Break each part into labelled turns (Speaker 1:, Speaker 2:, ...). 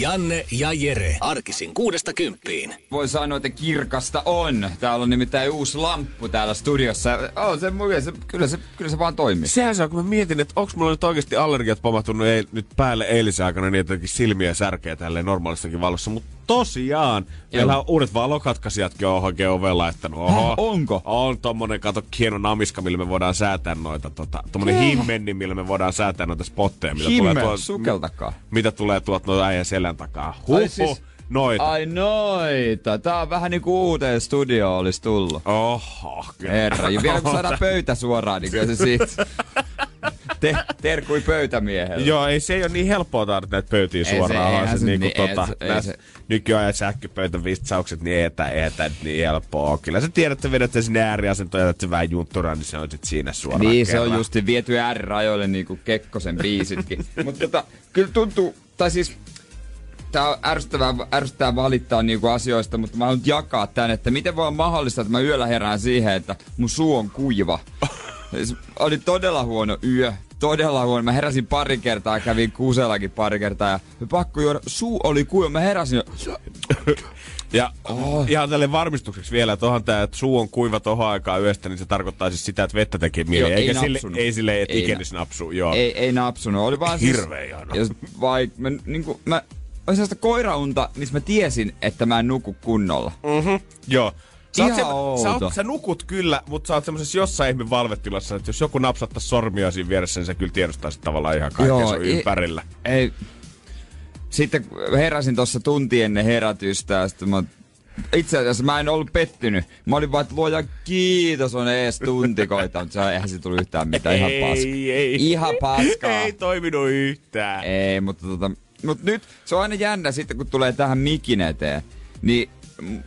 Speaker 1: Janne ja Jere. Arkisin kuudesta kymppiin.
Speaker 2: Voi sanoa, että kirkasta on. Täällä on nimittäin uusi lamppu täällä studiossa. On se, se, kyllä, se, kyllä se vaan toimii.
Speaker 3: Sehän se on, kun mä mietin, että onko mulla nyt oikeasti allergiat pamahtunut ei, nyt päälle eilisen aikana niin jotenkin silmiä särkeä tälleen normaalissakin valossa. Mutta tosiaan, meillä on uudet valokatkaisijatkin on oikein oveen laittanut. Oho,
Speaker 2: Häh, onko?
Speaker 3: On tommonen, kato, hieno namiska, millä me voidaan säätää noita, tota, tommonen himmenni, millä me voidaan säätää noita spotteja. Mitä
Speaker 2: Himme,
Speaker 3: tulee tuolta,
Speaker 2: sukeltakaa.
Speaker 3: Mitä tulee tuolta noita äijän selän takaa. Huhhuh,
Speaker 2: siis-
Speaker 3: noita.
Speaker 2: Ai noita. Tää on vähän niinku uuteen studioon olisi tullut.
Speaker 3: Oho, kyllä.
Speaker 2: Herra, ja vielä kun saadaan pöytä suoraan, niin kyllä se siitä. Te, terkui pöytämiehelle.
Speaker 3: Joo, ei se ei ole niin helppoa taida näitä pöytiä
Speaker 2: Ei se-
Speaker 3: suoraan, vaan
Speaker 2: eihän
Speaker 3: se,
Speaker 2: se
Speaker 3: niinku
Speaker 2: niin- ei
Speaker 3: tota,
Speaker 2: se- ei se-
Speaker 3: nykyajan sähköpöytä vitsaukset, niin ei tää, ei tää nyt niin helppoa. Kyllä sä tiedät, että vedät sinne ääriasentoon ja jätät sen vähän juntturaan, niin se on sit siinä suoraan
Speaker 2: Niin, se on
Speaker 3: kerran.
Speaker 2: justi viety äärirajoille niinku Kekkosen biisitkin. Mutta tota, kyllä tuntuu, tai siis tää on ärsyttävää, ärsyttävää valittaa niinku asioista, mutta mä haluan nyt jakaa tän, että miten voi olla mahdollista, että mä yöllä herään siihen, että mun suu on kuiva. Siis oli todella huono yö. Todella huono. Mä heräsin pari kertaa, kävin kusellakin pari kertaa ja pakko juoda. Suu oli kuiva. Mä heräsin ja
Speaker 3: Ja oh. ihan tälle varmistukseksi vielä, että onhan tää, että suu on kuiva tohon aikaan yöstä, niin se tarkoittaa siis sitä, että vettä tekee mieli.
Speaker 2: Joo, ei
Speaker 3: Eikä sille, ei silleen, että
Speaker 2: Ei
Speaker 3: ikenis napsuu. Joo.
Speaker 2: Ei, ei napsunut. Oli vaan
Speaker 3: Hirveä
Speaker 2: siis,
Speaker 3: ihana.
Speaker 2: jos vai, mä, niinku, mä, oli sellaista koiraunta, missä mä tiesin, että mä en nuku kunnolla.
Speaker 3: Mm-hmm. Joo. Sä,
Speaker 2: Ihan
Speaker 3: se, sä, oot, sä nukut kyllä, mutta sä oot semmosessa jossain ihme valvetilassa, että jos joku napsattais sormia siinä vieressä, niin sä kyllä tiedostaisit tavallaan ihan kaikkea sun
Speaker 2: i-
Speaker 3: ympärillä.
Speaker 2: Ei. Sitten heräsin tuossa tunti ennen herätystä ja sitten mä itse asiassa mä en ollut pettynyt. Mä olin vaan, että luoja kiitos on ees tuntikoita, mutta se, eihän se tullut yhtään mitään. Ihan paska.
Speaker 3: ei.
Speaker 2: Ihan paskaa.
Speaker 3: Ei toiminut yhtään.
Speaker 2: Ei, mutta tota, mut nyt se on aina jännä sitten, kun tulee tähän mikin eteen. Niin mm,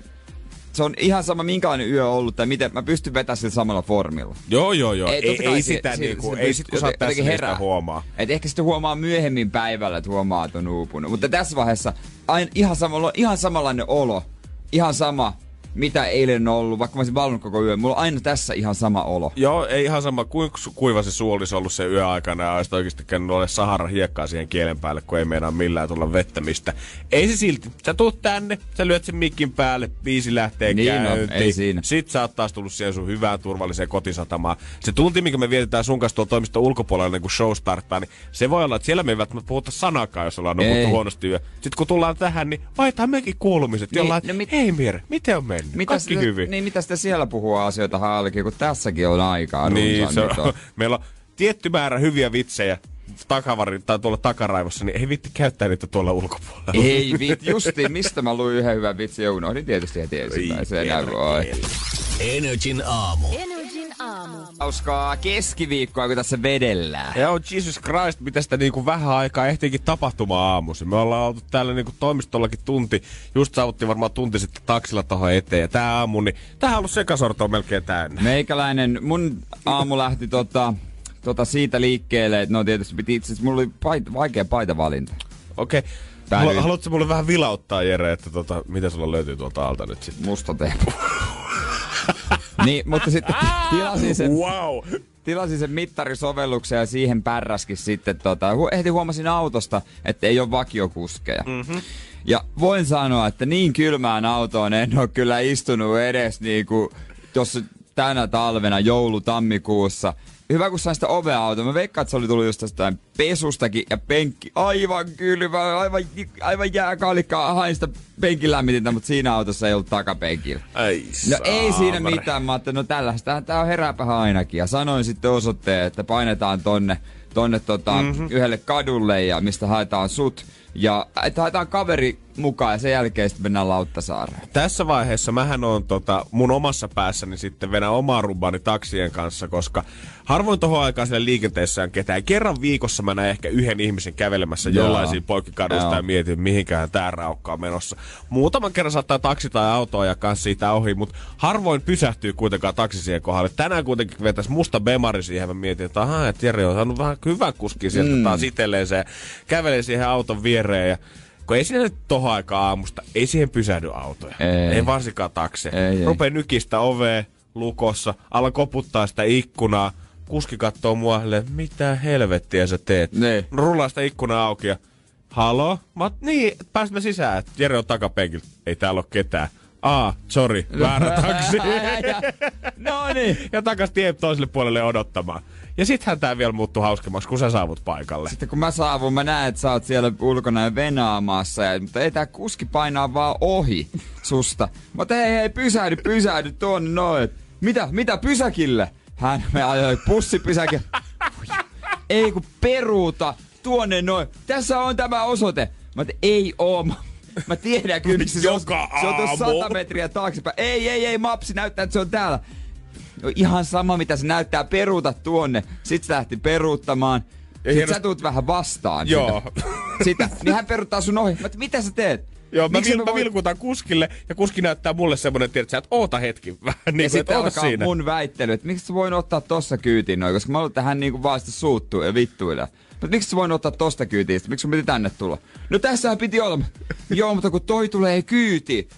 Speaker 2: se on ihan sama, minkälainen yö on ollut tai miten mä pystyn vetämään sillä samalla formilla.
Speaker 3: Joo, joo, joo. Ei,
Speaker 2: Ei, kai
Speaker 3: ei sitä
Speaker 2: se-
Speaker 3: niinku, ei sit kun sä oot tässä, niin
Speaker 2: herää.
Speaker 3: huomaa.
Speaker 2: Et ehkä sitten huomaa myöhemmin päivällä, että huomaa, että on uupunut. Mutta tässä vaiheessa aina ihan, samalla, ihan samanlainen olo. Ihan sama, mitä eilen on ollut, vaikka mä olisin valvonut koko yön. Mulla on aina tässä ihan sama olo.
Speaker 3: Joo, ei ihan sama kuinka su- kuiva se suu olisi ollut se yö aikana ja olisi oikeasti käynyt ole Sahara hiekkaa siihen kielen päälle, kun ei meinaa millään tulla vettä mistä. Ei se silti. Sä tuut tänne, sä lyöt sen mikin päälle, biisi lähtee
Speaker 2: Niin
Speaker 3: käyntiin.
Speaker 2: ei siinä.
Speaker 3: Sit sä oot taas tullut siihen sun hyvään turvalliseen kotisatamaan. Se tunti, minkä me vietetään sun kanssa tuolla toimiston ulkopuolella, ennen kuin show starttaa, niin se voi olla, että siellä me ei välttämättä puhuta sanakaan, jos ollaan nukuttu huonosti yö. Sitten kun tullaan tähän, niin vaihtaa mekin kuulumiset.
Speaker 2: Niin,
Speaker 3: Jollain,
Speaker 2: no mit-
Speaker 3: hei Mir, miten on mennyt?
Speaker 2: Mitä
Speaker 3: Kaikki
Speaker 2: sitä,
Speaker 3: hyvin.
Speaker 2: Niin mitä sitä siellä puhuu asioita halki, kun tässäkin on aikaa
Speaker 3: Niin, se on, meillä on tietty määrä hyviä vitsejä takavari, tai tuolla takaraivossa, niin ei vitti käyttää niitä tuolla ulkopuolella.
Speaker 2: Ei vit, justiin, mistä mä luin yhden hyvän vitsin ja unohdin tietysti heti ensimmäisenä.
Speaker 1: Energin aamu.
Speaker 4: Energin aamu.
Speaker 2: Hauskaa keskiviikkoa, kun tässä vedellään.
Speaker 3: Ja on Jesus Christ, mitä sitä niinku vähän aikaa ehtiikin tapahtumaan aamuisin. Me ollaan oltu täällä niinku toimistollakin tunti. Just saavuttiin varmaan tunti sitten taksilla tohon eteen. Ja tää aamu, niin tää on ollut sekasortoa melkein täynnä.
Speaker 2: Meikäläinen, mun aamu lähti tota, tota siitä liikkeelle, että no tietysti piti itse asiassa, mulla oli paita, vaikea paitavalinta.
Speaker 3: Okei. Okay.
Speaker 2: nyt-
Speaker 3: Haluatko mulle vähän vilauttaa, Jere, että tota, mitä sulla löytyy tuolta alta nyt sitten?
Speaker 2: Musta teepu. niin, mutta sitten tilasin sen,
Speaker 3: Wow!
Speaker 2: tilasin sen mittarisovelluksen ja siihen pärräskin sitten tota, hu- heti huomasin autosta, että ei ole vakiokuskeja. Mm-hmm. Ja voin sanoa, että niin kylmään autoon en ole kyllä istunut edes niinku tuossa tänä talvena joulu-tammikuussa. Hyvä, kun sain sitä oveautoa. Mä veikkaan, että se oli tullut just jostain pesustakin ja penkki aivan kylmä, aivan, aivan jääkalikkaa. Hain sitä penkin lämmitintä, mutta siinä autossa ei ollut takapenkillä.
Speaker 3: Ai
Speaker 2: No ei siinä mitään, mä ajattelin, no tällaista, tää on herääpähän ainakin. Ja sanoin sitten osoitteen, että painetaan tonne, tonne tota, mm-hmm. yhdelle kadulle ja mistä haetaan sut. Ja että haetaan kaveri mukaan ja sen jälkeen sitten mennään Lauttasaareen.
Speaker 3: Tässä vaiheessa mähän on tota, mun omassa päässäni sitten venä omaa rubbani taksien kanssa, koska harvoin tohon aikaan siellä liikenteessä on ketään. Kerran viikossa mä näen ehkä yhden ihmisen kävelemässä
Speaker 2: Joo.
Speaker 3: jollaisiin poikkikadusta
Speaker 2: Joo.
Speaker 3: ja mietin, mihinkään tää raukka on menossa. Muutaman kerran saattaa taksi tai auto ja kanssa siitä ohi, mutta harvoin pysähtyy kuitenkaan taksi siihen kohdalle. Tänään kuitenkin vetäisi musta bemari siihen. Mä mietin, että ahaa, että Jere on saanut vähän hyvän kuski sieltä mm. taas itselleen se. Kävelee siihen auton viereen ja kun ei siinä nyt tohon aikaan aamusta, ei siihen pysähdy autoja.
Speaker 2: Ei.
Speaker 3: ei varsinkaan takse.
Speaker 2: Ei, ei.
Speaker 3: Rupee nykistä ovea lukossa, ala koputtaa sitä ikkunaa. Kuski kattoo mua silleen, mitä helvettiä sä teet?
Speaker 2: Niin.
Speaker 3: Rullaa sitä ikkunaa auki ja halo? Mä oot, niin, pääs mä sisään. Jere on takapenkillä. Ei täällä ole ketään. Aa, sorry, väärä taksi.
Speaker 2: no niin.
Speaker 3: ja takas tien toiselle puolelle odottamaan. Ja sittenhän tää vielä muuttuu hauskemmaksi, kun sä saavut paikalle.
Speaker 2: Sitten kun mä saavun, mä näen, että sä oot siellä ulkona ja venaamassa, ja, mutta ei tää kuski painaa vaan ohi susta. Mutta hei, hei, pysähdy, pysähdy tuonne noin. Mitä, mitä pysäkille? Hän me ajoi pussipysäkin. Ei kun peruuta tuonne noin. Tässä on tämä osoite. Mä oon, ei oo. Mä, mä tiedän kyllä, missä se on.
Speaker 3: Joka
Speaker 2: Se on tuossa. 100 metriä taaksepäin. Ei, ei, ei, mapsi näyttää, että se on täällä. No ihan sama, mitä se näyttää, peruuta tuonne. Sitten se lähti peruuttamaan. Sitten
Speaker 3: hienosti-
Speaker 2: sä tuut vähän vastaan
Speaker 3: Joo.
Speaker 2: sitä. sitä. Niin hän peruuttaa sun ohi. Mä, oot, mitä sä teet?
Speaker 3: Joo, mä, vil,
Speaker 2: mä voin-
Speaker 3: vilkutan kuskille ja kuski näyttää mulle semmonen, tiedät sä, että oota hetki vähän, niin
Speaker 2: ja
Speaker 3: että
Speaker 2: sitten alkaa
Speaker 3: siinä.
Speaker 2: mun väittely, että miksi sä voin ottaa tossa kyytiin noin, koska mä luulen, että hän niinku vaan sitä suuttuu ja vittuilee. Mutta miksi sä voin ottaa tosta kyytiin, miksi sun piti tänne tulla? No tässähän piti olla. Joo, mutta kun toi tulee kyyti.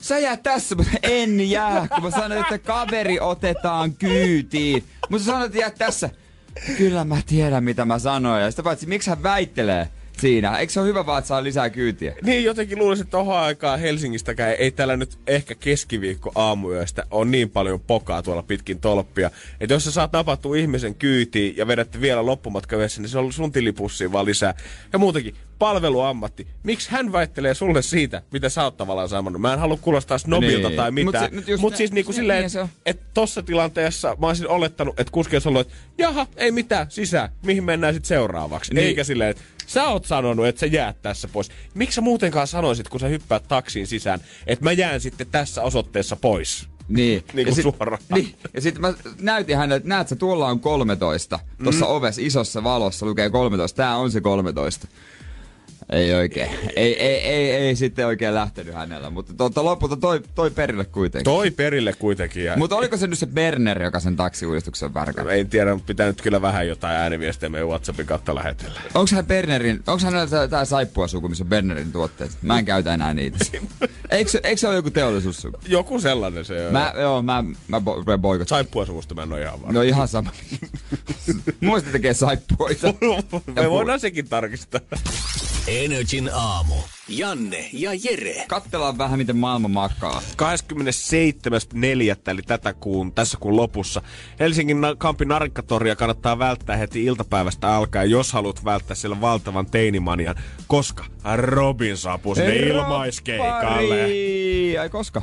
Speaker 2: Sä jää tässä, mutta en jää, kun mä sanoin, että kaveri otetaan kyytiin. Mutta sä sanoit, että jää tässä. Kyllä mä tiedän, mitä mä sanoin. Ja sitä paitsi, miksi hän väittelee siinä? Eikö se ole hyvä vaan, että saa lisää kyytiä?
Speaker 3: Niin jotenkin luulisin, että tohon aikaan Helsingistäkään ei täällä nyt ehkä keskiviikko aamuyöstä on niin paljon pokaa tuolla pitkin tolppia. Että jos sä saat napattua ihmisen kyytiin ja vedätte vielä loppumatka yhdessä, niin se on sun tilipussiin vaan lisää. Ja muutenkin, palveluammatti. Miksi hän väittelee sulle siitä, mitä sä oot tavallaan saamannut? Mä en halua kuulostaa snobilta
Speaker 2: Niin.
Speaker 3: tai mitään.
Speaker 2: se- mut
Speaker 3: Mut siis niinku silleen,
Speaker 2: niin
Speaker 3: että et tossa tilanteessa mä olisin olettanut, että kuski olisi ollut, että jaha, ei mitään, sisään, mihin mennään sitten seuraavaksi.
Speaker 2: Niin.
Speaker 3: Eikä silleen, että sä oot sanonut, että sä jäät tässä pois. Miksi sä muutenkaan sanoisit, kun sä hyppäät taksiin sisään, että mä jään sitten tässä osoitteessa pois?
Speaker 2: Niin.
Speaker 3: Niin
Speaker 2: ja sit,
Speaker 3: suoraan.
Speaker 2: Niin. Ja sitten mä näytin hänelle, että näet sä, tuolla on 13. Tuossa mm. ovessa isossa valossa lukee 13. Tää on se 13. Ei oikein. Ei, ei, ei, ei sitten oikein lähtenyt hänellä, mutta tuota, lopulta toi, toi perille kuitenkin.
Speaker 3: Toi perille kuitenkin. Ja
Speaker 2: Mutta oliko se nyt se Berner, joka sen taksiuudistuksen värkää?
Speaker 3: en tiedä, mutta pitää nyt kyllä vähän jotain ääniviestejä meidän Whatsappin kautta lähetellä.
Speaker 2: Onko hän Bernerin, onko hänellä tää, tää saippuasuku, missä on Bernerin tuotteet? Mä en käytä enää niitä. eikö, se- eikö se ole joku teollisuussuku?
Speaker 3: Joku sellainen se on.
Speaker 2: Mä, joo, mä, mä bo- boikot.
Speaker 3: Saippua suvusta mä en ole ihan varma.
Speaker 2: No ihan sama. Muista tekee saippuita.
Speaker 3: Me voidaan sekin tarkistaa.
Speaker 1: Energin aamu. Janne ja Jere.
Speaker 2: Kattellaan vähän, miten maailma makaa.
Speaker 3: 27.4. eli tätä kuun, tässä kuun lopussa. Helsingin Kampin narikkatoria kannattaa välttää heti iltapäivästä alkaen, jos haluat välttää siellä valtavan teinimanian, koska Robin saapuu sinne ilmaiskeikalle.
Speaker 2: Roppari! Ai koska?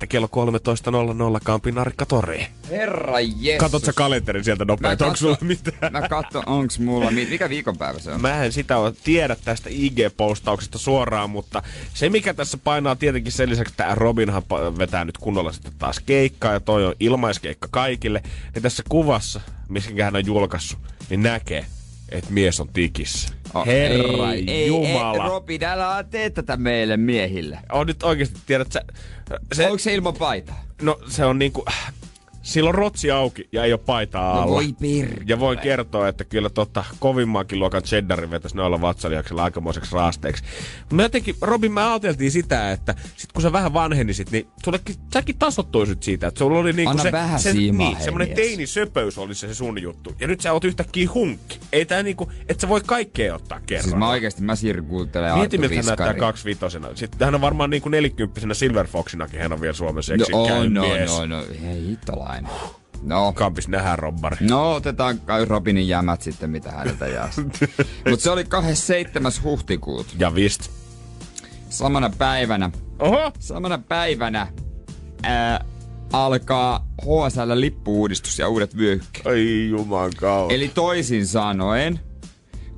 Speaker 3: 27.4. kello 13.00 Kampin narikkatori.
Speaker 2: Herra jes.
Speaker 3: Katot sä kalenterin sieltä nopeasti, onko sulla mitään?
Speaker 2: Mä katson, onks mulla, mi- mikä viikonpäivä se on?
Speaker 3: Mä en sitä ole tiedä tästä IG-postauksesta suoraan, mutta se mikä tässä painaa tietenkin sen lisäksi, että Robinhan vetää nyt kunnolla sitten taas keikkaa ja toi on ilmaiskeikka kaikille. Ja tässä kuvassa, missä hän on julkaissut, niin näkee, että mies on tikissä.
Speaker 2: Oh,
Speaker 3: Herra
Speaker 2: ei, ei,
Speaker 3: Jumala.
Speaker 2: Ei, Robin, älä tee tätä meille miehille.
Speaker 3: on nyt oikeasti, tiedät sä, se,
Speaker 2: Onko se ilman paitaa?
Speaker 3: no se on niinku, sillä on rotsi auki ja ei ole paitaa
Speaker 2: No
Speaker 3: alla.
Speaker 2: voi pirkele.
Speaker 3: Ja voin kertoa, että kyllä tota, kovimmankin luokan cheddarin vetäisi noilla vatsaliaksella aikamoiseksi raasteeksi. Mä jotenkin, Robin, mä ajateltiin sitä, että sit kun sä vähän vanhenisit, niin sullekin, säkin tasottuisit siitä, että sulla oli niinku
Speaker 2: Anna
Speaker 3: se,
Speaker 2: vähän
Speaker 3: se,
Speaker 2: siimaa,
Speaker 3: niin, semmonen
Speaker 2: mies.
Speaker 3: teinisöpöys oli se, se sun juttu. Ja nyt sä oot yhtäkkiä hunkki. Ei tää niinku, et sä voi kaikkea ottaa kerran.
Speaker 2: Siis mä oikeesti, mä sirkuuttelen
Speaker 3: Mieti, miltä hän näyttää kaksivitosena. Sitten hän on varmaan niinku nelikymppisenä Silver Foxinakin, hän on vielä Suomen
Speaker 2: No
Speaker 3: seksikkäin
Speaker 2: on, no,
Speaker 3: mies.
Speaker 2: no, no, hei hittolainen. No,
Speaker 3: Kampis nähdään robbari.
Speaker 2: no otetaan kai Robinin jämät sitten, mitä häneltä jää. Mut se oli 27. huhtikuuta.
Speaker 3: Ja vist.
Speaker 2: Samana päivänä,
Speaker 3: Oho!
Speaker 2: samana päivänä ää, alkaa HSL lippuuudistus ja uudet vyöhykkeet.
Speaker 3: Ai juman kautta.
Speaker 2: Eli toisin sanoen,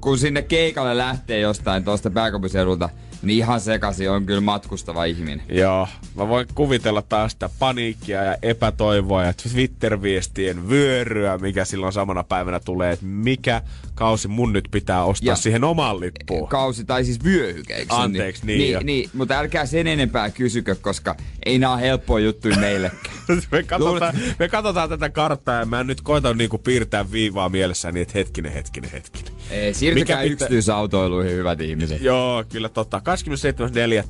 Speaker 2: kun sinne keikalle lähtee jostain tuosta pääkaupunkiseudulta, niin ihan sekaisin on kyllä matkustava ihminen.
Speaker 3: Joo, mä voin kuvitella taas sitä paniikkia ja epätoivoa ja Twitter-viestien vyöryä, mikä silloin samana päivänä tulee, että mikä kausi mun nyt pitää ostaa ja siihen omaan lippuun.
Speaker 2: Kausi tai siis vyöhyke, eikö
Speaker 3: Anteeksi, niin,
Speaker 2: niin, niin, mutta älkää sen enempää kysykö, koska ei nää ole helppoja juttuja meillekään.
Speaker 3: me, katsotaan, me katsotaan tätä karttaa ja mä nyt koitan niinku piirtää viivaa mielessäni, että hetkinen, hetkinen, hetkinen.
Speaker 2: Ei, siirtykää Mikä yksityisautoiluihin, hyvät ihmiset.
Speaker 3: Joo, kyllä totta.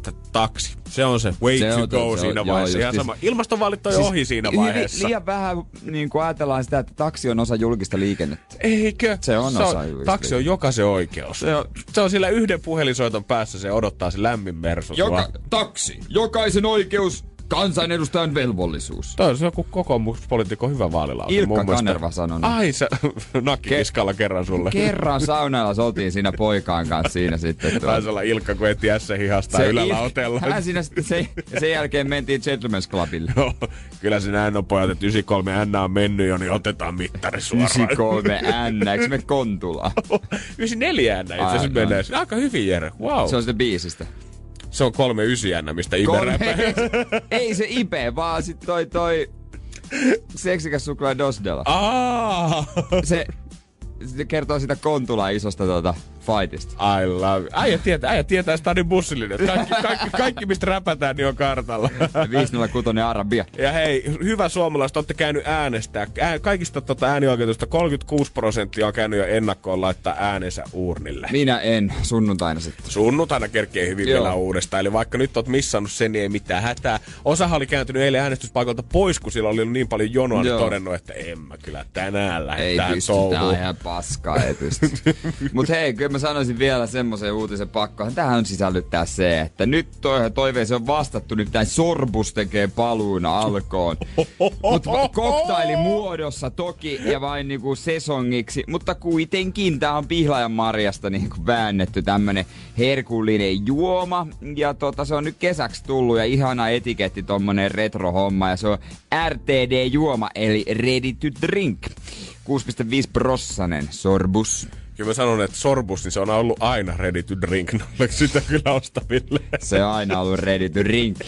Speaker 3: 27.4. taksi. Se on se way se to go se siinä on, vaiheessa. Joo, sama. Ilmastovaalit on siis ohi siinä vaiheessa.
Speaker 2: Liian vähän niin kuin ajatellaan sitä, että taksi on osa julkista liikennettä.
Speaker 3: Eikö?
Speaker 2: Se on
Speaker 3: se
Speaker 2: osa julkista
Speaker 3: Taksi on jokaisen oikeus. Se on, se on sillä yhden puhelinsoiton päässä, se odottaa se lämmin mersu.
Speaker 2: Joka, taksi. Jokaisen oikeus kansanedustajan velvollisuus.
Speaker 3: Toi on joku kokoomuspolitiikko hyvä vaalilauta.
Speaker 2: Ilkka Kanerva sanoi.
Speaker 3: Ai se nakkikiskalla Ke- kerran sulle.
Speaker 2: Kerran saunalla soltiin siinä poikaan kanssa siinä sitten.
Speaker 3: Taisi olla Ilkka, kun eti S hihasta se ylälautella.
Speaker 2: Il- hän siinä sitten se, sen jälkeen mentiin Gentleman's Clubille.
Speaker 3: Joo, kyllä se näin on pojat, että 93 N on mennyt jo, niin otetaan mittari suoraan.
Speaker 2: 93 N, eikö me Kontula?
Speaker 3: 94 N itse asiassa menee. Aika hyvin Jere, wow.
Speaker 2: Se on sitä biisistä.
Speaker 3: Se on kolme ysiännä, mistä Ibe kolme,
Speaker 2: Ei se Ibe, vaan sit toi toi seksikäs suklaa Dosdella. Se, se kertoo sitä Kontula isosta tuota, fightista.
Speaker 3: I love Äijä tietää, äijä tietää stadin bussillinen. Kaikki, kaikki, kaikki, mistä räpätään, niin on kartalla.
Speaker 2: 506 Arabia.
Speaker 3: Ja hei, hyvä suomalaiset, olette käynyt äänestää. Ää, kaikista tota äänioikeutusta 36 prosenttia on käynyt jo ennakkoon laittaa äänensä uurnille.
Speaker 2: Minä en, sunnuntaina sitten.
Speaker 3: Sunnuntaina kerkee hyvin Joo. vielä uudestaan. Eli vaikka nyt oot missannut sen, niin ei mitään hätää. Osa oli kääntynyt eilen äänestyspaikalta pois, kun sillä oli niin paljon jonoa, niin todennut, että en mä kyllä tänään lähde
Speaker 2: Ei pysty, tää on ihan paskaa, ei pysty. Mut hei, kyllä mä sanoisin vielä semmoisen uutisen pakkohan. Tähän sisällyttää se, että nyt toi, toiveeseen on vastattu, nyt tämä Sorbus tekee paluun alkoon. Mutta koktaili muodossa toki ja vain niinku sesongiksi, mutta kuitenkin tää on pihlajan marjasta niinku väännetty tämmönen herkullinen juoma. Ja tota, se on nyt kesäksi tullut ja ihana etiketti tommonen retro-homma ja se on RTD-juoma eli Ready to Drink. 6,5 prossanen sorbus.
Speaker 3: Kyllä mä sanon, että sorbus, niin se on ollut aina ready to drink. Oliko sitä kyllä ostaville?
Speaker 2: Se on aina ollut ready to drink.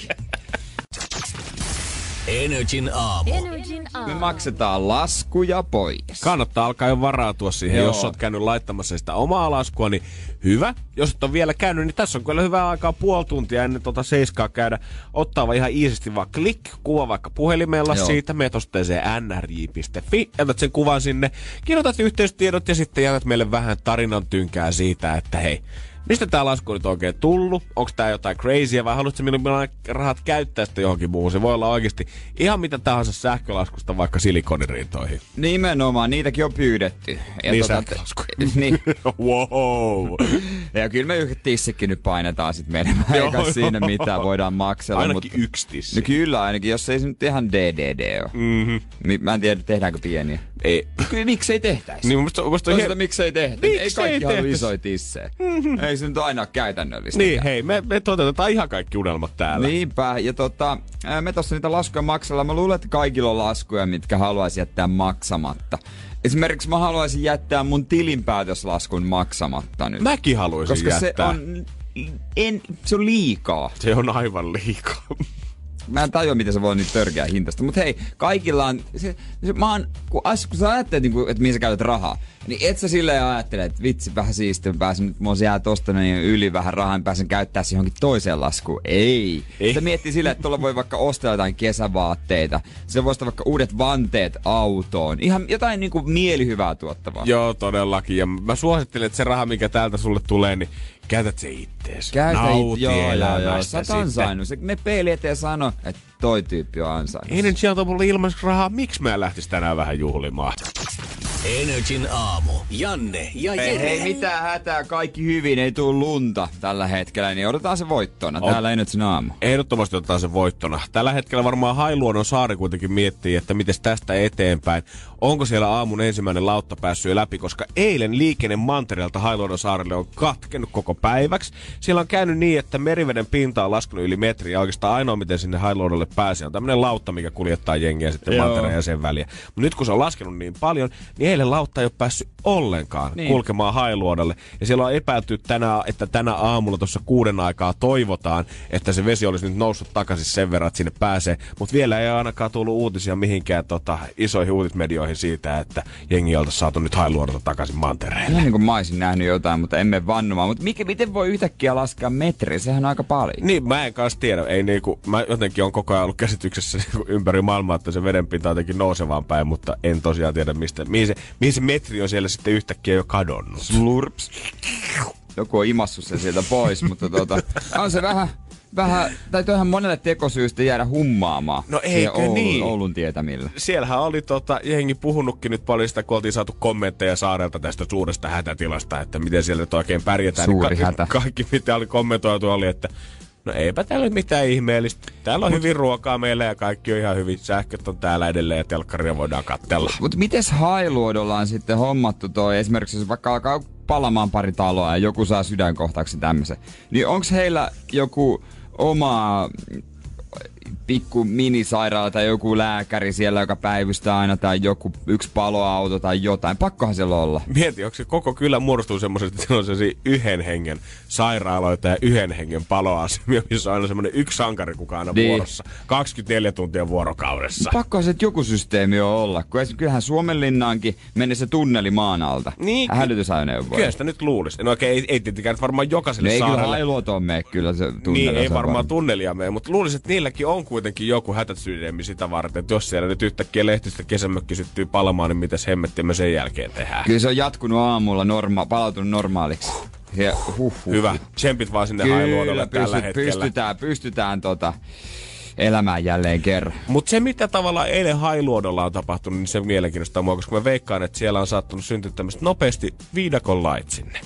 Speaker 1: Energin aamu. Energin
Speaker 2: aamu. Me maksetaan laskuja pois.
Speaker 3: Kannattaa alkaa jo varautua siihen. Joo. Jos oot käynyt laittamassa sitä omaa laskua, niin hyvä. Jos et ole vielä käynyt, niin tässä on kyllä hyvää aikaa puoli tuntia ennen tuota seiskaa käydä. Ottaa vaan ihan iisisti vaan klik, kuva vaikka puhelimella Joo. siitä. Meet osoitteeseen nrj.fi, jätät sen kuvan sinne, kirjoitat yhteystiedot ja sitten jätät meille vähän tarinan tynkää siitä, että hei, Mistä tää lasku nyt oikein tullut? Onko tää jotain crazyä vai haluatko milloin rahat käyttää sitä johonkin muuhun? Se voi olla oikeasti ihan mitä tahansa sähkölaskusta vaikka silikonirintoihin.
Speaker 2: Nimenomaan, niitäkin on pyydetty.
Speaker 3: Ja niin tota, sähkölaskuja.
Speaker 2: niin.
Speaker 3: wow.
Speaker 2: ja kyllä me yhdet tissikin nyt painetaan sit menemään. Eikä siinä mitään voidaan maksella.
Speaker 3: Ainakin mutta, yksi tissi.
Speaker 2: No kyllä ainakin, jos ei se nyt ihan DDD ole. Mm-hmm. Mä en tiedä, tehdäänkö pieniä.
Speaker 3: Ei.
Speaker 2: Kyllä miksei tehtäisi?
Speaker 3: Niin, musta, musta
Speaker 2: her... miksei tehtäisi? Ei kaikki halua isoja tissejä. Mm-hmm. Ei se nyt aina käytännöllistä.
Speaker 3: Niin, hei, me, me toteutetaan ihan kaikki unelmat täällä.
Speaker 2: Niinpä, ja tota, me tossa niitä laskuja maksella. Mä luulen, että kaikilla on laskuja, mitkä haluaisi jättää maksamatta. Esimerkiksi mä haluaisin jättää mun tilinpäätöslaskun maksamatta nyt.
Speaker 3: Mäkin haluaisin
Speaker 2: Koska
Speaker 3: jättää.
Speaker 2: se on, en, se on liikaa.
Speaker 3: Se on aivan liikaa.
Speaker 2: Mä en tajua, miten se voi niin törkeä hintasta. Mutta hei, kaikilla on... Se, se, mä oon, kun, as, kun sä ajattelet, niin kuin, että mihin sä käytät rahaa, niin et sä silleen ajattele, että vitsi, vähän siistiä, pääsen nyt, mulla jää tosta niin yli vähän rahaa, niin pääsen käyttää se johonkin toiseen laskuun. Ei. Ei. Sä miettii silleen, että tuolla voi vaikka ostaa jotain kesävaatteita. Se voi ostaa vaikka uudet vanteet autoon. Ihan jotain niin kuin mielihyvää tuottavaa.
Speaker 3: Joo, todellakin. Ja mä suosittelen, että se raha, mikä täältä sulle tulee, niin käytät se ittees.
Speaker 2: Käytä Nauti it, joo, joo, joo. Sä oot ansainnut. Me peili eteen sano, että toi tyyppi on ansainnut.
Speaker 3: Ennen sieltä mulle ilmaiseksi rahaa. Miksi mä lähtis tänään vähän juhlimaan?
Speaker 1: Energin aamu. Janne ja Jere.
Speaker 2: Ei, hei, mitään hätää, kaikki hyvin, ei tule lunta tällä hetkellä, niin odotetaan se voittona. On. Täällä Energin aamu.
Speaker 3: Ehdottomasti otetaan se voittona. Tällä hetkellä varmaan Hailuodon saari kuitenkin miettii, että miten tästä eteenpäin. Onko siellä aamun ensimmäinen lautta päässyt jo läpi, koska eilen liikenne Mantereelta Hailuodon saarelle on katkenut koko päiväksi. Siellä on käynyt niin, että meriveden pinta on laskenut yli metriä. Oikeastaan ainoa, miten sinne Hailuodolle Hailuodolle pääsee, on tämmöinen lautta, mikä kuljettaa jengiä sitten mantereen ja sen väliä. Mutta nyt kun se on laskenut niin paljon, niin eilen lautta ei ole päässyt ollenkaan niin. Kulkemaan Hailuodolle. Ja siellä on epäilty tänä, että tänä aamulla tuossa kuuden aikaa toivotaan, että se vesi olisi nyt noussut takaisin sen verran, että sinne pääsee. Mutta vielä ei ainakaan tullut uutisia mihinkään tota, isoihin uutismedioihin siitä, että jengi oltaisiin saatu nyt Hailuodolta takaisin mantereelle.
Speaker 2: Ihan niin kuin mä olisin nähnyt jotain, mutta emme vannomaan. Mutta mikä, miten voi yhtäkkiä laskea metri? Sehän on aika paljon.
Speaker 3: Niin, mä en kanssa tiedä. Ei niinku, mä jotenkin on koko ajan ollut käsityksessä ympäri maailmaa, että se vedenpinta on jotenkin nousevaan päin, mutta en tosiaan tiedä, mistä, mihin, se, mihin se metri on siellä sitten yhtäkkiä jo kadonnut.
Speaker 2: Slurps. Joku on imassut sen sieltä pois, mutta tota, on se vähän, vähän, tai toihan monelle tekosyystä jäädä hummaamaan.
Speaker 3: No eikö
Speaker 2: Oulun,
Speaker 3: niin?
Speaker 2: Oulun tietämillä.
Speaker 3: Siellähän oli tota, jengi puhunutkin nyt paljon sitä, kun oltiin saatu kommentteja saarelta tästä suuresta hätätilasta, että miten siellä nyt oikein pärjätään.
Speaker 2: Suuri
Speaker 3: niin ka-
Speaker 2: hätä.
Speaker 3: Kaikki, mitä oli kommentoitu, oli, että no eipä täällä mitään ihmeellistä. Täällä on Mut... hyvin ruokaa meillä ja kaikki on ihan hyvin. Sähköt on täällä edelleen ja telkkaria voidaan katsella.
Speaker 2: Mutta mites Hailuodolla on sitten hommattu toi, esimerkiksi jos vaikka alkaa palamaan pari taloa ja joku saa sydänkohtauksen tämmöisen, niin onks heillä joku oma pikku minisairaala tai joku lääkäri siellä, joka päivystää aina, tai joku yksi paloauto tai jotain. Pakkohan siellä olla.
Speaker 3: Mieti, onko se koko kylä muodostuu semmoisesta, että siellä on sellaisia yhden hengen sairaaloita ja yhden hengen paloasemia, missä on aina semmoinen yksi sankari, kuka aina
Speaker 2: Niin.
Speaker 3: vuorossa. 24 tuntia vuorokaudessa.
Speaker 2: Pakkohan se että joku systeemi on olla, kun kyllähän Suomenlinnaankin meni se tunneli maan alta.
Speaker 3: Niin,
Speaker 2: Hälytysajoneuvoja.
Speaker 3: Kyllä sitä nyt luulisi. No okei, ei, ei tietenkään varmaan jokaiselle
Speaker 2: No ei kyllä
Speaker 3: saarelle.
Speaker 2: Hailuotoon mene kyllä se tunneli.
Speaker 3: Niin, ei
Speaker 2: se
Speaker 3: varmaan tunnelia mene, mutta luulisin, että niilläkin on kuitenkin joku hätäsysteemi sitä varten, että jos siellä nyt yhtäkkiä lehtistä kesämökki syttyy palamaan, niin mitäs hemmettiä me sen jälkeen tehdään.
Speaker 2: Kyllä se on jatkunut aamulla, norma- palautunut normaaliksi. Ja, huh, huh.
Speaker 3: Hyvä. Tsempit vaan sinne
Speaker 2: Kyllä,
Speaker 3: hailuodolle tällä
Speaker 2: pystyt,
Speaker 3: hetkellä.
Speaker 2: pystytään, pystytään tota, elämään jälleen kerran.
Speaker 3: Mutta se, mitä tavallaan eilen Hailuodolla on tapahtunut, niin se mielenkiintoista mua, koska mä veikkaan, että siellä on saattanut syntyä tämmöistä nopeasti viidakon lait sinne.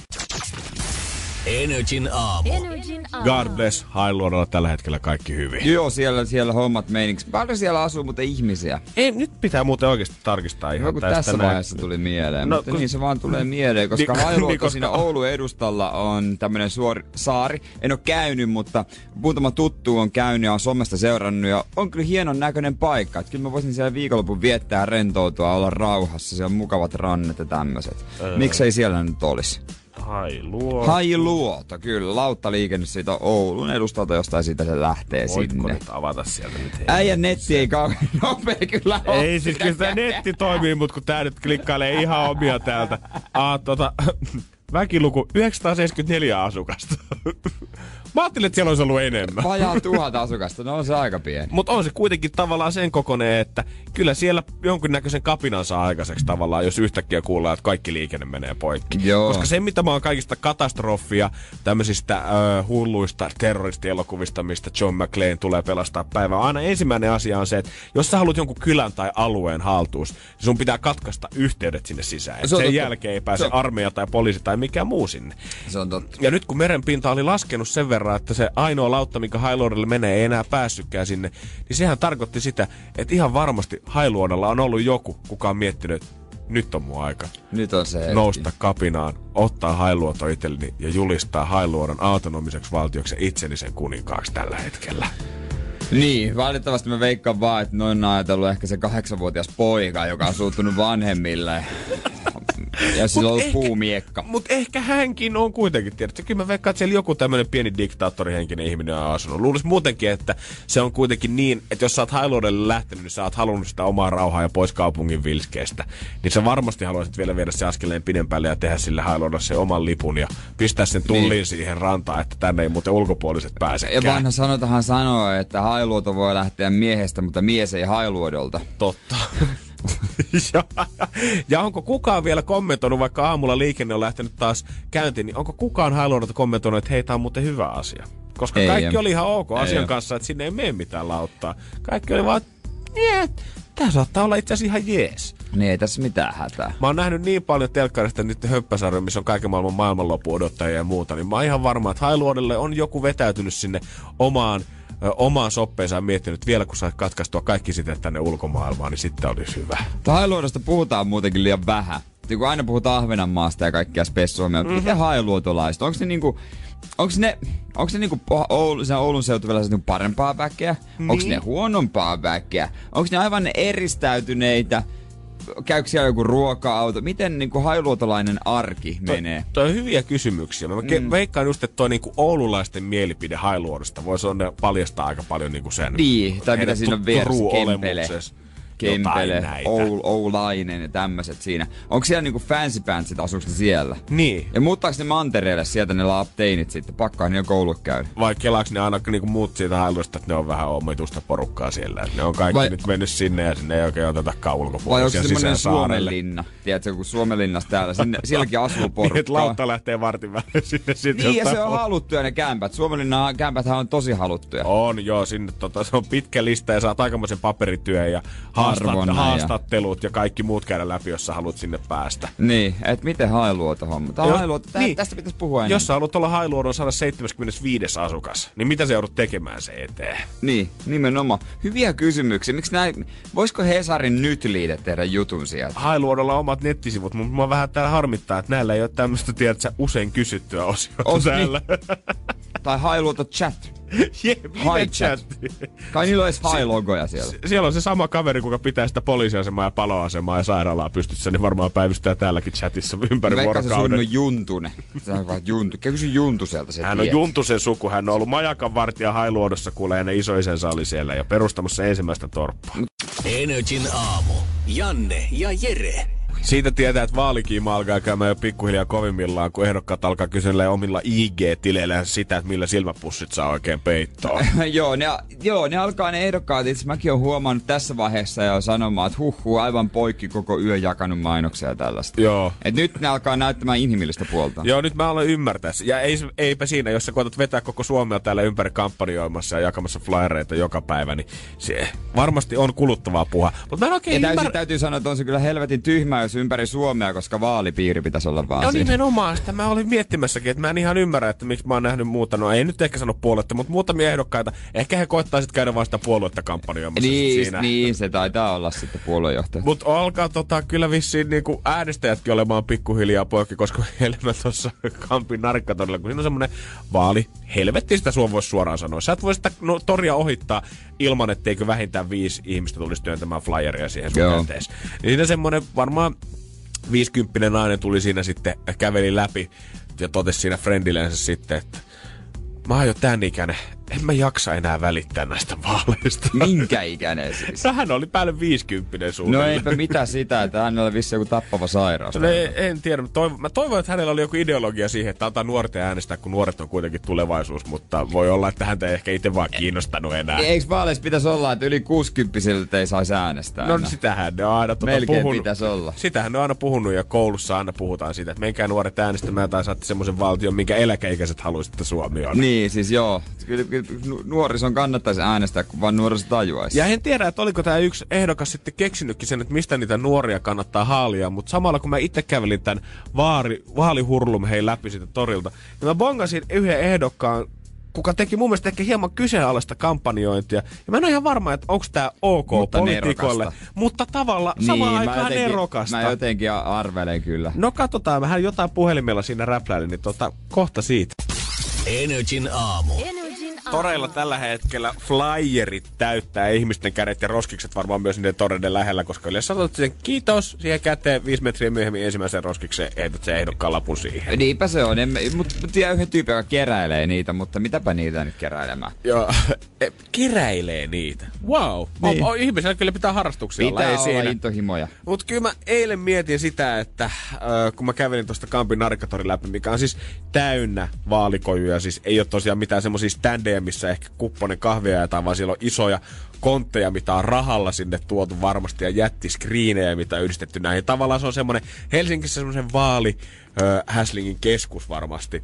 Speaker 1: Energin aamu.
Speaker 3: God bless Hailuodolla tällä hetkellä kaikki hyvin.
Speaker 2: Joo, siellä, siellä hommat meiniksi. Paljon siellä asuu muuten ihmisiä.
Speaker 3: Ei, nyt pitää muuten oikeasti tarkistaa ihan
Speaker 2: Joku
Speaker 3: tästä
Speaker 2: tässä
Speaker 3: näin.
Speaker 2: vaiheessa tuli mieleen,
Speaker 3: No,
Speaker 2: no, mutta
Speaker 3: kun-
Speaker 2: niin se vaan tulee mieleen, koska
Speaker 3: Niin,
Speaker 2: Hailuoto
Speaker 3: niin, koska-
Speaker 2: siinä Oulun edustalla on tämmönen suori saari. En ole käynyt, mutta muutama tuttu on käynyt ja on somesta seurannut ja on kyllä hienon näköinen paikka. Että kyllä mä voisin siellä viikonlopun viettää, rentoutua, olla rauhassa. Siellä on mukavat rannet ja tämmöiset. Miksei siellä nyt olisi?
Speaker 3: Hailuoto.
Speaker 2: Hailuoto, kyllä. Lauttaliikenne siitä Oulun edustalta, jostain siitä se lähtee
Speaker 3: Voitko
Speaker 2: sinne.
Speaker 3: nyt avata sieltä nyt?
Speaker 2: Äijän netti ei kauhean nopea kyllä ole.
Speaker 3: Ei siis kyllä sitä netti toimii, mutta kun tää nyt klikkailee ihan omia täältä. Ah, tota, väkiluku 974 asukasta. Mä ajattelin, että siellä olisi ollut enemmän.
Speaker 2: Vajaa tuhat asukasta, no on se aika pieni.
Speaker 3: Mutta on se kuitenkin tavallaan sen kokoinen, että kyllä siellä jonkinnäköisen kapinan saa aikaiseksi tavallaan, jos yhtäkkiä kuullaan, että kaikki liikenne menee poikki.
Speaker 2: Joo.
Speaker 3: Koska se, mitä mä oon kaikista katastrofia, tämmöisistä äh, hulluista terroristielokuvista, mistä John McClane tulee pelastaa päivää, aina ensimmäinen asia on se, että jos sä haluat jonkun kylän tai alueen haltuus, niin sun pitää katkaista yhteydet sinne sisään.
Speaker 2: Se
Speaker 3: Sen
Speaker 2: totta.
Speaker 3: jälkeen ei pääse armeija tai poliisi tai mikään muu sinne.
Speaker 2: Se on totta.
Speaker 3: Ja nyt kun merenpinta oli laskenut sen verran, että se ainoa lautta, mikä Hailuodolle menee, ei enää päässytkään sinne, niin sehän tarkoitti sitä, että ihan varmasti Hailuodolla on ollut joku, kuka on miettinyt, että nyt on mun aika
Speaker 2: Nyt on se hetki.
Speaker 3: nousta kapinaan, ottaa Hailuoto itselleni ja julistaa Hailuodon autonomiseksi valtioksi ja itseni sen kuninkaaksi tällä hetkellä.
Speaker 2: Niin, valitettavasti mä veikkaan vaan, että noin on ajatellut ehkä se kahdeksanvuotias poika, joka on suuttunut vanhemmille. Ja sillä on ollut
Speaker 3: ehkä-
Speaker 2: puumiekka.
Speaker 3: Mutta ehkä hänkin on kuitenkin, tiedätkö? Kyllä mä veikkaan, että siellä joku tämmöinen pieni diktaattorihenkinen ihminen on asunut. Luulis muutenkin, että se on kuitenkin niin, että jos sä oot Hailuodelle lähtenyt, niin sä oot halunnut sitä omaa rauhaa ja pois kaupungin vilskeestä. Niin sä varmasti haluaisit vielä viedä se askeleen pidempälle ja tehdä sille Hailuodolle se oman lipun ja pistää sen tulliin niin. siihen rantaan, että tänne ei muuten ulkopuoliset
Speaker 2: Ja
Speaker 3: pääsekään.
Speaker 2: vanha sanotahan sanoo, että hailuoto voi lähteä miehestä, mutta mies ei hailuodolta.
Speaker 3: Totta. ja, ja onko kukaan vielä kommentoinut, vaikka aamulla liikenne on lähtenyt taas käyntiin, niin onko kukaan Hailuodolta kommentoinut, että hei, tää on muuten hyvä asia? Koska
Speaker 2: Ei
Speaker 3: kaikki
Speaker 2: oo.
Speaker 3: oli ihan ok
Speaker 2: Ei
Speaker 3: asian
Speaker 2: oo.
Speaker 3: kanssa, että sinne ei mene mitään lauttaa. Kaikki oli vaan, yeah, tää saattaa olla itse asiassa ihan jees.
Speaker 2: Niin ei tässä mitään hätää.
Speaker 3: Mä oon nähnyt niin paljon telkkarista nyt höppäsarjoja, missä on kaiken maailman maailmanloppu odottajia ja muuta, niin mä oon ihan varma, että Hailuodelle on joku vetäytynyt sinne omaan omaan soppeensa ja miettinyt, että vielä kun saat katkaistua kaikki sitten tänne ulkomaailmaan, niin sitten olisi hyvä.
Speaker 2: Hailuodosta puhutaan muutenkin liian vähän. niin kun aina puhutaan Ahvenanmaasta ja kaikkia spessuomia, mm-hmm. miten hailuotolaiset? Onko ne niinku, onko ne, onko ne niinku Oulu, sen Oulun seutuvilla niinku parempaa väkeä? Niin. Onko ne huonompaa väkeä? Onko ne aivan eristäytyneitä? Käykö siellä joku ruoka-auto? Miten niin kuin hailuotolainen arki to, menee?
Speaker 3: Toi on hyviä kysymyksiä. Mä mm. veikkaan just, että toi niin kuin oululaisten mielipide hailuodosta voisi paljastaa aika paljon niin kuin sen.
Speaker 2: Niin, tai mitä siinä on vieressä, kempele Kempele, Oul, Oulainen ja tämmöiset siinä. Onko siellä niinku fancy pantsit, asuuko siellä?
Speaker 3: Niin.
Speaker 2: Ja muuttaako ne mantereelle sieltä ne lapteinit sitten? Pakkaa ne jo koulut käydä.
Speaker 3: Vai kelaaks ne aina niinku muut siitä hailuista, että ne on vähän omitusta porukkaa siellä. ne on kaikki Vai... nyt mennyt sinne ja sinne ei oikein otetakaan ulkopuolella.
Speaker 2: Vai onko se semmoinen Suomenlinna? Tiedätkö, kun Suomenlinnassa täällä, sinne, sielläkin asuu porukkaa. niin,
Speaker 3: että lautta lähtee vartin väliin sinne.
Speaker 2: Sinne niin, ja se on haluttuja ne kämpät. Suomenlinnan kämpäthän on tosi haluttuja.
Speaker 3: On, joo. Sinne tota, se on pitkä lista ja saat aikamoisen paperityön ja haastat, haastattelut ja... ja kaikki muut käydä läpi, jos sä haluat sinne päästä.
Speaker 2: Niin, että miten hailuoto homma. Tämä hailuoto, tä, niin. tästä pitäisi puhua enemmän.
Speaker 3: Jos sä haluat olla hailuodon 175 asukas, niin mitä sä joudut tekemään se eteen?
Speaker 2: Niin, nimenomaan. Hyviä kysymyksiä. Miksi näin, voisiko Hesarin nyt liite tehdä jutun sieltä?
Speaker 3: Hailuodolla on omat nettisivut, mutta mua vähän täällä harmittaa, että näillä ei ole tämmöistä, tiedätkö, usein kysyttyä osiota Os, täällä. Niin.
Speaker 2: tai hailuoto chat.
Speaker 3: Jep, High chat.
Speaker 2: Kai niillä on edes high-logoja siellä.
Speaker 3: Sie- siellä on se sama kaveri, kuka pitää sitä poliisiasemaa ja paloasemaa ja sairaalaa pystyssä, niin varmaan päivystää täälläkin chatissa ympäri Veikka vuorokauden.
Speaker 2: Veikka se Juntune. Se on vaan Juntu. Kysy Juntu sieltä se
Speaker 3: Hän tiedät. on Juntusen suku. Hän on ollut majakan vartija Hailuodossa, kuulee ne isoisensa oli siellä ja perustamassa ensimmäistä torppaa.
Speaker 1: Energin aamu. Janne ja Jere.
Speaker 3: Siitä tietää, että vaalikiima alkaa käymään jo pikkuhiljaa kovimmillaan, kun ehdokkaat alkaa kysellä omilla IG-tileillä sitä, että millä silmäpussit saa oikein peittoa.
Speaker 2: joo, ne, joo, ne alkaa ne ehdokkaat. Itse mäkin olen huomannut tässä vaiheessa jo sanomaan, että huh, aivan poikki koko yö jakanut mainoksia ja tällaista.
Speaker 3: Joo.
Speaker 2: Et nyt ne alkaa näyttämään inhimillistä puolta.
Speaker 3: Joo, nyt mä olen ymmärtää. Ja ei, eipä siinä, jos sä koetat vetää koko Suomea täällä ympäri kampanjoimassa ja jakamassa flyereita joka päivä, niin se varmasti on kuluttavaa puhua. Mutta mä en oikein
Speaker 2: ja täysin, täytyy sanoa, että on se kyllä helvetin tyhmä, jos ympäri Suomea, koska vaalipiiri pitäisi olla vaan
Speaker 3: No siinä. nimenomaan, sitä mä olin miettimässäkin, että mä en ihan ymmärrä, että miksi mä oon nähnyt muuta, no ei nyt ehkä sano puoluetta, mutta muutamia ehdokkaita, ehkä he koettaisivat käydä vasta sitä puoluetta kampanjoimassa
Speaker 2: niin,
Speaker 3: siinä.
Speaker 2: Niin, se taitaa olla sitten puoluejohtaja.
Speaker 3: Mutta alkaa tota, kyllä vissiin niinku äänestäjätkin olemaan pikkuhiljaa poikki, koska helmä tuossa Kampin narikkatorilla, kun siinä on semmoinen vaali, helvetti sitä sua voisi suoraan sanoa. Sä et voi sitä no, toria ohittaa ilman, etteikö vähintään viisi ihmistä tulisi työntämään flyeria siihen sun Niin siinä semmoinen varmaan 50 nainen tuli siinä sitten, käveli läpi ja totesi siinä friendillensä sitten, että mä oon jo tän ikäinen, en mä jaksa enää välittää näistä vaaleista.
Speaker 2: Minkä ikäinen siis?
Speaker 3: No hän oli päälle 50
Speaker 2: suunnilleen. No eipä mitä sitä, että hänellä oli vissi joku tappava sairaus.
Speaker 3: No en, tiedä, mä toivon, mä toivon, että hänellä oli joku ideologia siihen, että antaa nuorten äänestää, kun nuoret on kuitenkin tulevaisuus, mutta voi olla, että häntä ei ehkä itse vaan kiinnostanut enää.
Speaker 2: Eikö vaaleissa pitäisi olla, että yli 60 ei saisi äänestää
Speaker 3: No enää? sitähän ne on aina tuota
Speaker 2: Melkein
Speaker 3: puhunut.
Speaker 2: pitäisi olla.
Speaker 3: Sitähän ne on aina puhunut ja koulussa aina puhutaan siitä, että menkää nuoret äänestämään tai saatte semmoisen valtion, minkä eläkeikäiset haluaisitte Suomi on.
Speaker 2: Niin, siis joo. Kyllä, kyllä nuorison kannattaisi äänestää, kun vaan nuoriso tajuaisi.
Speaker 3: Ja en tiedä, että oliko tämä yksi ehdokas sitten keksinytkin sen, että mistä niitä nuoria kannattaa haalia, mutta samalla kun mä itse kävelin tämän vaari, vaalihurlum hei läpi siitä torilta, niin mä bongasin yhden ehdokkaan kuka teki mun mielestä ehkä hieman kyseenalaista kampanjointia. Ja mä en ole ihan varma, että onko tämä ok mutta poliitikolle. Nerokasta. Mutta tavalla niin, samaan aikaan jotenkin, nerokasta.
Speaker 2: Mä jotenkin arvelen kyllä.
Speaker 3: No katsotaan, vähän jotain puhelimella siinä räpläilin, niin tota, kohta siitä.
Speaker 1: Energin aamu.
Speaker 3: Toreilla tällä hetkellä flyerit täyttää ihmisten kädet ja roskikset varmaan myös niiden toreiden lähellä, koska yleensä otat sen kiitos siihen käteen viisi metriä myöhemmin ensimmäisen roskikseen, ehdot se ehdokkaan lapun siihen.
Speaker 2: Niinpä se on. Mutta tiedän yhden tyypin, joka keräilee niitä, mutta mitäpä niitä nyt keräilemään?
Speaker 3: Joo, e, keräilee niitä. Wow. Niin. O, o, ihmisellä kyllä pitää harrastuksia
Speaker 2: pitää olla.
Speaker 3: Ei
Speaker 2: siinä. intohimoja.
Speaker 3: Mutta kyllä mä eilen mietin sitä, että äh, kun mä kävelin tuosta Kampin narikatorin läpi, mikä on siis täynnä vaalikojuja, siis ei ole tosiaan mitään semmoisia standeja, missä ehkä kupponen kahvia ja vaan siellä on isoja kontteja, mitä on rahalla sinne tuotu varmasti ja jättiskriinejä, mitä on yhdistetty näihin. Tavallaan se on semmoinen Helsingissä semmoinen vaali äh, Häslingin keskus varmasti.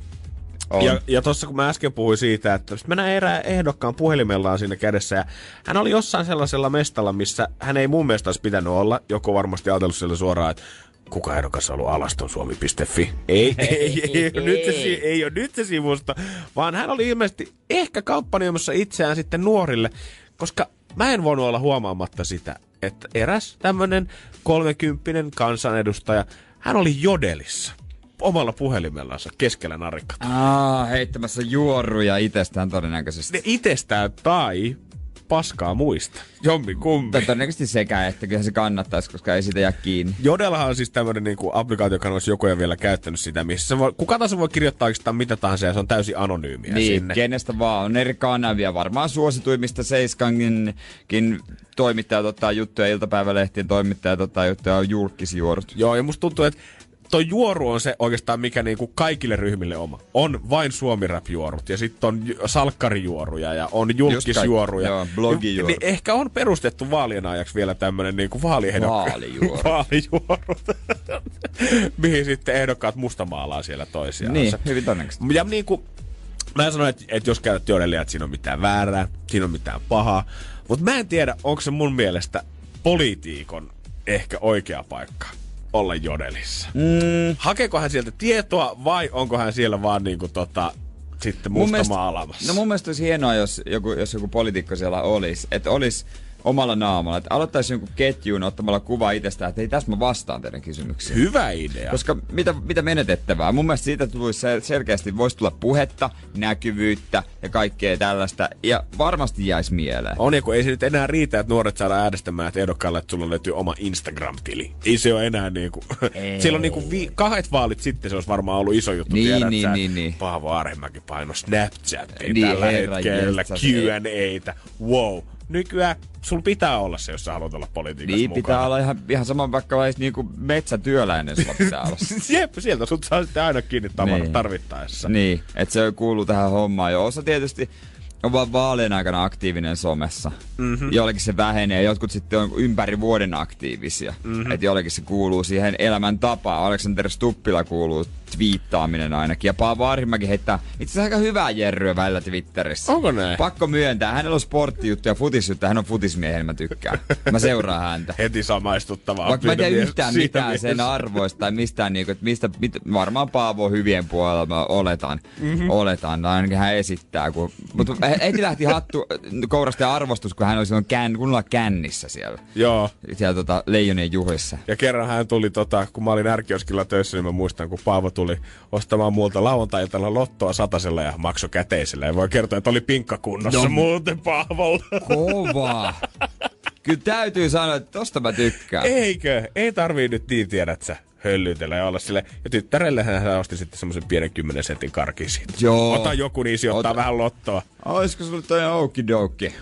Speaker 3: On. Ja, ja tuossa kun mä äsken puhuin siitä, että mä näin erään ehdokkaan puhelimellaan siinä kädessä ja hän oli jossain sellaisella mestalla, missä hän ei mun mielestä olisi pitänyt olla. Joku varmasti ajatellut sille suoraan, että kuka ehdokas on ollut alastonsuomi.fi. Ei, ei, ei, ei, ole nyt se, ei ole nyt se sivusto, vaan hän oli ilmeisesti ehkä kampanjoimassa itseään sitten nuorille, koska mä en voinut olla huomaamatta sitä, että eräs tämmönen kolmekymppinen kansanedustaja Hän oli jodelissa omalla puhelimellansa keskellä narikkaa.
Speaker 2: Aa, heittämässä juoruja itsestään todennäköisesti.
Speaker 3: Ne itsestään tai paskaa muista. Jommi kummi.
Speaker 2: Tai todennäköisesti sekä, että kyllä se kannattaisi, koska ei sitä jää kiinni.
Speaker 3: Jodellahan on siis tämmöinen niinku applikaatio, joka olisi joku vielä käyttänyt sitä, missä se voi, kuka tahansa voi kirjoittaa oikeastaan mitä tahansa ja se on täysin anonyymiä
Speaker 2: Niin,
Speaker 3: sinne.
Speaker 2: kenestä vaan. On eri kanavia. Varmaan suosituimmista Seiskankin toimittajat ottaa juttuja, iltapäivälehtien toimittajat ottaa juttuja, on julkisjuorut.
Speaker 3: Joo, ja musta tuntuu, että toi juoru on se oikeastaan, mikä niinku kaikille ryhmille oma. On vain suomirap-juorut ja sitten on ju- salkkarijuoruja ja on julkisjuoruja.
Speaker 2: Joo.
Speaker 3: Niin ehkä on perustettu vaalien ajaksi vielä tämmönen niinku vaaliehdokkaat.
Speaker 2: Vaalijuorut.
Speaker 3: Vaalijuorut. Mihin sitten ehdokkaat mustamaalaa siellä toisiaan.
Speaker 2: Niin, hyvin todennäköisesti.
Speaker 3: Ja niinku, mä en sano, että, että jos käytät jodellia, että siinä on mitään väärää, siinä on mitään pahaa. Mutta mä en tiedä, onko se mun mielestä poliitikon ehkä oikea paikka olla jodelissa.
Speaker 2: Mm,
Speaker 3: Hakeeko hän sieltä tietoa vai onko hän siellä vaan niinku tota, sitten
Speaker 2: mun
Speaker 3: musta
Speaker 2: mielestä-
Speaker 3: maalaamassa?
Speaker 2: No mun mielestä olisi hienoa, jos joku, jos joku poliitikko siellä olisi. Että olisi omalla naamalla. Että aloittaisi jonkun ketjuun ottamalla kuva itsestään, että hei tässä mä vastaan teidän kysymyksiin.
Speaker 3: Hyvä idea.
Speaker 2: Koska mitä, mitä menetettävää? Mun mielestä siitä tulisi sel- selkeästi, voisi tulla puhetta, näkyvyyttä ja kaikkea tällaista. Ja varmasti jäisi mieleen.
Speaker 3: On, ja kun ei se nyt enää riitä, että nuoret saadaan äänestämään, että ehdokkaalle, että sulla löytyy oma Instagram-tili. Ei se ole enää niinku...
Speaker 2: Ei.
Speaker 3: Silloin niinku vi- kahdet vaalit sitten se olisi varmaan ollut iso juttu.
Speaker 2: Niin,
Speaker 3: tiedät
Speaker 2: niin,
Speaker 3: sä,
Speaker 2: niin, niin.
Speaker 3: Paavo Arhimäki paino Snapchatia
Speaker 2: Niin,
Speaker 3: tällä hetkellä, Q&Atä. Wow. Nykyään sulla pitää olla se, jos sä haluat olla politiikassa
Speaker 2: Niin
Speaker 3: mukana.
Speaker 2: pitää olla ihan, ihan sama, vaikka olisi niinku metsätyöläinen sulla pitää olla.
Speaker 3: Jep, sieltä sut saa sitten aina kiinni
Speaker 2: Niin.
Speaker 3: tarvittaessa.
Speaker 2: Niin, että se kuuluu tähän hommaan jo. Osa tietysti on vaan vaalien aikana aktiivinen somessa. Mm-hmm. Jollekin se vähenee, jotkut sitten on ympäri vuoden aktiivisia. Mm-hmm. Että jollekin se kuuluu siihen elämäntapaan. Aleksander Stuppila kuuluu twiittaaminen ainakin. Ja Paavo Arhimäki heittää itse asiassa aika hyvää jerryä välillä Twitterissä.
Speaker 3: Onko näin?
Speaker 2: Pakko myöntää. Hänellä on sporttijuttuja ja futisjuttuja. Hän on futismiehen, mä tykkään. Mä seuraan häntä.
Speaker 3: Heti samaistuttavaa.
Speaker 2: Vaikka mä en tiedä yhtään mitään
Speaker 3: mielessä.
Speaker 2: sen arvoista tai mistään niinku, että mistä, mit, varmaan Paavo on hyvien puolella, mä oletan, mm-hmm. oletan, tai ainakin hän esittää, kun, mutta heti lähti hattu kourasta arvostus, kun hän oli silloin kän, kunnolla kännissä siellä,
Speaker 3: Joo.
Speaker 2: siellä tota, Leijonien juhlissa.
Speaker 3: Ja kerran hän tuli, tota, kun mä olin ärkioskilla töissä, niin mä muistan, kun Paavo tuli ostamaan multa lauantai-iltana lottoa satasella ja makso käteisellä. Ja voi kertoa, että oli pinkkakunnossa
Speaker 2: No.
Speaker 3: muuten Paavolla.
Speaker 2: Kova! Kyllä täytyy sanoa, että tosta mä tykkään.
Speaker 3: Eikö? Ei tarvii nyt niin tiedät sä höllytellä ja olla sille. Ja tyttärelle hän osti sitten semmoisen pienen 10 sentin karkin siitä.
Speaker 2: Joo.
Speaker 3: Ota joku, niin ottaa
Speaker 2: Ota.
Speaker 3: vähän lottoa.
Speaker 2: Olisiko sulle toi okidoki?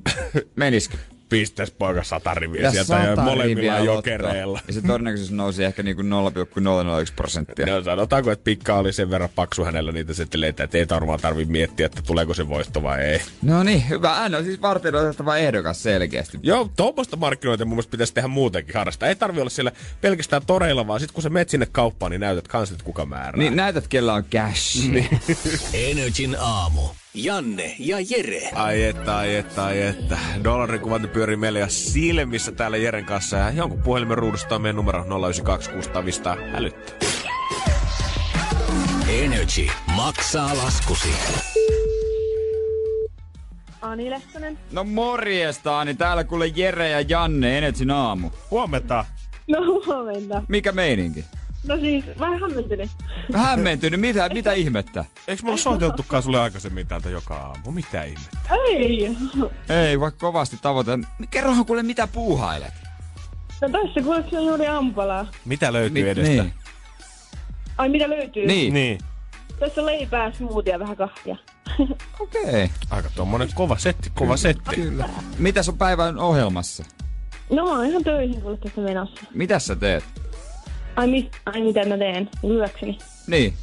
Speaker 2: Menisikö?
Speaker 3: Pistäis poika sata riviä sieltä ja
Speaker 2: sata
Speaker 3: molemmilla
Speaker 2: riviä
Speaker 3: jokereilla.
Speaker 2: Ja se todennäköisyys nousi ehkä niinku 0,001 prosenttia.
Speaker 3: No sanotaanko, että Pikka oli sen verran paksu hänellä niitä seteleitä, että ei varmaan tarvi miettiä, että tuleeko se voitto vai ei.
Speaker 2: No niin, hyvä. Hän on siis varten otettava ehdokas selkeästi.
Speaker 3: Joo, tuommoista markkinointia mun mielestä pitäisi tehdä muutenkin harrastaa. Ei tarvi olla siellä pelkästään toreilla, vaan sit kun sä menet sinne kauppaan, niin näytät kans, että kuka määrää.
Speaker 2: Niin näytät, kella on cash. Niin.
Speaker 1: Energin aamu. Janne ja Jere.
Speaker 3: Ai että, ai että, ai että. Dollarin kuvat pyörii meillä ja silmissä täällä Jeren kanssa. Ja jonkun puhelimen ruudusta on meidän numero 092 600 hälyttää.
Speaker 1: Energy maksaa laskusi.
Speaker 4: Ani Lehtonen.
Speaker 2: No morjesta, niin täällä kuule Jere ja Janne Enetsin aamu.
Speaker 3: Huomenta.
Speaker 4: No huomenta.
Speaker 2: Mikä meininki?
Speaker 4: No siis, vähän hämmentynyt.
Speaker 2: Hämmentynyt, mitä, mitä ihmettä?
Speaker 3: Eikö mulla soiteltukaan sulle aikaisemmin täältä joka aamu? Mitä ihmettä?
Speaker 4: Ei.
Speaker 2: Ei, vaikka kovasti tavoite. Kerrohan kuule, mitä puuhailet.
Speaker 4: No tässä kuulosti on juuri ampalaa.
Speaker 3: Mitä löytyy
Speaker 2: Mi-
Speaker 3: edestä?
Speaker 2: Niin.
Speaker 4: Ai mitä löytyy?
Speaker 2: niin.
Speaker 3: Niin.
Speaker 4: Tässä on leipää, smoothia, vähän kahvia.
Speaker 2: Okei. Okay.
Speaker 3: Aika tommonen kova setti, kova setti.
Speaker 2: Kyllä. Mitä sun päivän ohjelmassa?
Speaker 4: No mä oon ihan töihin kuule tässä menossa.
Speaker 2: Mitä sä teet?
Speaker 4: Ai, mis, ai mitä mä teen? Hyväkseni.
Speaker 2: Niin.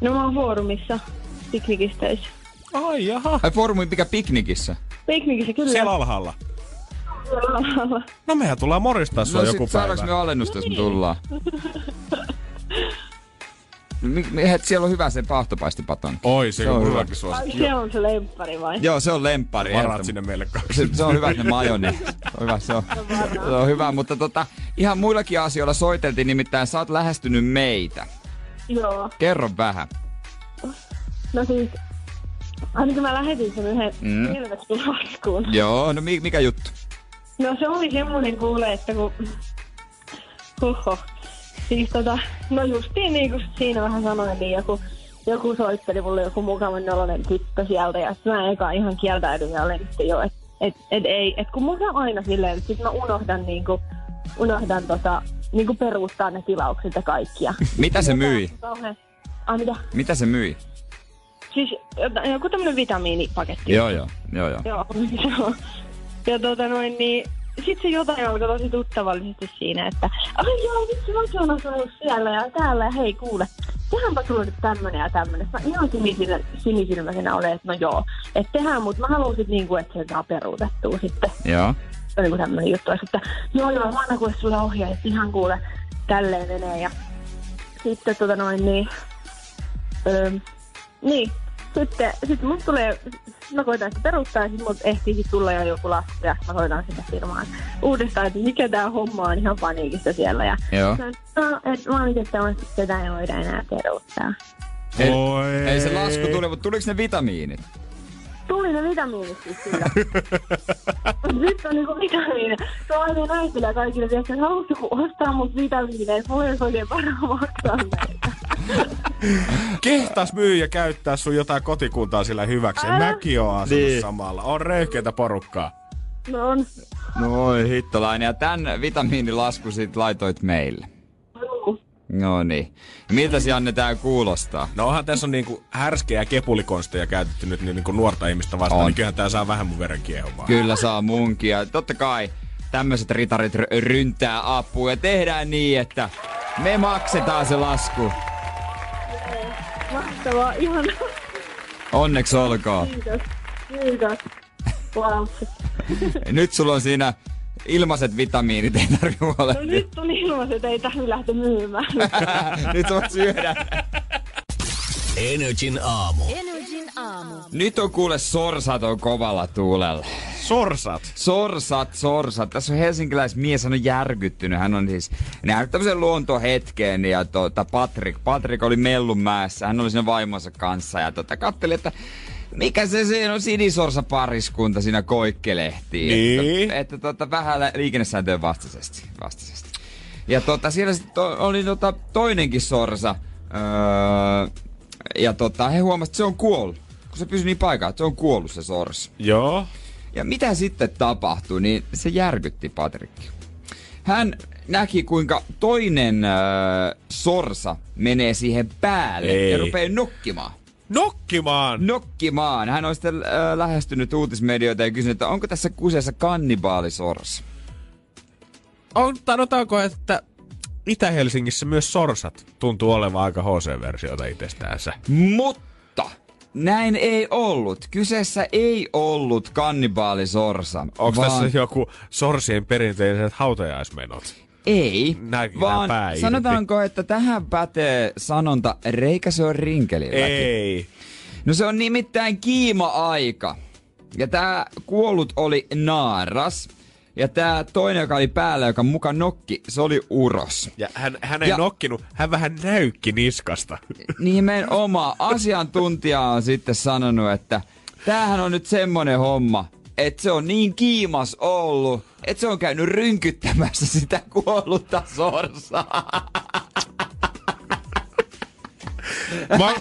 Speaker 4: No mä oon foorumissa. Piknikissä töissä.
Speaker 3: Ai jaha.
Speaker 2: Ai foorumi mikä piknikissä?
Speaker 4: Piknikissä kyllä.
Speaker 3: Siellä alhaalla.
Speaker 4: alhaalla.
Speaker 3: No mehän tullaan moristaa sua
Speaker 2: No
Speaker 3: joku
Speaker 2: sit
Speaker 3: päivä.
Speaker 2: me alennusta, jos me tullaan? No, mi- mi- et siellä on hyvä se paahtopaistipaton.
Speaker 3: Oi, se,
Speaker 2: Se on
Speaker 3: on
Speaker 2: hyvä.
Speaker 3: hyväkin suosikki.
Speaker 4: Ai se on se lemppari vai?
Speaker 2: Joo, se on lemppari.
Speaker 3: Varaat sinne meille kaksi.
Speaker 2: Se, se on hyvä, että ne majoni. Se on hyvä, se on, se on hyvä. Mutta tota, ihan muillakin asioilla soiteltiin, nimittäin sä oot lähestynyt meitä.
Speaker 4: Joo.
Speaker 2: Kerro vähän.
Speaker 4: No siis, ainakin mä lähetin sen yhden
Speaker 2: Mm.
Speaker 4: laskuun.
Speaker 2: Joo, no mi- mikä juttu?
Speaker 4: No se oli semmonen kuule, että kun... Huhho. Siis tota, no justiin niin kuin siinä vähän sanoin, niin joku, joku soitteli mulle joku mukavan nolonen tyttö sieltä ja sitten mä eka ihan kieltäydyin ja olin sitten jo, että et, et, ei, et kun mulla on aina silleen, että sit mä unohdan niinku, unohdan tota, niinku peruuttaa ne tilaukset ja kaikkia.
Speaker 2: Mitä se myi?
Speaker 4: Ai mitä?
Speaker 2: Mitä se myi?
Speaker 4: Siis joku tämmönen vitamiinipaketti.
Speaker 2: Joo, joo, joo, joo.
Speaker 4: Joo, joo. Ja tota noin, niin sit se jotain alkoi tosi tuttavallisesti siinä, että ai joo, vitsi, mäkin on asunut siellä ja täällä ja hei kuule, tehdäänpä sulle nyt tämmönen ja tämmönen. Mä ihan sinisilmä, sinisilmäisenä olen, että no joo, että tehdään, mutta mä haluan sit niinku, että se saa peruutettua sitten.
Speaker 2: Joo.
Speaker 4: Se on niinku tämmönen juttu, sitten joo joo, mä annan kuule sulle ohjeet, että ihan kuule, tälleen menee ja sitten tota noin niin, öö, niin, sitten sit mun tulee, mä koitan sitä peruuttaa ja sit mut ehtii sit tulla jo joku lasku ja mä hoidan sitä firmaan uudestaan, että mikä tää homma on ihan paniikissa siellä ja
Speaker 2: Joo.
Speaker 4: No, et valitettavasti tätä ei voida enää peruuttaa.
Speaker 2: Ei,
Speaker 3: Oi.
Speaker 2: ei se lasku tuli, mutta tuliko ne vitamiinit?
Speaker 4: Tuli ne vitamiinit siis kyllä. Nyt on niinku vitamiineja. Se on aina naisille kaikille viestiä, että haluatko ostaa mut vitamiineja, että voi olisi oikein varaa maksaa näitä.
Speaker 3: Kehtas myyjä käyttää sun jotain kotikuntaa sillä hyväksi.
Speaker 4: Älä.
Speaker 3: Mäkin oon asunut
Speaker 2: Niin.
Speaker 3: samalla. On röyhkeitä porukkaa.
Speaker 4: No on.
Speaker 2: No hittolainen. Ja tän vitamiinilasku sit laitoit meille. No niin. Miltä Janne tää kuulostaa?
Speaker 3: No onhan tässä on niinku härskejä kepulikonsteja käytetty nyt niin niinku nuorta ihmistä vastaan,
Speaker 2: On.
Speaker 3: niin kyllähän tää saa vähän mun veren kiehumaan.
Speaker 2: Kyllä saa munkin. Ja totta kai tämmöiset ritarit ryntää apua ja tehdään niin, että me maksetaan se lasku.
Speaker 4: Mahtavaa, ihanaa.
Speaker 2: Onneksi olkoon.
Speaker 4: Kiitos. Kiitos. Wow.
Speaker 2: Nyt sulla on siinä ilmaiset vitamiinit, ei tarvi
Speaker 4: No
Speaker 2: huolehtia.
Speaker 4: nyt on ilmaiset, ei tarvi lähteä myymään.
Speaker 2: Nyt voit syödä.
Speaker 1: Energin aamu.
Speaker 5: Energin aamu.
Speaker 2: Nyt on kuule sorsat on kovalla tuulella.
Speaker 3: Sorsat.
Speaker 2: Sorsat, sorsat. Tässä on helsinkiläismies, hän on järkyttynyt. Hän on siis nähnyt tämmöisen luontohetken ja tota, Patrik. Patrik oli Mellunmäessä, hän oli siinä vaimonsa kanssa ja tota, katteli, että mikä se, se on sinisorsa pariskunta siinä koikkelehtiin.
Speaker 3: Niin.
Speaker 2: Että, että tota, vähän liikennesääntöjen vastaisesti. vastaisesti. Ja tota, siellä sit to, oli tota, toinenkin sorsa. Öö, ja tota, he huomasivat, että se on kuollut. Kun se pysyi niin paikalla, että se on kuollut se sorsa.
Speaker 3: Joo.
Speaker 2: Ja mitä sitten tapahtui, niin se järkytti Patrikki. Hän näki, kuinka toinen äh, sorsa menee siihen päälle
Speaker 3: Ei.
Speaker 2: ja rupeaa nukkimaan.
Speaker 3: Nokkimaan!
Speaker 2: Nokkimaan. Hän on sitten äh, lähestynyt uutismedioita ja kysynyt, että onko tässä kuseessa kannibaalisorsa.
Speaker 3: On, sanotaanko, että Itä-Helsingissä myös sorsat tuntuu olevan aika HC-versiota itsestäänsä.
Speaker 2: Mutta näin ei ollut. Kyseessä ei ollut kannibaalisorsa.
Speaker 3: Onko
Speaker 2: vaan-
Speaker 3: tässä joku sorsien perinteiset hautajaismenot?
Speaker 2: Ei,
Speaker 3: Näki
Speaker 2: vaan
Speaker 3: irti.
Speaker 2: sanotaanko, että tähän pätee sanonta, reikä se on rinkelilläkin.
Speaker 3: Ei.
Speaker 2: No se on nimittäin kiima-aika. Ja tää kuollut oli naaras. Ja tää toinen, joka oli päällä, joka muka nokki, se oli uros.
Speaker 3: Ja hän, hän ei
Speaker 2: ja...
Speaker 3: nokkinut, hän vähän näykki niskasta.
Speaker 2: Nimenomaan asiantuntija on sitten sanonut, että tämähän on nyt semmonen homma, että se on niin kiimas ollut, että se on käynyt rynkyttämässä sitä kuollutta sorsaa.
Speaker 3: Mä,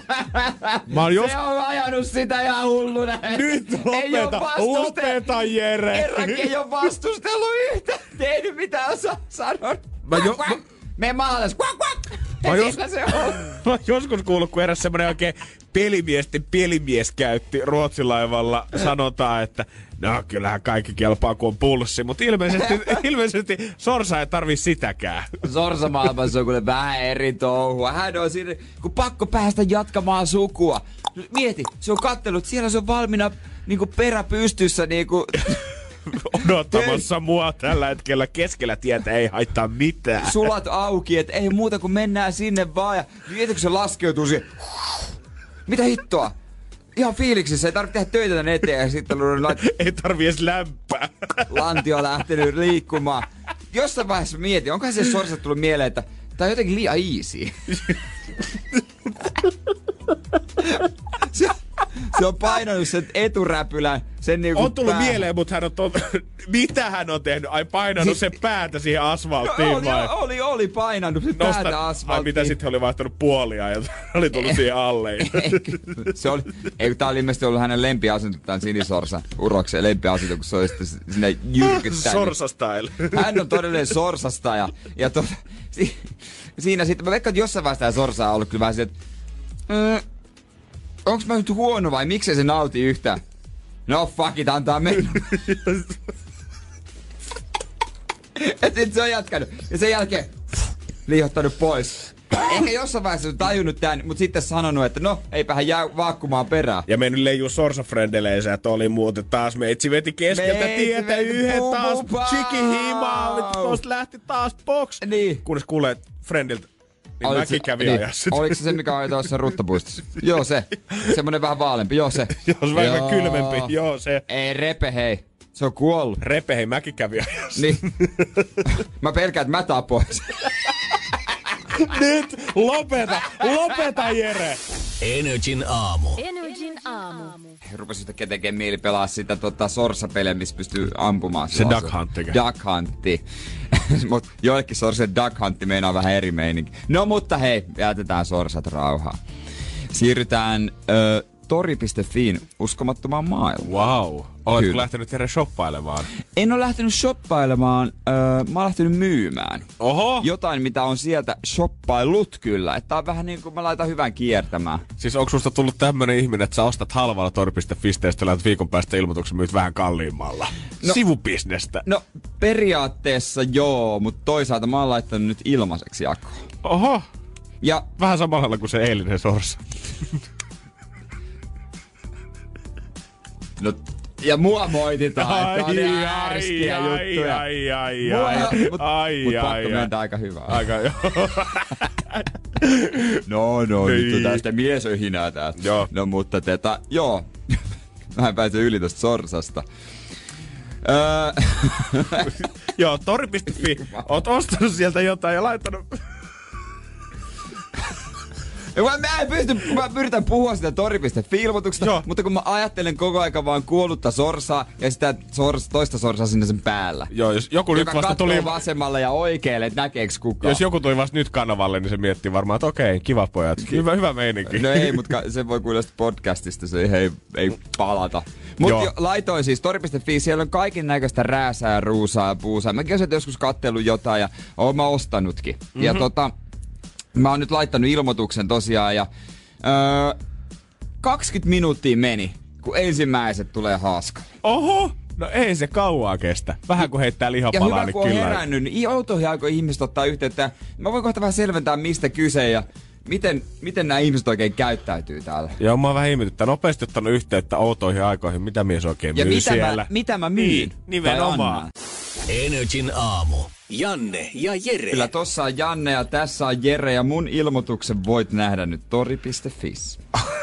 Speaker 3: mä oon jos...
Speaker 2: Se on ajanut sitä ihan hulluna.
Speaker 3: Nyt lopeta,
Speaker 2: vastuste-
Speaker 3: lopeta Jere!
Speaker 2: Kerrankin ei ole vastustellut yhtä. Tehnyt mitä on sa- sanonut.
Speaker 3: Mä jo-
Speaker 2: quack. Me maalas. Quack, quack.
Speaker 3: Mä jos-
Speaker 2: se on.
Speaker 3: Mä joskus kuullut, kun eräs semmonen oikein pelimiesten pelimies käytti Ruotsilaivalla, sanotaan, että no kyllähän kaikki kelpaa kun on pulssi, mutta ilmeisesti, ilmeisesti Sorsa ei tarvi sitäkään.
Speaker 2: Sorsamaailmassa on kuule vähän eri touhua. Hän on siinä, kun pakko päästä jatkamaan sukua. Mieti, se on kattelut, siellä se on valmiina niinku perä pystyssä niinku...
Speaker 3: Odottamassa mua tällä hetkellä keskellä tietä ei haittaa mitään.
Speaker 2: sulat auki, että ei muuta kuin mennään sinne vaan. Ja mieti, kun se laskeutuu siihen. Mitä hittoa? Ihan fiiliksissä, ei tarvitse tehdä töitä tänne eteen ja sitten on lait-
Speaker 3: Ei tarvi edes lämpää.
Speaker 2: lantio lähtenyt liikkumaan. Jossain vaiheessa mietin, onko se sorsa tullut mieleen, että tää on jotenkin liian easy. se, se on painanut sen eturäpylän, sen niinku
Speaker 3: On tullut
Speaker 2: pää-
Speaker 3: mieleen, mutta hän on tot... Mitä hän on tehnyt? Ai painanut sen päätä siihen asfalttiin
Speaker 2: oli,
Speaker 3: vai?
Speaker 2: oli, oli painanut sen
Speaker 3: Nosta...
Speaker 2: päätä
Speaker 3: Ai
Speaker 2: asfalttiin.
Speaker 3: mitä sitten oli vaihtanut puolia ja oli tullut siihen alle.
Speaker 2: Se oli, ei, tää oli ilmeisesti ollut hänen lempiasento, tämän sinisorsan uroksen lempiasento, kun se oli sitten sinne jyrkyttänyt.
Speaker 3: Sorsa style.
Speaker 2: Hän on todellinen sorsasta ja, ja to, si, siinä sitten, mä veikkaan, että jossain vaiheessa tämä sorsa on ollut kyllä vähän se, että mm, onks mä nyt huono vai miksei se nauti yhtään? No fuck it, antaa mennä. ja sit se on jatkanut. Ja sen jälkeen liihottanut pois. Ehkä jossain vaiheessa on tajunnut tän, mutta sitten sanonut, että no, eipä hän jää vaakkumaan perään.
Speaker 3: Ja mennyt leijuu sorsafrendeleensä, että oli muuten taas meitsi veti keskeltä
Speaker 2: Meitsi
Speaker 3: tietä
Speaker 2: veti
Speaker 3: yhden taas chiki himaa, tosta lähti taas box.
Speaker 2: Niin.
Speaker 3: Kunnes kuulee friendiltä, niin
Speaker 2: Oliko
Speaker 3: mäkin
Speaker 2: se-
Speaker 3: kävin
Speaker 2: niin.
Speaker 3: ajassa.
Speaker 2: Oliko se se, mikä oli tuossa ruttapuistossa? Joo se. Semmonen vähän vaalempi. Joo se.
Speaker 3: Jos vähän
Speaker 2: Joo.
Speaker 3: kylmempi, joo se.
Speaker 2: Ei repe hei. Se on kuollut.
Speaker 3: Repe, hei mäkin kävin ajassa.
Speaker 2: Niin. mä pelkään, että mä tapoin.
Speaker 3: Nyt lopeta, lopeta Jere.
Speaker 1: Energin aamu.
Speaker 5: Energin aamu.
Speaker 2: Rupesi yhtäkkiä tekemään mieli pelaa sitä tota, sorsapeliä, missä pystyy ampumaan.
Speaker 3: Se Duck Huntikä.
Speaker 2: Duck Huntti. Mut joillekin sorsen Duck Huntti meinaa vähän eri meininki. No mutta hei, jätetään sorsat rauhaan. Siirrytään ö, tori.fiin uskomattomaan maailmaan.
Speaker 3: Wow. Oletko
Speaker 2: Kyllä.
Speaker 3: lähtenyt Jere shoppailemaan?
Speaker 2: En ole lähtenyt shoppailemaan, öö, mä oon lähtenyt myymään.
Speaker 3: Oho!
Speaker 2: Jotain, mitä on sieltä shoppailut kyllä. Että on vähän niin kuin mä laitan hyvän kiertämään.
Speaker 3: Siis onko susta tullut tämmönen ihminen, että sä ostat halvalla tori.fi ja viikon päästä ilmoituksen myyt vähän kalliimmalla?
Speaker 2: No-
Speaker 3: Sivubisnestä.
Speaker 2: No periaatteessa joo, mutta toisaalta mä oon laittanut nyt ilmaiseksi jakoon.
Speaker 3: Oho!
Speaker 2: Ja
Speaker 3: Vähän samalla kuin se eilinen sorsa.
Speaker 2: No, ja mua moititaan, että on ihan ärskiä juttuja.
Speaker 3: ai, ai,
Speaker 2: Mua-
Speaker 3: ai,
Speaker 2: mut,
Speaker 3: ai,
Speaker 2: mut
Speaker 3: ai,
Speaker 2: pakko
Speaker 3: ai.
Speaker 2: myöntää aika hyvää.
Speaker 3: Aika joo.
Speaker 2: No, no, nyt on tästä miesöhinää täältä.
Speaker 3: Joo.
Speaker 2: No, mutta tätä, joo. Mä en pääse yli tosta sorsasta. Öö,
Speaker 3: joo, tori.fi. Oot ostanut sieltä jotain ja laittanut...
Speaker 2: Ja Mä, mä en pysty, mä yritän puhua sitä tori.fi-ilmoituksesta,
Speaker 3: Joo.
Speaker 2: mutta kun mä ajattelen koko aika vaan kuollutta sorsaa ja sitä sors, toista sorsaa sinne sen päällä.
Speaker 3: Joo, jos joku nyt vasta tuli...
Speaker 2: vasemmalle ja oikealle, että näkeeks kukaan.
Speaker 3: Jos joku tuli vasta nyt kanavalle, niin se miettii varmaan, että okei, kiva pojat. Hyvä, hyvä meininki.
Speaker 2: No ei, mutta se voi kuulla podcastista, se ei, ei palata. Mutta laitoin siis tori.fi, siellä on kaiken näköistä rääsää, ruusaa ja puusaa. Mäkin olen joskus kattellut jotain ja oon mä ostanutkin. Mm-hmm. Ja tota, mä oon nyt laittanut ilmoituksen tosiaan ja öö, 20 minuuttia meni, kun ensimmäiset tulee haaskalle.
Speaker 3: Oho! No ei se kauaa kestä. Vähän kun heittää
Speaker 2: Ja
Speaker 3: lihapalaa,
Speaker 2: hyvä,
Speaker 3: niin
Speaker 2: kun on
Speaker 3: kyllä.
Speaker 2: herännyt, niin outoihin aikoihin ihmiset ottaa yhteyttä. Mä voin kohta vähän selventää, mistä kyse ja miten, miten nämä ihmiset oikein käyttäytyy täällä.
Speaker 3: Joo, mä oon vähän ihmetyttä. Nopeasti ottanut yhteyttä outoihin aikoihin. Mitä mies oikein
Speaker 2: Ja
Speaker 3: myy
Speaker 2: mitä
Speaker 3: siellä?
Speaker 2: mä, mitä mä myyn?
Speaker 3: Niin, nimenomaan.
Speaker 1: Energin aamu. Janne ja Jere.
Speaker 2: Kyllä tossa on Janne ja tässä on Jere ja mun ilmoituksen voit nähdä nyt tori.fi.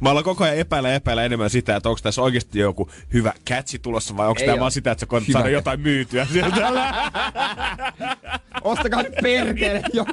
Speaker 3: Mä aloin koko ajan epäillä epäillä enemmän sitä, että onko tässä oikeasti joku hyvä catchi tulossa vai onko tämä vaan sitä, että sä
Speaker 2: Hyvä
Speaker 3: saada jotain myytyä sieltä.
Speaker 2: Ostakaa nyt perkele joku.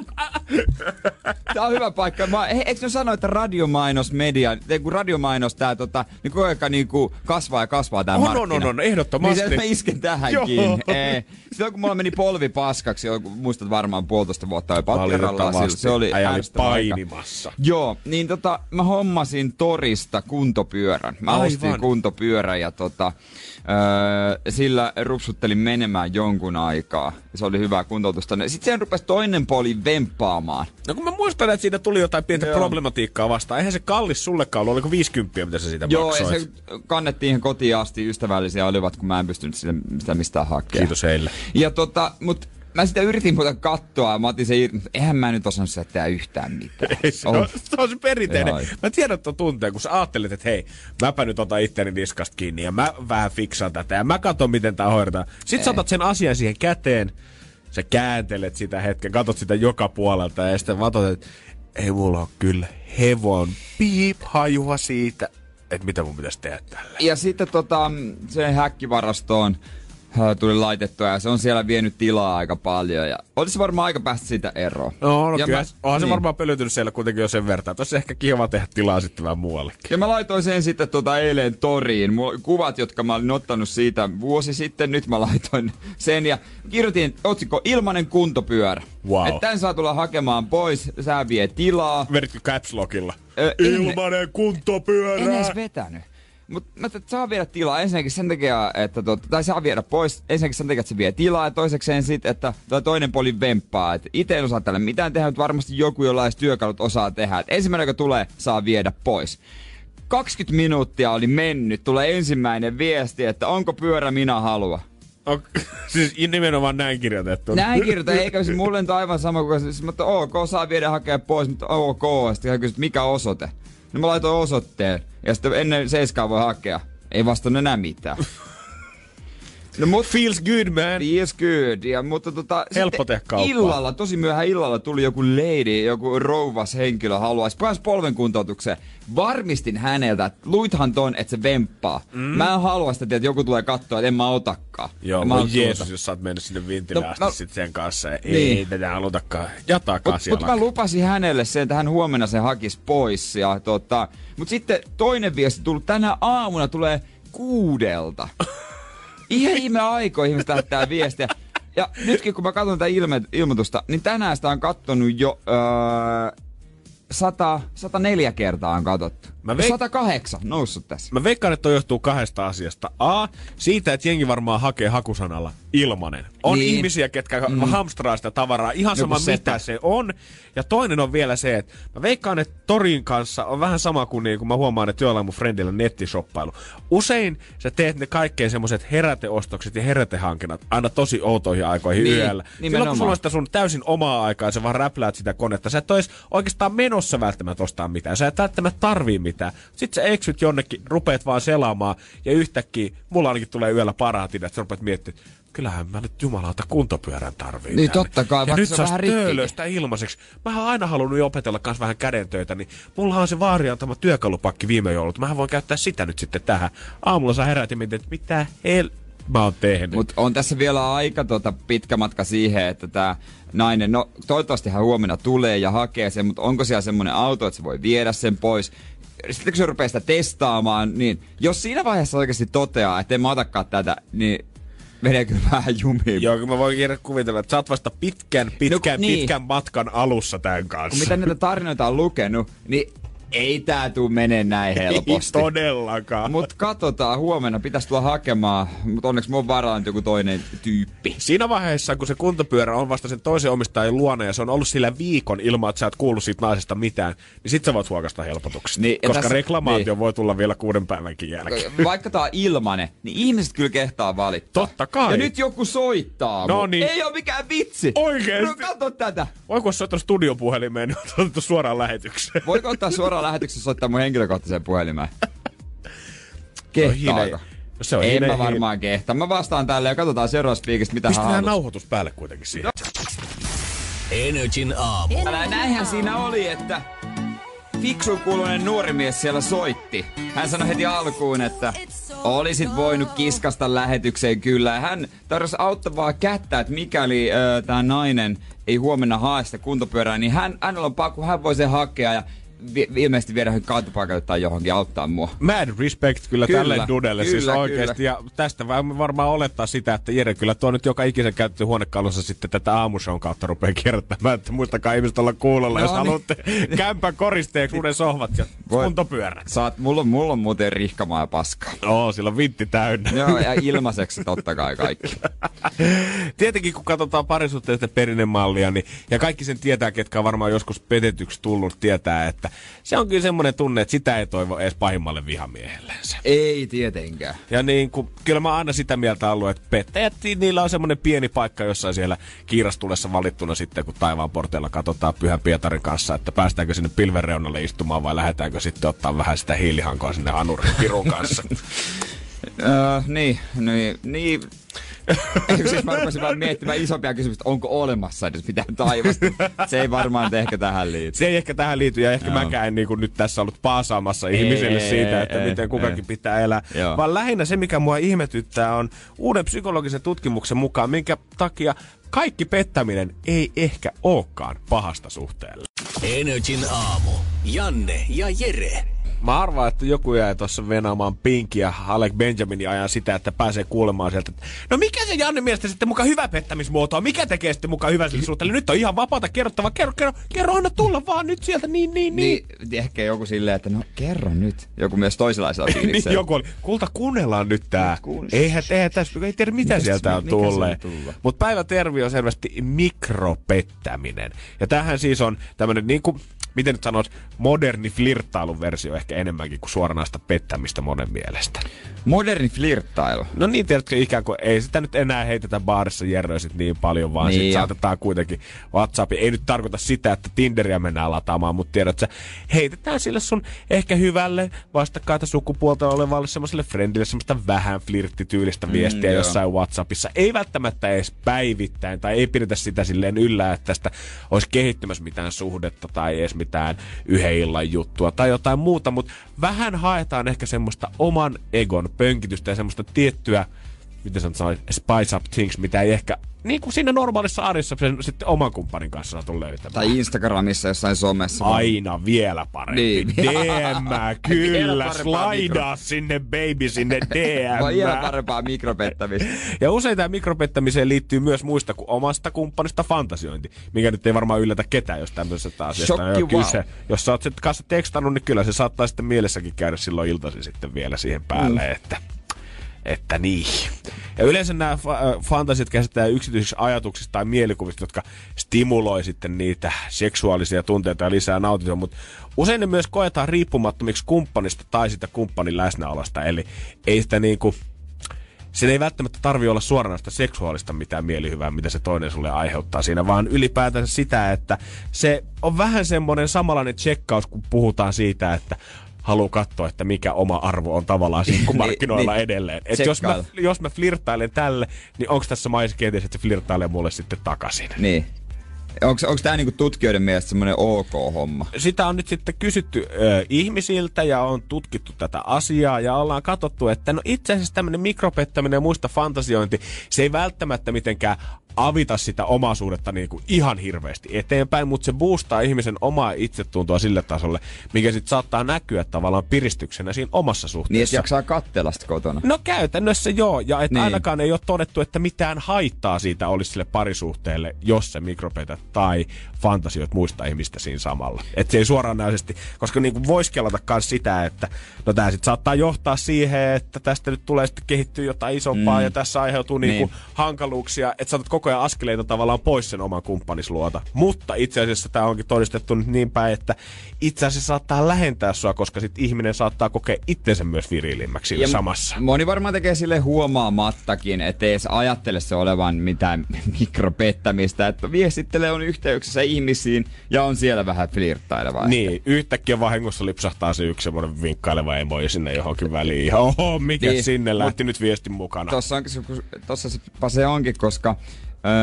Speaker 2: Tää on hyvä paikka. Mä, he, eikö ne sano, että radiomainos media, ei kun radiomainos tää tota, niin koko ajan niinku kasvaa ja kasvaa tää
Speaker 3: On,
Speaker 2: markkina.
Speaker 3: on, on, on, ehdottomasti.
Speaker 2: Niin se, mä isken tähänkin.
Speaker 3: Joo.
Speaker 2: Ee, silloin kun mulla meni polvi paskaksi, muistat varmaan puolitoista vuotta jo patteralla,
Speaker 3: Valitettavasti.
Speaker 2: se oli ärsyttävä aika.
Speaker 3: painimassa.
Speaker 2: Joo, niin tota, mä hommasin Torista kuntopyörän. Mä
Speaker 3: Aivan.
Speaker 2: ostin kuntopyörän ja tota, öö, sillä rupsuttelin menemään jonkun aikaa. Se oli hyvää kuntoutusta. Sitten sen rupesi toinen poli vemppaamaan.
Speaker 3: No kun mä muistan, että siitä tuli jotain pientä
Speaker 2: Joo.
Speaker 3: problematiikkaa vastaan. Eihän se kallis sullekaan ollut, oliko 50, mitä sä siitä
Speaker 2: Joo,
Speaker 3: maksoit?
Speaker 2: se kannettiin ihan kotiin asti. Ystävällisiä olivat, kun mä en pystynyt sitä, sitä mistään hakemaan.
Speaker 3: Kiitos heille.
Speaker 2: Ja tota, mut mä sitä yritin muuta katsoa. Mä otin se irti, mutta eihän mä nyt osannut sitä tehdä yhtään mitään.
Speaker 3: Ei, se,
Speaker 2: Oh.
Speaker 3: on, se on se perinteinen. Mä tiedän, että on tunteen, kun sä ajattelet, että hei, mäpä nyt otan itteni niskasta kiinni ja mä vähän fiksaan tätä ja mä katson, miten tää hoidetaan. Sitten sä otat sen asian siihen käteen, sä kääntelet sitä hetken, katot sitä joka puolelta ja sitten vatot, että ei mulla ole kyllä hevon piip hajua siitä, että mitä mun pitäisi tehdä tällä.
Speaker 2: Ja sitten tota, se häkkivarastoon tuli laitettua ja se on siellä vienyt tilaa aika paljon ja olisi varmaan aika päästä siitä eroon.
Speaker 3: No, no
Speaker 2: ja
Speaker 3: kyllä.
Speaker 2: mä-
Speaker 3: Onhan se
Speaker 2: niin.
Speaker 3: varmaan pölytynyt siellä kuitenkin jo sen verran. Olisi ehkä kiva tehdä tilaa sitten vähän muuallekin.
Speaker 2: Ja mä laitoin sen sitten tuota eilen toriin. Mulla kuvat, jotka mä olin ottanut siitä vuosi sitten. Nyt mä laitoin sen ja kirjoitin otsikko Ilmanen kuntopyörä.
Speaker 3: Wow.
Speaker 2: Että tän saa tulla hakemaan pois, sää vie tilaa.
Speaker 3: Veritkö caps lockilla?
Speaker 2: Ö, en-
Speaker 3: Ilmanen kuntopyörä!
Speaker 2: En edes vetänyt. Mutta mä että saa viedä tilaa ensinnäkin sen takia, että tot, tai saa viedä pois ensinnäkin sen takia, että se vie tilaa ja toisekseen sit, että toi toinen poli vemppaa. Että itse en osaa tälle mitään tehdä, mutta varmasti joku, jolla olisi työkalut osaa tehdä. Et ensimmäinen, joka tulee, saa viedä pois. 20 minuuttia oli mennyt, tulee ensimmäinen viesti, että onko pyörä minä halua.
Speaker 3: On, siis nimenomaan näin kirjoitettu.
Speaker 2: Näin kirjoitan, eikä se mulle nyt aivan sama kuin se, mutta ok, saa viedä hakea pois, mutta ok. Sitten hän kysyi, että mikä osoite? No mä laitoin osoitteen, ja sitten ennen seiskaa voi hakea. Ei vastannut enää mitään. No mut
Speaker 3: Feels good, man.
Speaker 2: Feels good. Ja, mutta tota,
Speaker 3: Helppo tehdä kauppaa.
Speaker 2: illalla, tosi myöhään illalla tuli joku lady, joku rouvas henkilö haluaisi pääs polven kuntoutukseen. Varmistin häneltä, että luithan ton, että se vemppaa. Mm. Mä en halua sitä, että joku tulee katsoa, että en mä otakaan.
Speaker 3: Joo, mä Jeesus,
Speaker 2: tuota.
Speaker 3: jos sä oot mennyt sinne vintille
Speaker 2: No,
Speaker 3: asti
Speaker 2: mä-
Speaker 3: sit sen kanssa. ja
Speaker 2: Niin.
Speaker 3: Ei tätä halutakaan. Jatakaa
Speaker 2: Mutta
Speaker 3: siellä.
Speaker 2: mut mä lupasin hänelle sen, että hän huomenna sen hakisi pois. Ja, tota, mutta sitten toinen viesti tullut tänä aamuna tulee kuudelta. Ihan ihme aikoihin ihmiset lähettää viestiä. Ja nytkin kun mä katson tätä ilme- ilmoitusta, niin tänään sitä on kattonut jo öö, 100, 104 kertaa on katsottu.
Speaker 3: Mä veik-
Speaker 2: 108 noussut tässä.
Speaker 3: Mä veikkaan, että johtuu kahdesta asiasta. A, siitä, että jengi varmaan hakee hakusanalla ilmanen. On
Speaker 2: Niin.
Speaker 3: ihmisiä, ketkä mm. hamstraa sitä tavaraa ihan
Speaker 2: Joku
Speaker 3: sama
Speaker 2: setä.
Speaker 3: mitä se on. Ja toinen on vielä se, että mä veikkaan, että Torin kanssa on vähän sama kuin, niin, kun mä huomaan, että jollain mun friendillä nettishoppailu. Usein sä teet ne kaikkein semmoiset heräteostokset ja herätehankinnat aina tosi outoihin aikoihin
Speaker 2: Niin,
Speaker 3: yöllä. Silloin kun
Speaker 2: nimenomaan.
Speaker 3: sulla on sitä sun täysin omaa aikaa ja sä vaan räpläät sitä konetta. Sä et ois oikeastaan menossa välttämättä ostaa mitään. Sä et välttämättä tarvii mitään. Sitten sä eksyt jonnekin, rupeat vaan selaamaan ja yhtäkkiä mulla ainakin tulee yöllä parhaat ideat. Sä rupeat miettimään, kyllähän mä nyt jumalauta kuntopyörän tarviin.
Speaker 2: Niin,
Speaker 3: tänne.
Speaker 2: totta kai,
Speaker 3: Ja nyt
Speaker 2: rikkikin.
Speaker 3: töölöstä ilmaiseksi. Mä oon aina halunnut jo opetella kans vähän kädentöitä, niin mulla on se vaari antama työkalupakki viime joulut. Mähän voin käyttää sitä nyt sitten tähän. Aamulla sä herät ja mietit, että mitä hel... Mä oon tehnyt.
Speaker 2: Mutta on tässä vielä aika tota, pitkä matka siihen, että tämä nainen, no toivottavasti hän huomenna tulee ja hakee sen, mutta onko siellä semmoinen auto, että se voi viedä sen pois. Sitten kun se rupeaa sitä testaamaan, niin jos siinä vaiheessa oikeasti toteaa, että en mä otakaan tätä, niin menee kyllä vähän jumiin.
Speaker 3: Joo, kun mä voin kuvitella, että sä oot vasta pitkän, pitkän,
Speaker 2: niin.
Speaker 3: pitkän matkan alussa tämän kanssa.
Speaker 2: Kun mitä näitä tarinoita on lukenut, niin ei tää tuu menee näin helposti.
Speaker 3: Ei todellakaan.
Speaker 2: Mut katsotaan, huomenna pitäisi tulla hakemaan, mutta onneksi mun varaan joku toinen tyyppi.
Speaker 3: Siinä vaiheessa, kun se kuntopyörä on vasta sen toisen omistajan luona ja se on ollut sillä viikon ilman, että sä et kuullut siitä naisesta mitään, niin sit sä voit huokasta helpotuksesta.
Speaker 2: Niin,
Speaker 3: Koska
Speaker 2: tässä-
Speaker 3: reklamaatio
Speaker 2: niin.
Speaker 3: voi tulla vielä kuuden päivänkin jälkeen.
Speaker 2: Vaikka tää on ilmanen, niin ihmiset kyllä kehtaa valittaa.
Speaker 3: Totta kai.
Speaker 2: Ja nyt joku soittaa.
Speaker 3: No niin.
Speaker 2: Ei oo mikään vitsi.
Speaker 3: Oikeesti?
Speaker 2: No katso tätä.
Speaker 3: Voiko soittaa studiopuhelimeen, niin on otettu suoraan lähetykseen.
Speaker 2: Voiko ottaa suoraan lähetyksessä soittaa mun henkilökohtaiseen puhelimeen? Kehtaako?
Speaker 3: hine- No se on
Speaker 2: en
Speaker 3: hine-
Speaker 2: mä varmaan kehtaa. Mä vastaan tälle ja katsotaan seuraavassa piikistä, mitä hän
Speaker 3: Pistetään
Speaker 2: haluaa.
Speaker 3: nauhoitus päälle kuitenkin siihen.
Speaker 1: Energin aamu.
Speaker 2: Älä näinhän siinä oli, että fiksun kuulunen nuori mies siellä soitti. Hän sanoi heti alkuun, että olisit voinut kiskasta lähetykseen kyllä. Hän tarjosi auttavaa kättä, että mikäli tämä nainen ei huomenna hae sitä kuntopyörää, niin hän, hänellä on pakko, hän voi sen hakea ja vi- ilmeisesti viedä kaatopaikalle tai johonkin auttaa mua.
Speaker 3: Mad respect kyllä,
Speaker 2: Kyllä,
Speaker 3: tälle dudelle siis
Speaker 2: kyllä,
Speaker 3: oikeesti. Ja tästä varmaan olettaa sitä, että Jere kyllä tuo nyt joka ikisen käytetty huonekalunsa sitten tätä aamushown kautta rupeaa kierrättämään. Että muistakaa ihmiset olla kuulolla,
Speaker 2: No
Speaker 3: jos
Speaker 2: niin.
Speaker 3: haluatte kämpän koristeeksi uuden sohvat ja
Speaker 2: Voi-
Speaker 3: kuntopyörän.
Speaker 2: Saat, mulla, on- mulla on muuten rihkamaa ja paskaa.
Speaker 3: Oo, sillä on vintti täynnä.
Speaker 2: Joo, ja ilmaiseksi totta kai kaikki.
Speaker 3: Tietenkin kun katsotaan parisuhteisten perinnemallia, niin, ja kaikki sen tietää, ketkä on varmaan joskus petetyksi tullut, tietää, että se on kyllä semmoinen tunne, että sitä ei toivo edes pahimmalle vihamiehellensä.
Speaker 2: Ei tietenkään.
Speaker 3: Ja niin kuin, kyllä mä aina sitä mieltä ollut, että pettäjät, niillä on semmoinen pieni paikka jossain siellä kiirastulessa valittuna sitten, kun taivaan porteilla katsotaan Pyhän Pietarin kanssa, että päästäänkö sinne pilven reunalle istumaan vai lähdetäänkö sitten ottaa vähän sitä hiilihankoa sinne Anurin pirun kanssa.
Speaker 2: Öö, niin, niin, niin. Ei, siis mä rupesin vaan miettimään isompia kysymyksiä, onko olemassa edes mitään taivasta. Se ei varmaan ehkä tähän liity.
Speaker 3: Se ei ehkä tähän liity, ja ehkä
Speaker 2: Joo.
Speaker 3: mäkään en niin kuin nyt tässä ollut paasaamassa
Speaker 2: Ei,
Speaker 3: ihmisille
Speaker 2: ei,
Speaker 3: siitä, että
Speaker 2: ei,
Speaker 3: miten kukakin
Speaker 2: ei.
Speaker 3: pitää elää.
Speaker 2: Joo.
Speaker 3: Vaan lähinnä se, mikä mua ihmetyttää, on uuden psykologisen tutkimuksen mukaan, minkä takia kaikki pettäminen ei ehkä olekaan pahasta suhteelle.
Speaker 1: Energin aamu. Janne ja Jere.
Speaker 3: Mä arvaan, että joku jäi tuossa venaamaan Pinkiä Alec Benjaminin ajan sitä, että pääsee kuulemaan sieltä, että no mikä se Janne mielestä sitten mukaan hyvä pettämismuoto on? Mikä tekee sitten mukaan hyvä sille suhteelle? Nyt on ihan vapaata kerrottava. Kerro, kerro, kerro, anna tulla vaan nyt sieltä. Niin, niin, niin.
Speaker 2: Niin, ehkä joku silleen, että no kerro nyt. Joku myös toisenlaisella
Speaker 3: Niin,
Speaker 2: fiiliksellä.
Speaker 3: joku oli, kulta kuunnellaan nyt tää. Eihän, eihän tässä, ei tiedä mitä
Speaker 2: Mikäs-
Speaker 3: sieltä on tullut? Mutta päivä tervi on selvästi mikropettäminen. Ja tähän siis on tämmönen niinku, miten nyt sanois, moderni flirttailun versio ehkä enemmänkin kuin suoranaista pettämistä monen mielestä.
Speaker 2: Moderni flirttailu.
Speaker 3: No niin, tiedätkö, ikään kuin ei sitä nyt enää heitetä baarissa jerröisit niin paljon, vaan
Speaker 2: Niin
Speaker 3: sit
Speaker 2: jo.
Speaker 3: saatetaan kuitenkin WhatsAppi. Ei nyt tarkoita sitä, että Tinderiä mennään lataamaan, mutta tiedät sä, heitetään sille sun ehkä hyvälle vastakkaita sukupuolta olevalle semmoiselle friendille semmoista vähän flirttityylistä viestiä
Speaker 2: joo.
Speaker 3: jossain WhatsAppissa. Ei välttämättä edes päivittäin tai ei pidetä sitä silleen yllä, että tästä olisi kehittymässä mitään suhdetta tai edes mitään yhden illan juttua tai jotain muuta, mutta vähän haetaan ehkä semmoista oman egon pönkitystä ja semmoista tiettyä, miten sä nyt sanoit, spice up things, mitä ei ehkä niin kuin siinä normaalissa arjessa sen sitten oman kumppanin kanssa saatu löytämään.
Speaker 2: Tai Instagramissa jossain somessa.
Speaker 3: Aina vielä parempi.
Speaker 2: Niin.
Speaker 3: DM,
Speaker 2: Vielä
Speaker 3: kyllä. Slaidaa sinne baby sinne DM.
Speaker 2: Vai ihan parempaa mikropettämistä.
Speaker 3: Ja usein tämä mikropettämiseen liittyy myös muista kuin omasta kumppanista fantasiointi, mikä nyt ei varmaan yllätä ketään, jos tämmöisestä asiasta on
Speaker 2: wow.
Speaker 3: kyse. Jos sä oot sitten kanssa tekstannut, niin kyllä se saattaa sitten mielessäkin käydä silloin iltaisin sitten vielä siihen päälle, mm. että että niin. Ja yleensä nämä fa- äh, fantasiat käsittää yksityisiksi ajatuksista tai mielikuvista, jotka stimuloi sitten niitä seksuaalisia tunteita ja lisää nautintoa, mutta usein ne myös koetaan riippumattomiksi kumppanista tai sitä kumppanin läsnäolosta. Eli ei sitä niinku, sen ei välttämättä tarvi olla suoranaista seksuaalista mitään mielihyvää, mitä se toinen sulle aiheuttaa siinä, vaan ylipäätänsä sitä, että se on vähän semmoinen samanlainen tsekkaus, kun puhutaan siitä, että haluaa katsoa, että mikä oma arvo on tavallaan siinä kun
Speaker 2: Niin,
Speaker 3: markkinoilla
Speaker 2: niin.
Speaker 3: edelleen. Et jos, mä, jos mä flirttailen tälle, niin onko tässä maissa kenties, että se flirttailee mulle sitten takaisin?
Speaker 2: Niin. Onko, onko tämä niinku tutkijoiden mielestä semmoinen ok-homma?
Speaker 3: sitä on nyt sitten kysytty ö, ihmisiltä ja on tutkittu tätä asiaa ja ollaan katsottu, että no itse asiassa tämmöinen mikropettäminen ja muista fantasiointi, se ei välttämättä mitenkään avita sitä omaa suhdetta niin kuin ihan hirveästi eteenpäin, mutta se boostaa ihmisen omaa itsetuntoa sille tasolle, mikä sitten saattaa näkyä tavallaan piristyksenä siinä omassa suhteessa.
Speaker 2: Niin, että jaksaa katsella sitä kotona.
Speaker 3: No käytännössä joo, ja että
Speaker 2: Niin.
Speaker 3: ainakaan ei ole todettu, että mitään haittaa siitä olisi sille parisuhteelle, jos se mikropetät tai fantasioit muista ihmistä siinä samalla. Että se ei suoranaisesti, koska niinku voisi kelata myös sitä, että no tämä sitten saattaa johtaa siihen, että tästä nyt tulee sitten kehittyä jotain isompaa mm. ja tässä aiheutuu niinku
Speaker 2: Niin.
Speaker 3: hankaluuksia, että saatat koko ajan askeleita tavallaan pois sen oman kumppanisluota. Mutta itse asiassa tämä onkin todistettu nyt niin päin, että itse asiassa saattaa lähentää sua, koska sitten ihminen saattaa kokea itsensä myös virilimmäksi siinä
Speaker 2: Ja
Speaker 3: samassa.
Speaker 2: Moni varmaan tekee sille huomaamattakin, ettei edes ajattele se olevan mitään mikropettämistä, että viestittelee on yhteyksissä ihmisiin ja on siellä vähän flirttaileva.
Speaker 3: Niin, yhtäkkiä vahingossa lipsahtaa se yksi semmoinen vinkkaileva emoji sinne johonkin väliin. Oho, mikä
Speaker 2: Niin,
Speaker 3: sinne lähti nyt viestin mukana.
Speaker 2: Tossa, onkin, tossa se onkin, koska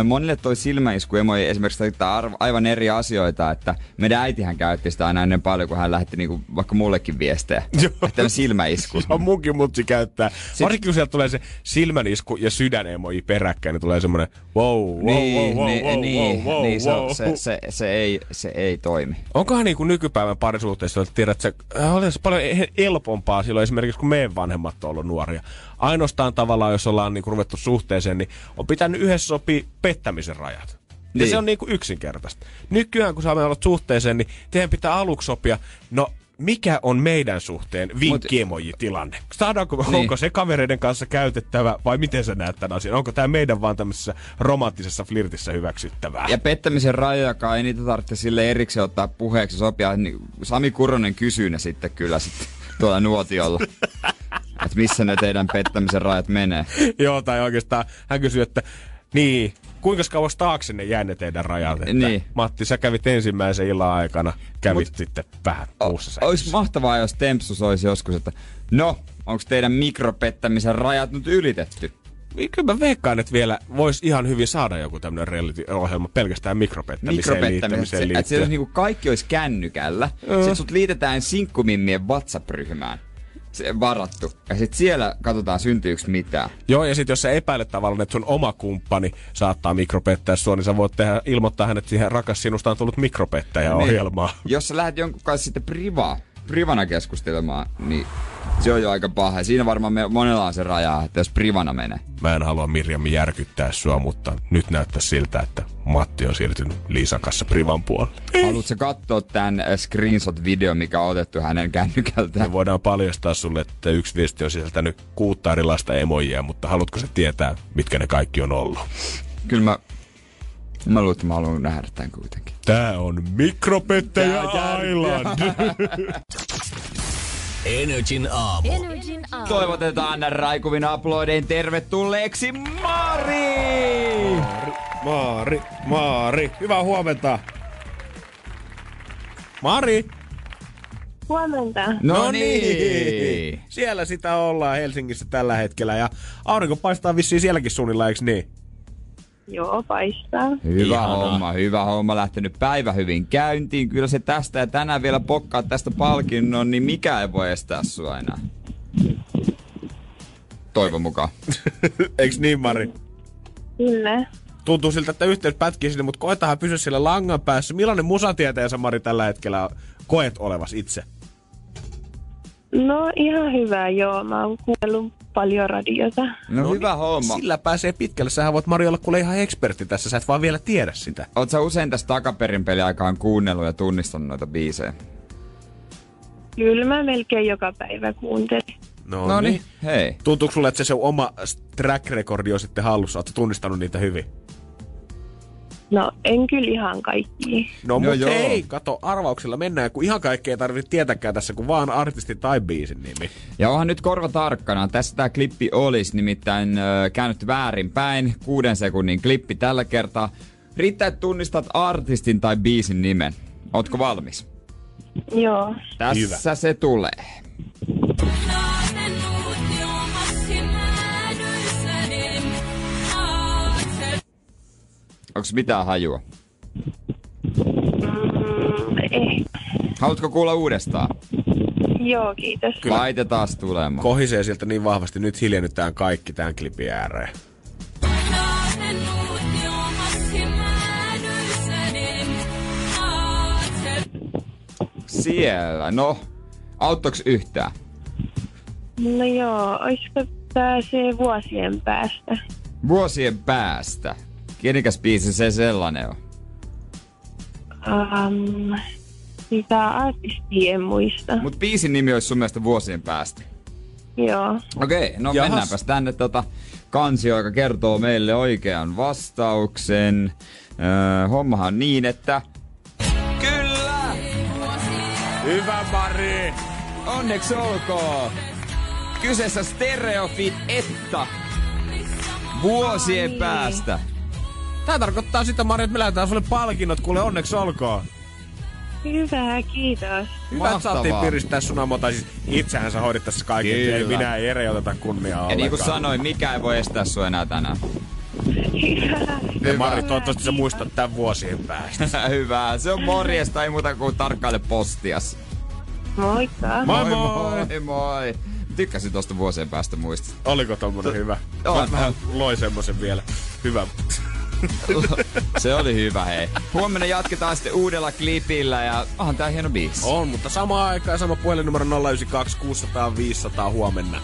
Speaker 2: monille toi silmäisku emoji esimerkiksi tarkoittaa aivan eri asioita, että meidän äitihän käytti sitä aina ennen paljon, kun hän lähetti niinku vaikka mullekin viestejä.
Speaker 3: Joo.
Speaker 2: että on silmäisku.
Speaker 3: on munkin mutsi käyttää. Varsinkin kun sieltä tulee se silmänisku ja sydän emoji peräkkäin, niin tulee semmoinen wow, wow,
Speaker 2: niin,
Speaker 3: wow,
Speaker 2: niin,
Speaker 3: wow,
Speaker 2: niin,
Speaker 3: wow,
Speaker 2: niin se,
Speaker 3: wow.
Speaker 2: on- se, se, se, ei, se ei toimi.
Speaker 3: Onkohan niin kuin nykypäivän parisuhteessa, että tiedät, että se äh, olisi paljon he- helpompaa silloin esimerkiksi, kun meidän vanhemmat on ollut nuoria. Ainoastaan tavallaan, jos ollaan niin kuin ruvettu suhteeseen, niin on pitänyt yhdessä sopia pettämisen rajat. Ja
Speaker 2: Niin.
Speaker 3: se on niin kuin yksinkertaista. Nykyään, kun saamme olla suhteeseen, niin teidän pitää aluksi sopia, no mikä on meidän suhteen vinkkiemoji-tilanne? Saadaanko,
Speaker 2: Niin.
Speaker 3: onko se kavereiden kanssa käytettävä vai miten sä näet tämän asian? Onko tämä meidän vaan tämmöisessä romanttisessa flirtissä hyväksyttävää?
Speaker 2: Ja pettämisen rajojakaan ei niitä tarvitse sille erikseen ottaa puheeksi ja sopia. Niin Sami Kuronen kysyy ne sitten kyllä sitten tuolla nuotiolla. että missä ne teidän pettämisen rajat menee.
Speaker 3: Joo, tai oikeastaan hän kysyi, että niin, kuinka kauas taakse ne jäi ne teidän rajat? Että,
Speaker 2: Niin.
Speaker 3: Matti, sä kävit ensimmäisen illan aikana, kävit
Speaker 2: Mut-
Speaker 3: sitten vähän muussa
Speaker 2: Olisi mahtavaa, jos Tempsus olisi joskus, että no, onko teidän mikropettämisen rajat nyt ylitetty?
Speaker 3: kyllä mä veikkaan, että vielä voisi ihan hyvin saada joku tämmöinen reality-ohjelma pelkästään mikropettämiseen
Speaker 2: Mikropettäminen,
Speaker 3: liittämiseen
Speaker 2: että
Speaker 3: liittyen.
Speaker 2: niinku kaikki olisi kännykällä. Sitten sut liitetään sinkkumimmien WhatsApp-ryhmään. Varattu. Ja sitten siellä katsotaan syntyykö mitään.
Speaker 3: Joo, ja sitten jos sä epäilet tavallaan, että sun oma kumppani saattaa mikropettää sua, niin sä voit tehdä, ilmoittaa hänet siihen rakas sinusta on tullut mikropettäjä ohjelmaa.
Speaker 2: Niin. Jos sä lähdet jonkun kanssa sitten priva, privana keskustelemaan, niin se on jo aika paha. Siinä varmaan me, monella on se raja, että jos privana menee.
Speaker 3: Mä en halua Mirjam järkyttää sua, mutta nyt näyttää siltä, että Matti on siirtynyt Liisan kanssa privan puolelle.
Speaker 2: Haluatko katsoa tämän screenshot-video, mikä on otettu hänen kännykältään?
Speaker 3: Me voidaan paljastaa sulle, että yksi viesti on sisältänyt kuutta erilaista emojia, mutta haluatko sä tietää, mitkä ne kaikki on ollut?
Speaker 2: Kyllä mä, mä luulen, että mä haluan nähdä tämän kuitenkin.
Speaker 3: Tää on Mikropettäjä Island.
Speaker 1: Energin aamu.
Speaker 5: Energin aamu.
Speaker 2: Toivotetaan raikuvin aplodein tervetulleeksi Mari!
Speaker 3: Maari, Maari, hyvää huomenta. Mari.
Speaker 4: Huomenta.
Speaker 2: No niin.
Speaker 3: Siellä sitä ollaan Helsingissä tällä hetkellä ja aurinko paistaa vissiin sielläkin suunnilla, eikö niin?
Speaker 4: Joo, paistaa.
Speaker 2: Hyvä
Speaker 3: Ihanaa.
Speaker 2: homma, hyvä homma. Lähtenyt päivä hyvin käyntiin. Kyllä se tästä ja tänään vielä pokkaa tästä palkinnon, niin mikä ei voi estää sua enää. Toivon mukaan.
Speaker 3: Eiks niin, Mari?
Speaker 4: Kyllä.
Speaker 3: Tuntuu siltä, että yhteys pätkii sinne, mutta koetahan pysyä siellä langan päässä. Millainen musatieteensä, Mari, tällä hetkellä koet olevas itse?
Speaker 4: No ihan hyvä, joo. Mä oon kuunnellut paljon radiota.
Speaker 2: No, no hyvä homma.
Speaker 3: Sillä pääsee pitkälle. Sähän voit Mari olla kuule ihan ekspertti tässä. Sä et vaan vielä tiedä sitä.
Speaker 2: Oot sä usein tässä takaperin peliaikaan kuunnellut ja tunnistanut noita biisejä?
Speaker 4: Kyllä mä melkein joka päivä kuuntelin.
Speaker 2: No niin, hei.
Speaker 3: Tuntuuko sulle, että se sun oma track recordi on sitten hallussa? Oletko tunnistanut niitä hyvin?
Speaker 4: No en kyllä ihan kaikki.
Speaker 3: No,
Speaker 2: No
Speaker 3: mutta
Speaker 2: joo.
Speaker 3: ei, kato, arvauksilla mennään, kun ihan kaikkea ei tarvitse tietääkään tässä, kun vaan artisti tai biisin nimi.
Speaker 2: Ja onhan nyt korva tarkkana. Tässä tämä klippi olisi nimittäin ö, käännetty väärinpäin. Kuuden sekunnin klippi tällä kertaa. Riittää, että tunnistat artistin tai biisin nimen. Ootko valmis?
Speaker 4: Joo.
Speaker 2: Tässä se tulee. Onko mitään hajua?
Speaker 4: Mm, eh.
Speaker 2: Haluatko kuulla uudestaan?
Speaker 4: Joo, kiitos.
Speaker 3: Kyllä.
Speaker 2: Laitetaan tulemaan.
Speaker 3: Kohisee sieltä niin vahvasti, nyt hiljennytään kaikki tämän klipin ääreen.
Speaker 2: Siellä, no. Auttoks yhtään?
Speaker 4: No joo, olisiko tää se vuosien päästä?
Speaker 2: Vuosien päästä. Kenikäs biisi se sellainen on?
Speaker 4: Um, sitä artistia en muista.
Speaker 2: Mut biisin nimi olisi sun mielestä vuosien päästä.
Speaker 4: Joo.
Speaker 2: Okei, no
Speaker 3: Jahas.
Speaker 2: mennäänpäs tänne tota kansio, joka kertoo meille oikean vastauksen. Öö, hommahan niin, että... Kyllä!
Speaker 3: Hyvä Mari!
Speaker 2: Onneksi olkoon! Kyseessä Stereofit Etta. Vuosien päästä.
Speaker 3: Tää tarkoittaa sitä, Mari, että me lähdetään sulle palkinnot, kuule onneksi olkoon.
Speaker 4: Hyvä, kiitos.
Speaker 3: Hyvä, että saatiin piristää sun aamu, tai siis itsehän sä hoidit tässä kaiken,
Speaker 2: Kyllä.
Speaker 3: ei minä ei Ere oteta kunniaa
Speaker 2: Ja niin kuin sanoin, mikä ei voi estää sua enää tänään.
Speaker 3: Ja Mari, toivottavasti sä muistat tämän vuosien päästä.
Speaker 2: Hyvä. Se on morjesta, ei muuta kuin tarkkaile postias.
Speaker 4: Moikka.
Speaker 3: Moi moi!
Speaker 2: moi! moi. Tykkäsin tosta vuosien päästä muistista.
Speaker 3: Oliko tommonen hyvä?
Speaker 2: On,
Speaker 3: Mä vähän loin semmosen vielä. Hyvä.
Speaker 2: Se oli hyvä, hei. Huomenna jatketaan sitten uudella klipillä ja onhan tää hieno biisi.
Speaker 3: On, mutta sama aikaa sama puhelinnumero 092 600 500 huomenna.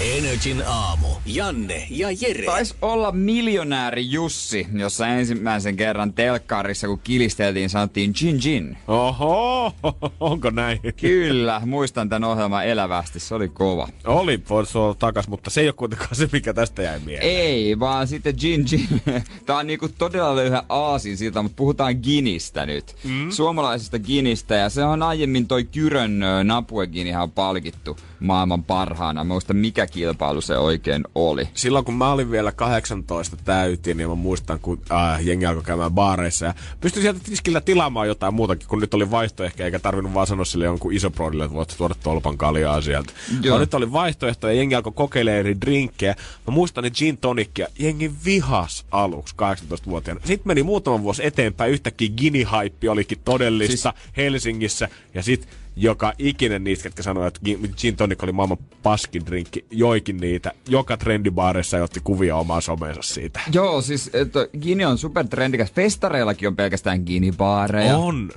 Speaker 1: Energin aamu. Janne ja Jere.
Speaker 2: Taisi olla miljonääri Jussi, jossa ensimmäisen kerran telkkarissa, kun kilisteltiin, sanottiin Jin Jin.
Speaker 3: Oho, onko näin?
Speaker 2: Kyllä, muistan tämän ohjelman elävästi, se oli kova.
Speaker 3: Oli, voisi olla takas, mutta se ei ole kuitenkaan se, mikä tästä jäi mieleen.
Speaker 2: Ei, vaan sitten Jin Jin. Tää on niinku todella löyhä aasin siltä, mutta puhutaan Ginistä nyt. Mm. Suomalaisesta Ginistä, ja se on aiemmin toi Kyrön Napue Ginihan palkittu maailman parhaana. Mä muistan mikä kilpailu se oikein oli.
Speaker 3: silloin kun mä olin vielä 18 täytin, niin mä muistan, kun äh, jengi alkoi käymään baareissa ja pystyi sieltä tiskillä tilaamaan jotain muutakin, kun nyt oli vaihtoehto, eikä tarvinnut vaan sanoa sille jonkun isoprodille, että voit tuoda tolpan kaljaa sieltä.
Speaker 2: Joo.
Speaker 3: Vaan nyt oli vaihtoehto ja jengi alkoi kokeilemaan eri drinkkejä. Mä muistan ne gin tonickia, jengi vihas aluksi 18-vuotiaana. Sitten meni muutama vuosi eteenpäin, yhtäkkiä gini-haippi olikin todellista siis... Helsingissä ja sitten joka ikinen niistä, ketkä sanoi, että gin- gin tonic oli maailman paskin drinkki, joikin niitä. Joka trendibaareissa ja otti kuvia omaa someensa siitä.
Speaker 2: Joo, siis että Gini on super trendikäs. Festareillakin on pelkästään Gini-baareja.
Speaker 3: On.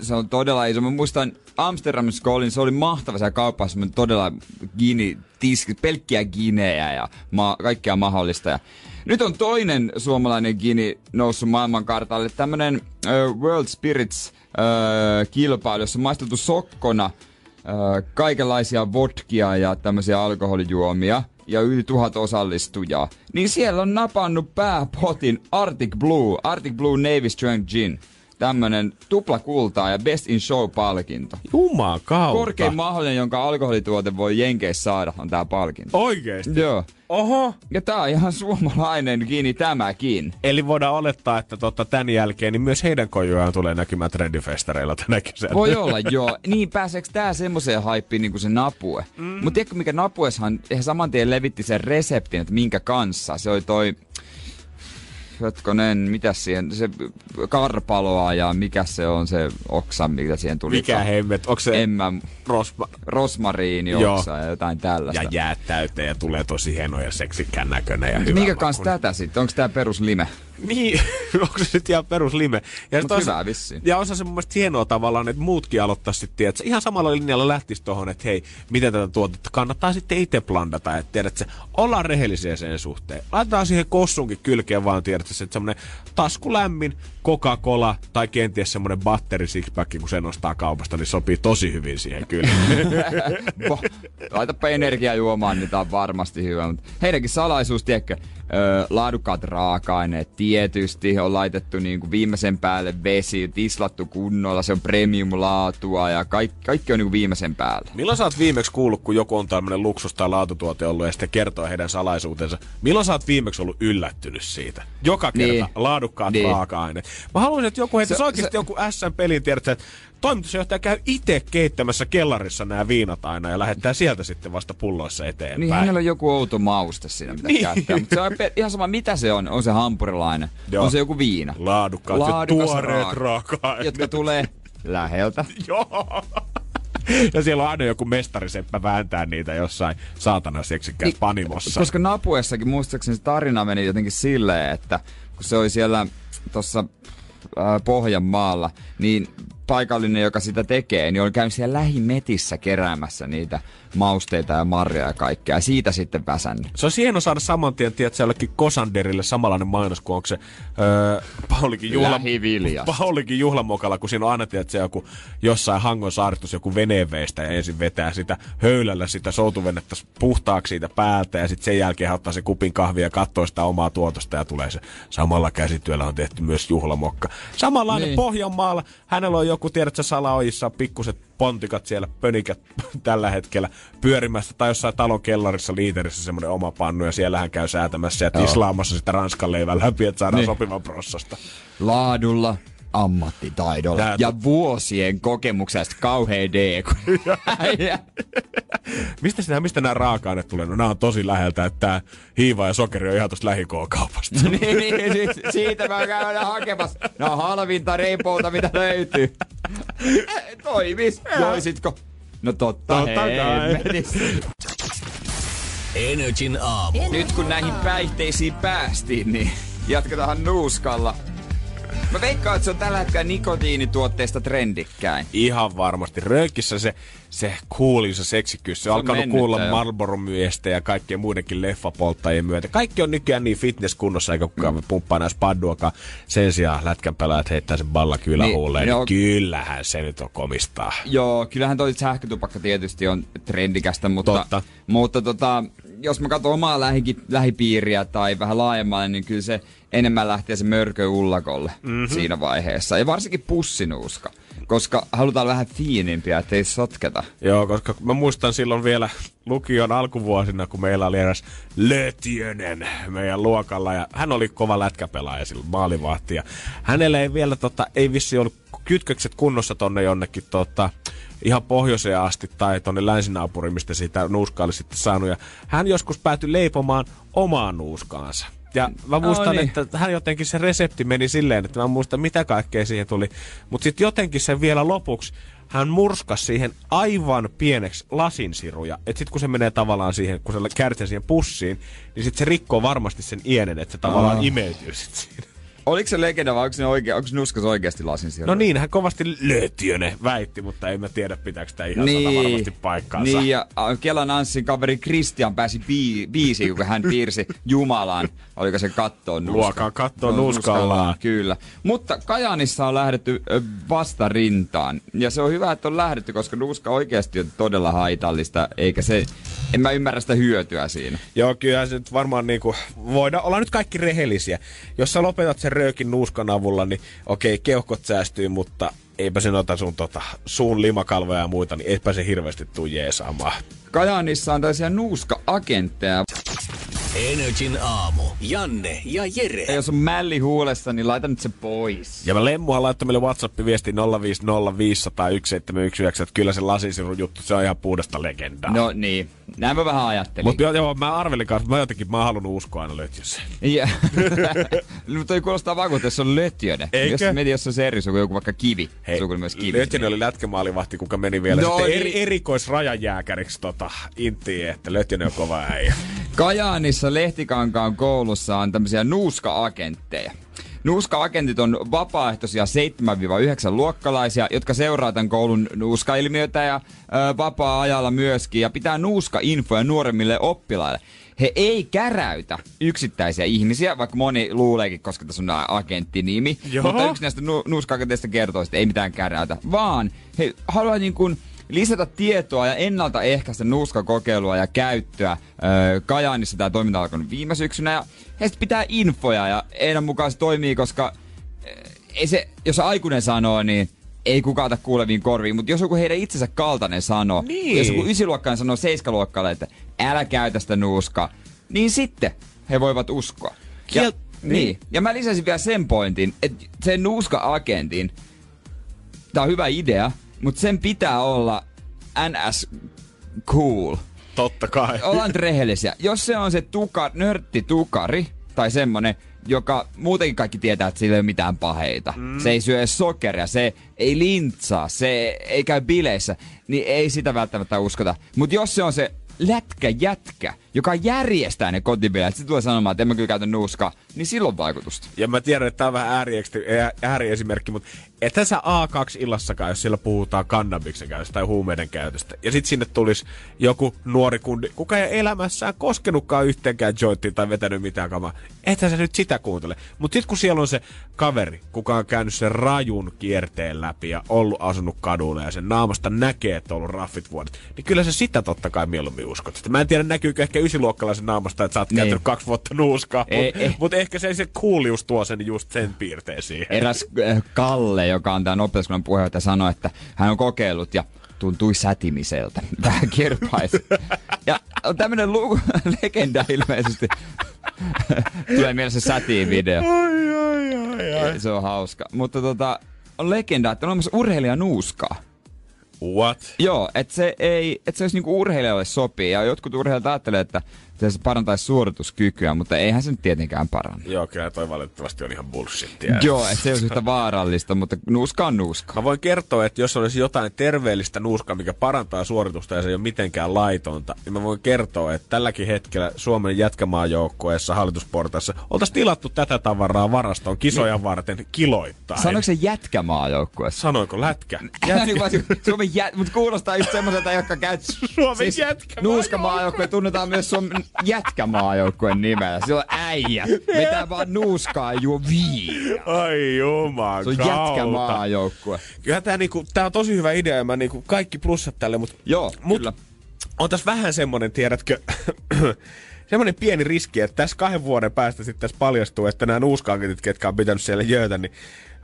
Speaker 2: Se on todella iso. Mä muistan Amsterdamissa, kun olin, se oli mahtava siellä kaupassa, semmoinen todella Gini, tiski, pelkkiä Ginejä ja ma- kaikkea mahdollista. Ja nyt on toinen suomalainen Gini noussut maailmankartalle. Tämmönen uh, World Spirits uh, kilpailu, jossa on maisteltu sokkona uh, kaikenlaisia vodkia ja tämmöisiä alkoholijuomia ja yli tuhat osallistujaa, niin siellä on napannut pääpotin Arctic Blue, Arctic Blue Navy Strength Gin. Tämmönen tupla kultaa ja Best in Show-palkinto.
Speaker 3: Jumakauta.
Speaker 2: Korkein mahdollinen, jonka alkoholituote voi Jenkeissä saada, on tää palkinto.
Speaker 3: Oikeesti?
Speaker 2: Joo.
Speaker 3: Oho.
Speaker 2: Ja tää on ihan suomalainen kiinni tämäkin.
Speaker 3: Eli voidaan olettaa, että tota, tämän jälkeen niin myös heidän kojujaan tulee näkymään trendifestareilla tänä kesänä.
Speaker 2: Voi olla, joo. Niin pääseekö tää semmoiseen haippiin niin kuin se napue? Mm. Mutta tiedätkö mikä napueshan, he saman tien levitti sen reseptin, että minkä kanssa. Se oli toi, hetkonen, mitä siihen, se karpaloa ja mikä se on se oksa, mitä siihen tuli.
Speaker 3: Mikä hemmet? Onko se
Speaker 2: En mä,
Speaker 3: rosma
Speaker 2: rosmariini oksa ja jotain tällaista.
Speaker 3: ja jäät täyteen ja tulee tosi hieno ja seksikkään näköinen ja hyvä
Speaker 2: Minkä kanssa tätä sitten? Onko tää peruslime?
Speaker 3: Niin, onko se sitten ihan peruslime? Ja
Speaker 2: Mut hyvää vissiin.
Speaker 3: Ja osa se mun mielestä hienoa tavallaan, että muutkin aloittaa sitten, että ihan samalla linjalla lähtisi tohon, että hei, miten tätä tuotetta kannattaa sitten itse blandata, että tiedät se, ollaan rehellisiä sen suhteen. Laitetaan siihen kossunkin kylkeen vaan, tiedät että semmonen taskulämmin Coca-Cola tai kenties semmonen batteri sixpack, kun se nostaa kaupasta, niin sopii tosi hyvin siihen kyllä.
Speaker 2: Laitapa energiaa juomaan, niin tää on varmasti hyvä. Mutta heidänkin salaisuus, tiedätkö, öö, laadukkaat raaka-aineet tietysti on laitettu niin kuin viimeisen päälle vesi, tislattu kunnolla, se on premium-laatua ja kaikki, kaikki on niin kuin viimeisen päälle.
Speaker 3: Milloin sä oot viimeksi kuullut, kun joku on tämmönen luksus- tai laatutuote ollut ja sitten kertoo heidän salaisuutensa? Milloin sä oot viimeksi ollut yllättynyt siitä? Joka kerta
Speaker 2: Niin.
Speaker 3: laadukkaat
Speaker 2: Niin.
Speaker 3: raaka-aineet. Mä haluaisin, että joku heittäisi
Speaker 2: Se-
Speaker 3: oikeasti
Speaker 2: se-
Speaker 3: joku SM-pelin, tiedät, että toimitusjohtaja käy itse keittämässä kellarissa nämä viinat aina ja lähettää sieltä sitten vasta pulloissa eteenpäin.
Speaker 2: Niin hänellä on joku outo mauste siinä, mitä
Speaker 3: Niin.
Speaker 2: käyttää. Mutta se on ihan sama, mitä se on. On se hampurilainen,
Speaker 3: Joo.
Speaker 2: on se joku viina.
Speaker 3: Laadukkaat ja
Speaker 2: Laadukas
Speaker 3: tuoreet
Speaker 2: raaka-
Speaker 3: raaka-aineet.
Speaker 2: Jotka tulee läheltä.
Speaker 3: Joo. Ja siellä on aina joku mestariseppä vääntää niitä jossain saatana seksikkäässä
Speaker 2: Niin,
Speaker 3: panimossa.
Speaker 2: Koska Napuessakin muistaakseni se tarina meni jotenkin silleen, että kun se oli siellä tuossa Pohjanmaalla, niin paikallinen, joka sitä tekee, niin on käynyt siellä lähimetissä keräämässä niitä mausteita ja marjoja ja kaikkea. Ja siitä sitten väsännyt.
Speaker 3: Se on hieno saada saman tien, tiedät, jollekin Kosanderille samanlainen mainos kuin onko se öö, Paulikin, juhla. Paulikin juhlamokalla, kun siinä on aina, tiedät, se joku jossain Hangon saaristossa joku veneenveistä ja ensin vetää sitä höylällä sitä soutuvenettä puhtaaksi siitä päältä ja sitten sen jälkeen ottaa se kupin kahvia ja katsoo sitä omaa tuotosta ja tulee se samalla käsityöllä on tehty myös juhlamokka. Samanlainen niin. Pohjanmaalla, hänellä on joku, tiedät, sä salaojissa pikkuset pontikat siellä, pönikät tällä hetkellä pyörimässä tai jossain talon kellarissa liiterissä semmoinen oma pannu ja siellä hän käy säätämässä ja tislaamassa sitä ranskan leivän läpi, että saadaan
Speaker 2: Niin.
Speaker 3: sopivan prossasta.
Speaker 2: Laadulla, ammattitaidolla
Speaker 3: Tää-
Speaker 2: ja vuosien kokemuksesta kauhea D.
Speaker 3: Mistä, sinä, mistä nämä raaka-aineet tulee? No nämä on tosi läheltä, että tää hiiva ja sokeri on ihan tuosta lähikokaupasta.
Speaker 2: niin, niin, si- siitä mä käyn hakemassa. No halvinta reipouta, mitä löytyy. Eh, Toimis. Joisitko? No totta,
Speaker 3: Totta kai.
Speaker 2: hemmetissä.
Speaker 1: Energin aamu.
Speaker 2: Nyt kun näihin päihteisiin päästiin, niin jatketaan nuuskalla. Mä veikkaan, että se on tällä hetkellä nikotiinituotteista trendikkäin.
Speaker 3: Ihan varmasti. Röökissä se, se coolin, se seksikkyys. Se on
Speaker 2: on
Speaker 3: alkanut kuulla
Speaker 2: jo.
Speaker 3: Marlboro-myyjistä ja kaikkien muidenkin leffapolttajien myötä. Kaikki on nykyään niin fitnesskunnossa, eikä kukaan mm. pumppaa näissä padduakaan. Sen sijaan lätkän pelaajat heittää sen balla kylähuuleen.
Speaker 2: Niin,
Speaker 3: Niin,
Speaker 2: no-
Speaker 3: kyllähän se nyt on komistaa.
Speaker 2: Joo, kyllähän toi sähkötupakka tietysti on trendikästä, mutta,
Speaker 3: Totta.
Speaker 2: mutta tota, jos mä katson omaa lähi, lähipiiriä tai vähän laajemmalle, niin kyllä se enemmän lähtee se mörkö ullakolle mm-hmm. siinä vaiheessa. Ja varsinkin pussinuuska. Koska halutaan vähän fiinimpiä, ettei sotketa.
Speaker 3: Joo, koska mä muistan silloin vielä lukion alkuvuosina, kun meillä oli eräs Lötjönen meidän luokalla. Ja hän oli kova lätkäpelaaja silloin, maalivahti. Ja hänellä ei vielä, tota, ei vissi ollut kytkökset kunnossa tonne jonnekin tota, ihan pohjoiseen asti tai tonne länsinaapuriin, mistä sitä nuuskaa oli sitten saanut. Ja hän joskus päätyi leipomaan omaan nuuskaansa. Ja mä muistan,
Speaker 2: niin.
Speaker 3: että hän jotenkin se resepti meni silleen, että mä muistan mitä kaikkea siihen tuli. Mutta sitten jotenkin se vielä lopuksi, hän murskas siihen aivan pieneksi lasinsiruja. Että sitten kun se menee tavallaan siihen, kun se kärtsee siihen pussiin, niin sitten se rikkoo varmasti sen ienen, että se tavallaan
Speaker 2: Aa.
Speaker 3: imeytyy sitten siinä.
Speaker 2: Oliko se legenda vai onko, ne oikea, onko nuskas oikeasti lasin siellä?
Speaker 3: No niin, hän kovasti lötiöne väitti, mutta en mä tiedä pitääkö sitä ihan niin, sata varmasti paikkaansa.
Speaker 2: Niin, ja äh, Kelan Anssin kaveri Christian pääsi bii, biisiin, kun hän piirsi Jumalan, oliko se kattoon nuska.
Speaker 3: Luokaa kattoon nuskallaan.
Speaker 2: Kyllä. Mutta Kajanissa on lähdetty vastarintaan. Ja se on hyvä, että on lähdetty, koska nuska oikeasti on todella haitallista, eikä se, en mä ymmärrä sitä hyötyä siinä.
Speaker 3: Joo, kyllä se nyt varmaan niinku, voidaan olla nyt kaikki rehellisiä. Jos sä lopetat sen röökin nuuskan avulla, niin okei, keuhkot säästyy, mutta eipä se noita sun tota, suun limakalvoja ja muita, niin eipä se hirveästi tuu jeesaamaan.
Speaker 2: Kajaanissa on tällaisia nuuska-agentteja.
Speaker 1: Energin aamu. Janne ja Jere.
Speaker 2: Ja jos on mälli huulessa, niin laita nyt se pois.
Speaker 3: Ja mä Lemmuhan laittoi meille WhatsApp-viesti 050501719, että kyllä se lasisirun juttu, se on ihan puhdasta legendaa.
Speaker 2: No niin, näin mä vähän ajattelin.
Speaker 3: Mutta joo, joo, mä arvelin kanssa, mä jotenkin, mä oon halunnut uskoa aina lötjössä.
Speaker 2: Ja, no toi kuulostaa vakuutelta, jos on lötjönen.
Speaker 3: Eikö?
Speaker 2: Jos mietin, jos on se eri suku, joku vaikka kivi. Hei, suku myös kivi.
Speaker 3: Lötjönen oli lätkämaalivahti, kuka meni vielä
Speaker 2: No
Speaker 3: sitten
Speaker 2: niin.
Speaker 3: eri, erikoisrajajääkäriksi tota, intiin, että Lötjönen on kova äijä.
Speaker 2: Kajaanissa Lehtikankaan koulussa on tämmöisiä nuuska-agentteja. Nuuska-agentit on vapaaehtoisia 7-9 luokkalaisia, jotka seuraa tämän koulun nuuskailmiötä ja ö, vapaa-ajalla myöskin ja pitää nuuska-infoja nuoremmille oppilaille. He ei käräytä yksittäisiä ihmisiä, vaikka moni luuleekin, koska tässä on agenttinimi.
Speaker 3: Joo.
Speaker 2: Mutta yksi näistä nu- nuuska-agenteista kertoo, että ei mitään käräytä, vaan he haluaa niin kuin lisätä tietoa ja ennaltaehkäistä nuuskakokeilua ja käyttöä. Öö, Kajaanissa tämä toiminta alkanut viime syksynä ja heistä pitää infoja ja heidän mukaan se toimii, koska ei se, jos aikuinen sanoo, niin ei kukaan ota kuuleviin korviin, mutta jos joku heidän itsensä kaltainen sanoo,
Speaker 3: Niin.
Speaker 2: jos joku ysiluokkainen sanoo seiskaluokkaille, että älä käytä sitä nuuskaa, niin sitten he voivat uskoa. Ja,
Speaker 3: Kiel-
Speaker 2: niin. niin. Ja mä lisäsin vielä sen pointin, että sen nuuska-agentin, tää on hyvä idea, mutta sen pitää olla NS cool.
Speaker 3: Totta kai.
Speaker 2: Ollaan rehellisiä. Jos se on se tuka, nörtti tukari, tai semmonen, joka muutenkin kaikki tietää, että sillä ei ole mitään paheita. Mm. Se ei syö sokeria, se ei lintsaa, se ei käy bileissä, niin ei sitä välttämättä uskota. Mutta jos se on se lätkä jätkä, joka järjestää ne kotibileet, sitten tulee sanomaan, että en mä kyllä käytä nuuskaa, niin silloin vaikutusta.
Speaker 3: Ja mä tiedän, että tää on vähän ääriesimerkki, mutta et sä A2-illassakaan, jos siellä puhutaan kannabiksen käytöstä tai huumeiden käytöstä. Ja sit sinne tulisi joku nuori kundi, kuka ei elämässään koskenutkaan yhteenkään jointtiin tai vetänyt mitään kamaa. Ethän sä nyt sitä kuuntele. Mutta sit kun siellä on se kaveri, kuka on käynyt sen rajun kierteen läpi ja ollut asunut kadulla ja sen naamasta näkee, että on ollut raffit vuodet, niin kyllä se sitä totta kai mieluummin uskot. Sitten mä en tiedä, näkyykö ehkä ysiluokkalaisen naamasta, että sä oot
Speaker 2: Niin.
Speaker 3: käyttänyt kaksi vuotta nuuskaa, mutta
Speaker 2: ei.
Speaker 3: mut ehkä se, se coolius tuo sen just sen piirteen siihen.
Speaker 2: Eräs äh, Kalle, joka on tämän opetuskunnan puheenjohtaja, sanoi, että hän on kokeillut ja tuntui sätimiseltä. Vähän kirpaisi. Ja on tämmönen lu- legenda ilmeisesti. Tulee mielessä sätiin video.
Speaker 3: Ai, ai, ai, ai.
Speaker 2: Se on hauska. Mutta tota, on legenda, että on olemassa urheilija nuuskaa.
Speaker 3: What?
Speaker 2: Joo, että se ei, että se olisi niinku urheilijalle sopii. Ja jotkut urheilijat ajattelee, että se parantaisi suorituskykyä, mutta eihän se nyt tietenkään paranna.
Speaker 3: Joo, kyllä toi valitettavasti on ihan bullshittia.
Speaker 2: Joo, että se ei olisi yhtä vaarallista, mutta nuuska on nuuska.
Speaker 3: Mä voin kertoa, että jos olisi jotain terveellistä nuuskaa, mikä parantaa suoritusta ja se ei ole mitenkään laitonta, niin mä voin kertoa, että tälläkin hetkellä Suomen jätkämaajoukkueessa hallitusportaissa oltaisiin tilattu tätä tavaraa varastoon kisoja varten kiloittain.
Speaker 2: Sanoiko se jätkämaajoukkueessa?
Speaker 3: Sanoiko lätkä?
Speaker 2: Se- Suomen jä... Mutta kuulostaa just semmoiselta, joka käy...
Speaker 3: Suomen jätkämaajoukkue.
Speaker 2: Nuuskamaajoukkoja tunnetaan myös Suomen jätkämaajoukkueen nimellä. Se on äijä. Vetää vaan nuuskaa ja juo viiniä.
Speaker 3: Ai juman
Speaker 2: Se on jätkämaajoukkue.
Speaker 3: Kyllä tää, niinku, tää on tosi hyvä idea ja mä niinku, kaikki plussat tälle, mutta
Speaker 2: Joo,
Speaker 3: Mut
Speaker 2: kyllä.
Speaker 3: on tässä vähän semmonen, tiedätkö, semmonen pieni riski, että tässä kahden vuoden päästä sitten tässä paljastuu, että nämä nuuskaaketit, ketkä on pitänyt siellä jöötä, niin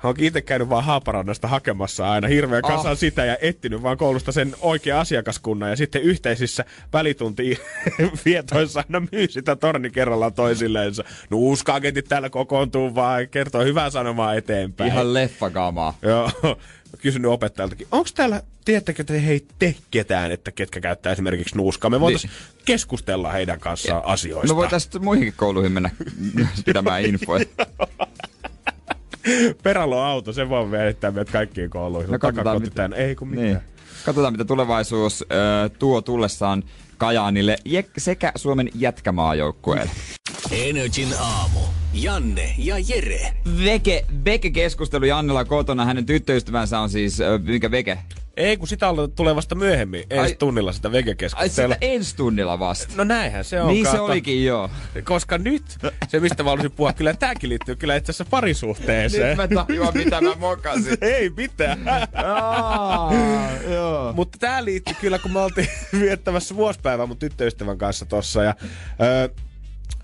Speaker 3: onkin itse käynyt vaan Haaparannasta hakemassa aina hirveän
Speaker 2: Ah.
Speaker 3: kasan sitä ja etsinyt vaan koulusta sen oikea asiakaskunnan ja sitten yhteisissä välitunti vietoissa aina myy sitä torni kerrallaan toisilleensa. Nuuskaagentit täällä kokoontuu vaan ja kertoo hyvää sanomaa eteenpäin.
Speaker 2: Ihan leffakamaa.
Speaker 3: Joo. Kysynyt opettajaltakin, onko täällä, tiedättekö te hei te ketään, että ketkä käyttää esimerkiksi nuuskaa? Me voitaisiin keskustella heidän kanssaan asioista.
Speaker 2: Me voitaisiin muihinkin kouluihin mennä pitämään infoja.
Speaker 3: Peralo auto, se voi välittää meidät kaikkiin kouluihin.
Speaker 2: No katsotaan, mitä-.
Speaker 3: Ei kun mitään.
Speaker 2: Niin. Katsotaan, mitä tulevaisuus ö, tuo tullessaan Kajaanille sekä Suomen jätkämaajoukkueelle.
Speaker 1: Energin aamu. Janne ja Jere.
Speaker 2: Veke, Veke keskustelu Jannella kotona. Hänen tyttöystävänsä on siis, mikä Veke?
Speaker 3: Ei, kun sitä tulee vasta myöhemmin, ensi
Speaker 2: Ai-
Speaker 3: tunnilla sitä
Speaker 2: Ai
Speaker 3: vegekeskustelua.
Speaker 2: sitä ensi tunnilla vasta.
Speaker 3: No näinhän se on.
Speaker 2: niin se
Speaker 3: kato.
Speaker 2: olikin joo.
Speaker 3: Koska nyt, se mistä mä haluaisin puhua, kyllä tääkin liittyy kyllä itse asiassa parisuhteeseen.
Speaker 2: Nyt mä tajuan, mitä mä mokasin.
Speaker 3: Ei mitään.
Speaker 2: Aa, joo.
Speaker 3: Mutta tää liittyy kyllä, kun me oltiin viettämässä vuosipäivää mun tyttöystävän kanssa tossa ja öö,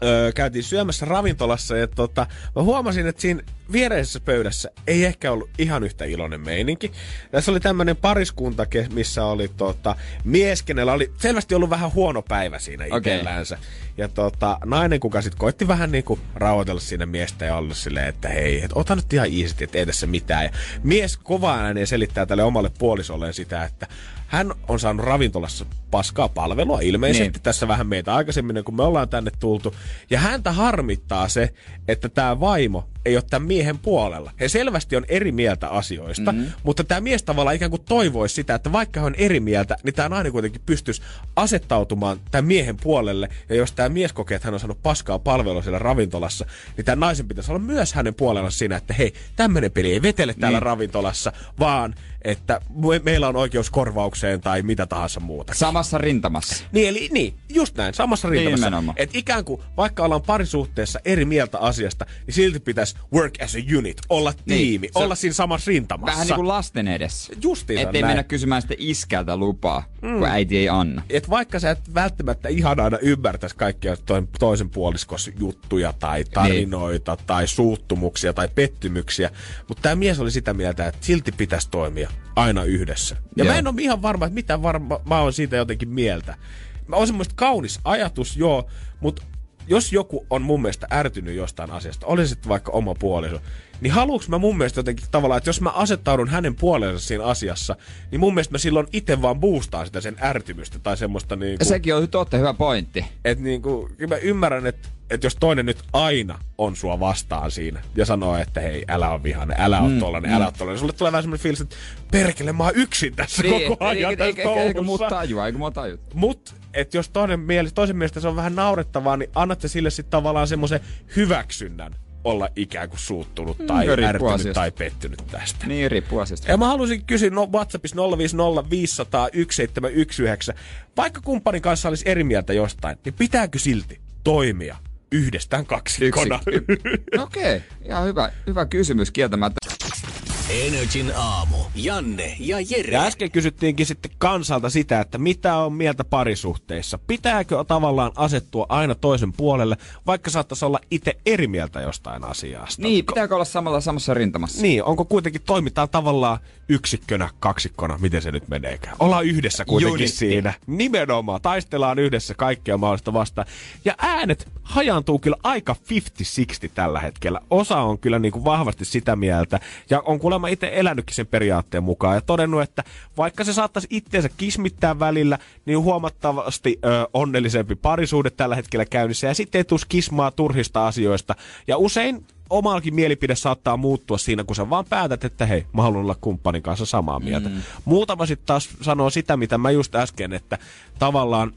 Speaker 3: öö, käytiin syömässä ravintolassa ja tota, mä huomasin, että siinä viereisessä pöydässä ei ehkä ollut ihan yhtä iloinen meininki. Tässä oli tämmönen pariskunta, missä oli tota, mies, kenellä oli selvästi ollut vähän huono päivä siinä
Speaker 2: Okei.
Speaker 3: itsellänsä. Ja tota, nainen, kuka sitten koitti vähän niinku rauhoitella siinä miestä ja olla silleen, että hei, et ota nyt ihan easy, että ei tässä mitään. Ja mies kovaa ääneen selittää tälle omalle puolisolleen sitä, että hän on saanut ravintolassa paskaa palvelua ilmeisesti
Speaker 2: Niin.
Speaker 3: tässä vähän meitä aikaisemmin, kun me ollaan tänne tultu. Ja häntä harmittaa se, että tämä vaimo ei ole tämän miehen puolella. He selvästi on eri mieltä asioista, mm-hmm. mutta tämä mies tavallaan ikään kuin toivoisi sitä, että vaikka hän on eri mieltä, niin tämä nainen kuitenkin pystyisi asettautumaan tämän miehen puolelle. Ja jos tämä mies kokee, että hän on saanut paskaa palvelua siellä ravintolassa, niin tämä naisen pitäisi olla myös hänen puolella siinä, että hei, tämmöinen peli ei vetele täällä
Speaker 2: Niin.
Speaker 3: ravintolassa, vaan että me- meillä on oikeus korvaukseen tai mitä tahansa muuta.
Speaker 2: Samassa rintamassa.
Speaker 3: Niin, eli niin, just näin, samassa rintamassa.
Speaker 2: Nimenomaan.
Speaker 3: Että ikään kuin, vaikka ollaan parisuhteessa eri mieltä asiasta, niin silti pitäisi work as a unit, olla
Speaker 2: Niin,
Speaker 3: tiimi,
Speaker 2: se-
Speaker 3: olla siinä samassa rintamassa.
Speaker 2: Vähän niin kuin lasten edessä.
Speaker 3: Justiinsa
Speaker 2: Ettei
Speaker 3: näin.
Speaker 2: mennä kysymään sitten iskältä lupaa, mm. kun äiti ei anna.
Speaker 3: Et vaikka sä et välttämättä ihan aina ymmärtäisi kaikkia to- toisen puoliskos juttuja tai tarinoita niin. tai suuttumuksia tai pettymyksiä, mutta tämä mies oli sitä mieltä, että silti pitäisi toimia aina yhdessä. Ja
Speaker 2: Joo.
Speaker 3: mä en ole ihan varma, että mitä varma mä oon siitä jotenkin mieltä. Mä on semmoista kaunis ajatus, joo, mutta jos joku on mun mielestä ärtynyt jostain asiasta, oli sitten vaikka oma puoliso, niin haluuks mä mun mielestä jotenkin tavallaan, että jos mä asettaudun hänen puoleensa siinä asiassa, niin mun mielestä mä silloin itse vaan boostaan sitä sen ärtymystä tai semmoista niin kuin,
Speaker 2: sekin on totta, hyvä pointti.
Speaker 3: että niin kuin, mä ymmärrän, että, että jos toinen nyt aina on sua vastaan siinä ja sanoo, että hei, älä on vihainen, älä ole mm, tollanen, älä ole tollanen, niin sulle tulee vähän semmoinen fiilis, että perkele, mä oon yksin tässä koko ajan
Speaker 2: eikä,
Speaker 3: tässä
Speaker 2: eikä, eikä, eikä tajua, eikä muu tajua.
Speaker 3: Mut, että jos toinen mielestä, toisen mielestä se on vähän naurettavaa, niin annatte sille sitten tavallaan semmoisen hyväksynnän olla ikään kuin suuttunut tai
Speaker 2: Mm, riippuu
Speaker 3: ärtynyt
Speaker 2: asiasta.
Speaker 3: tai pettynyt tästä.
Speaker 2: Niin, riippuu asiasta.
Speaker 3: Ja mä haluaisin kysyä no, WhatsAppissa 050 500 1719. Vaikka kumppanin kanssa olisi eri mieltä jostain, niin pitääkö silti toimia yhdestään kaksikkona?
Speaker 2: Okei, okay. ihan hyvä, hyvä kysymys kieltämättä.
Speaker 1: Energin aamu. Janne ja Jere.
Speaker 3: Ja äsken kysyttiinkin sitten kansalta sitä, että mitä on mieltä parisuhteissa. Pitääkö tavallaan asettua aina toisen puolelle, vaikka saattaisi olla itse eri mieltä jostain asiasta?
Speaker 2: Niin, pitääkö olla samalla samassa rintamassa?
Speaker 3: Niin, onko kuitenkin toimitaan tavallaan yksikkönä, kaksikkona, miten se nyt meneekään? Ollaan yhdessä kuitenkin
Speaker 2: Unitti.
Speaker 3: siinä. Nimenomaan, taistellaan yhdessä kaikkea mahdollista vastaan. Ja äänet hajaantuu kyllä aika 50-60 tällä hetkellä. Osa on kyllä niin kuin vahvasti sitä mieltä, ja on kuulemma itse elänytkin sen periaatteen mukaan, ja todennut, että vaikka se saattaisi itseensä kismittää välillä, niin huomattavasti ö, onnellisempi parisuude tällä hetkellä käynnissä, ja sitten ei tuu kismaa turhista asioista. Ja usein omallakin mielipide saattaa muuttua siinä, kun sä vaan päätät, että hei, mä haluan olla kumppanin kanssa samaa mieltä. Mm. Muutama sitten taas sanoo sitä, mitä mä just äsken, että tavallaan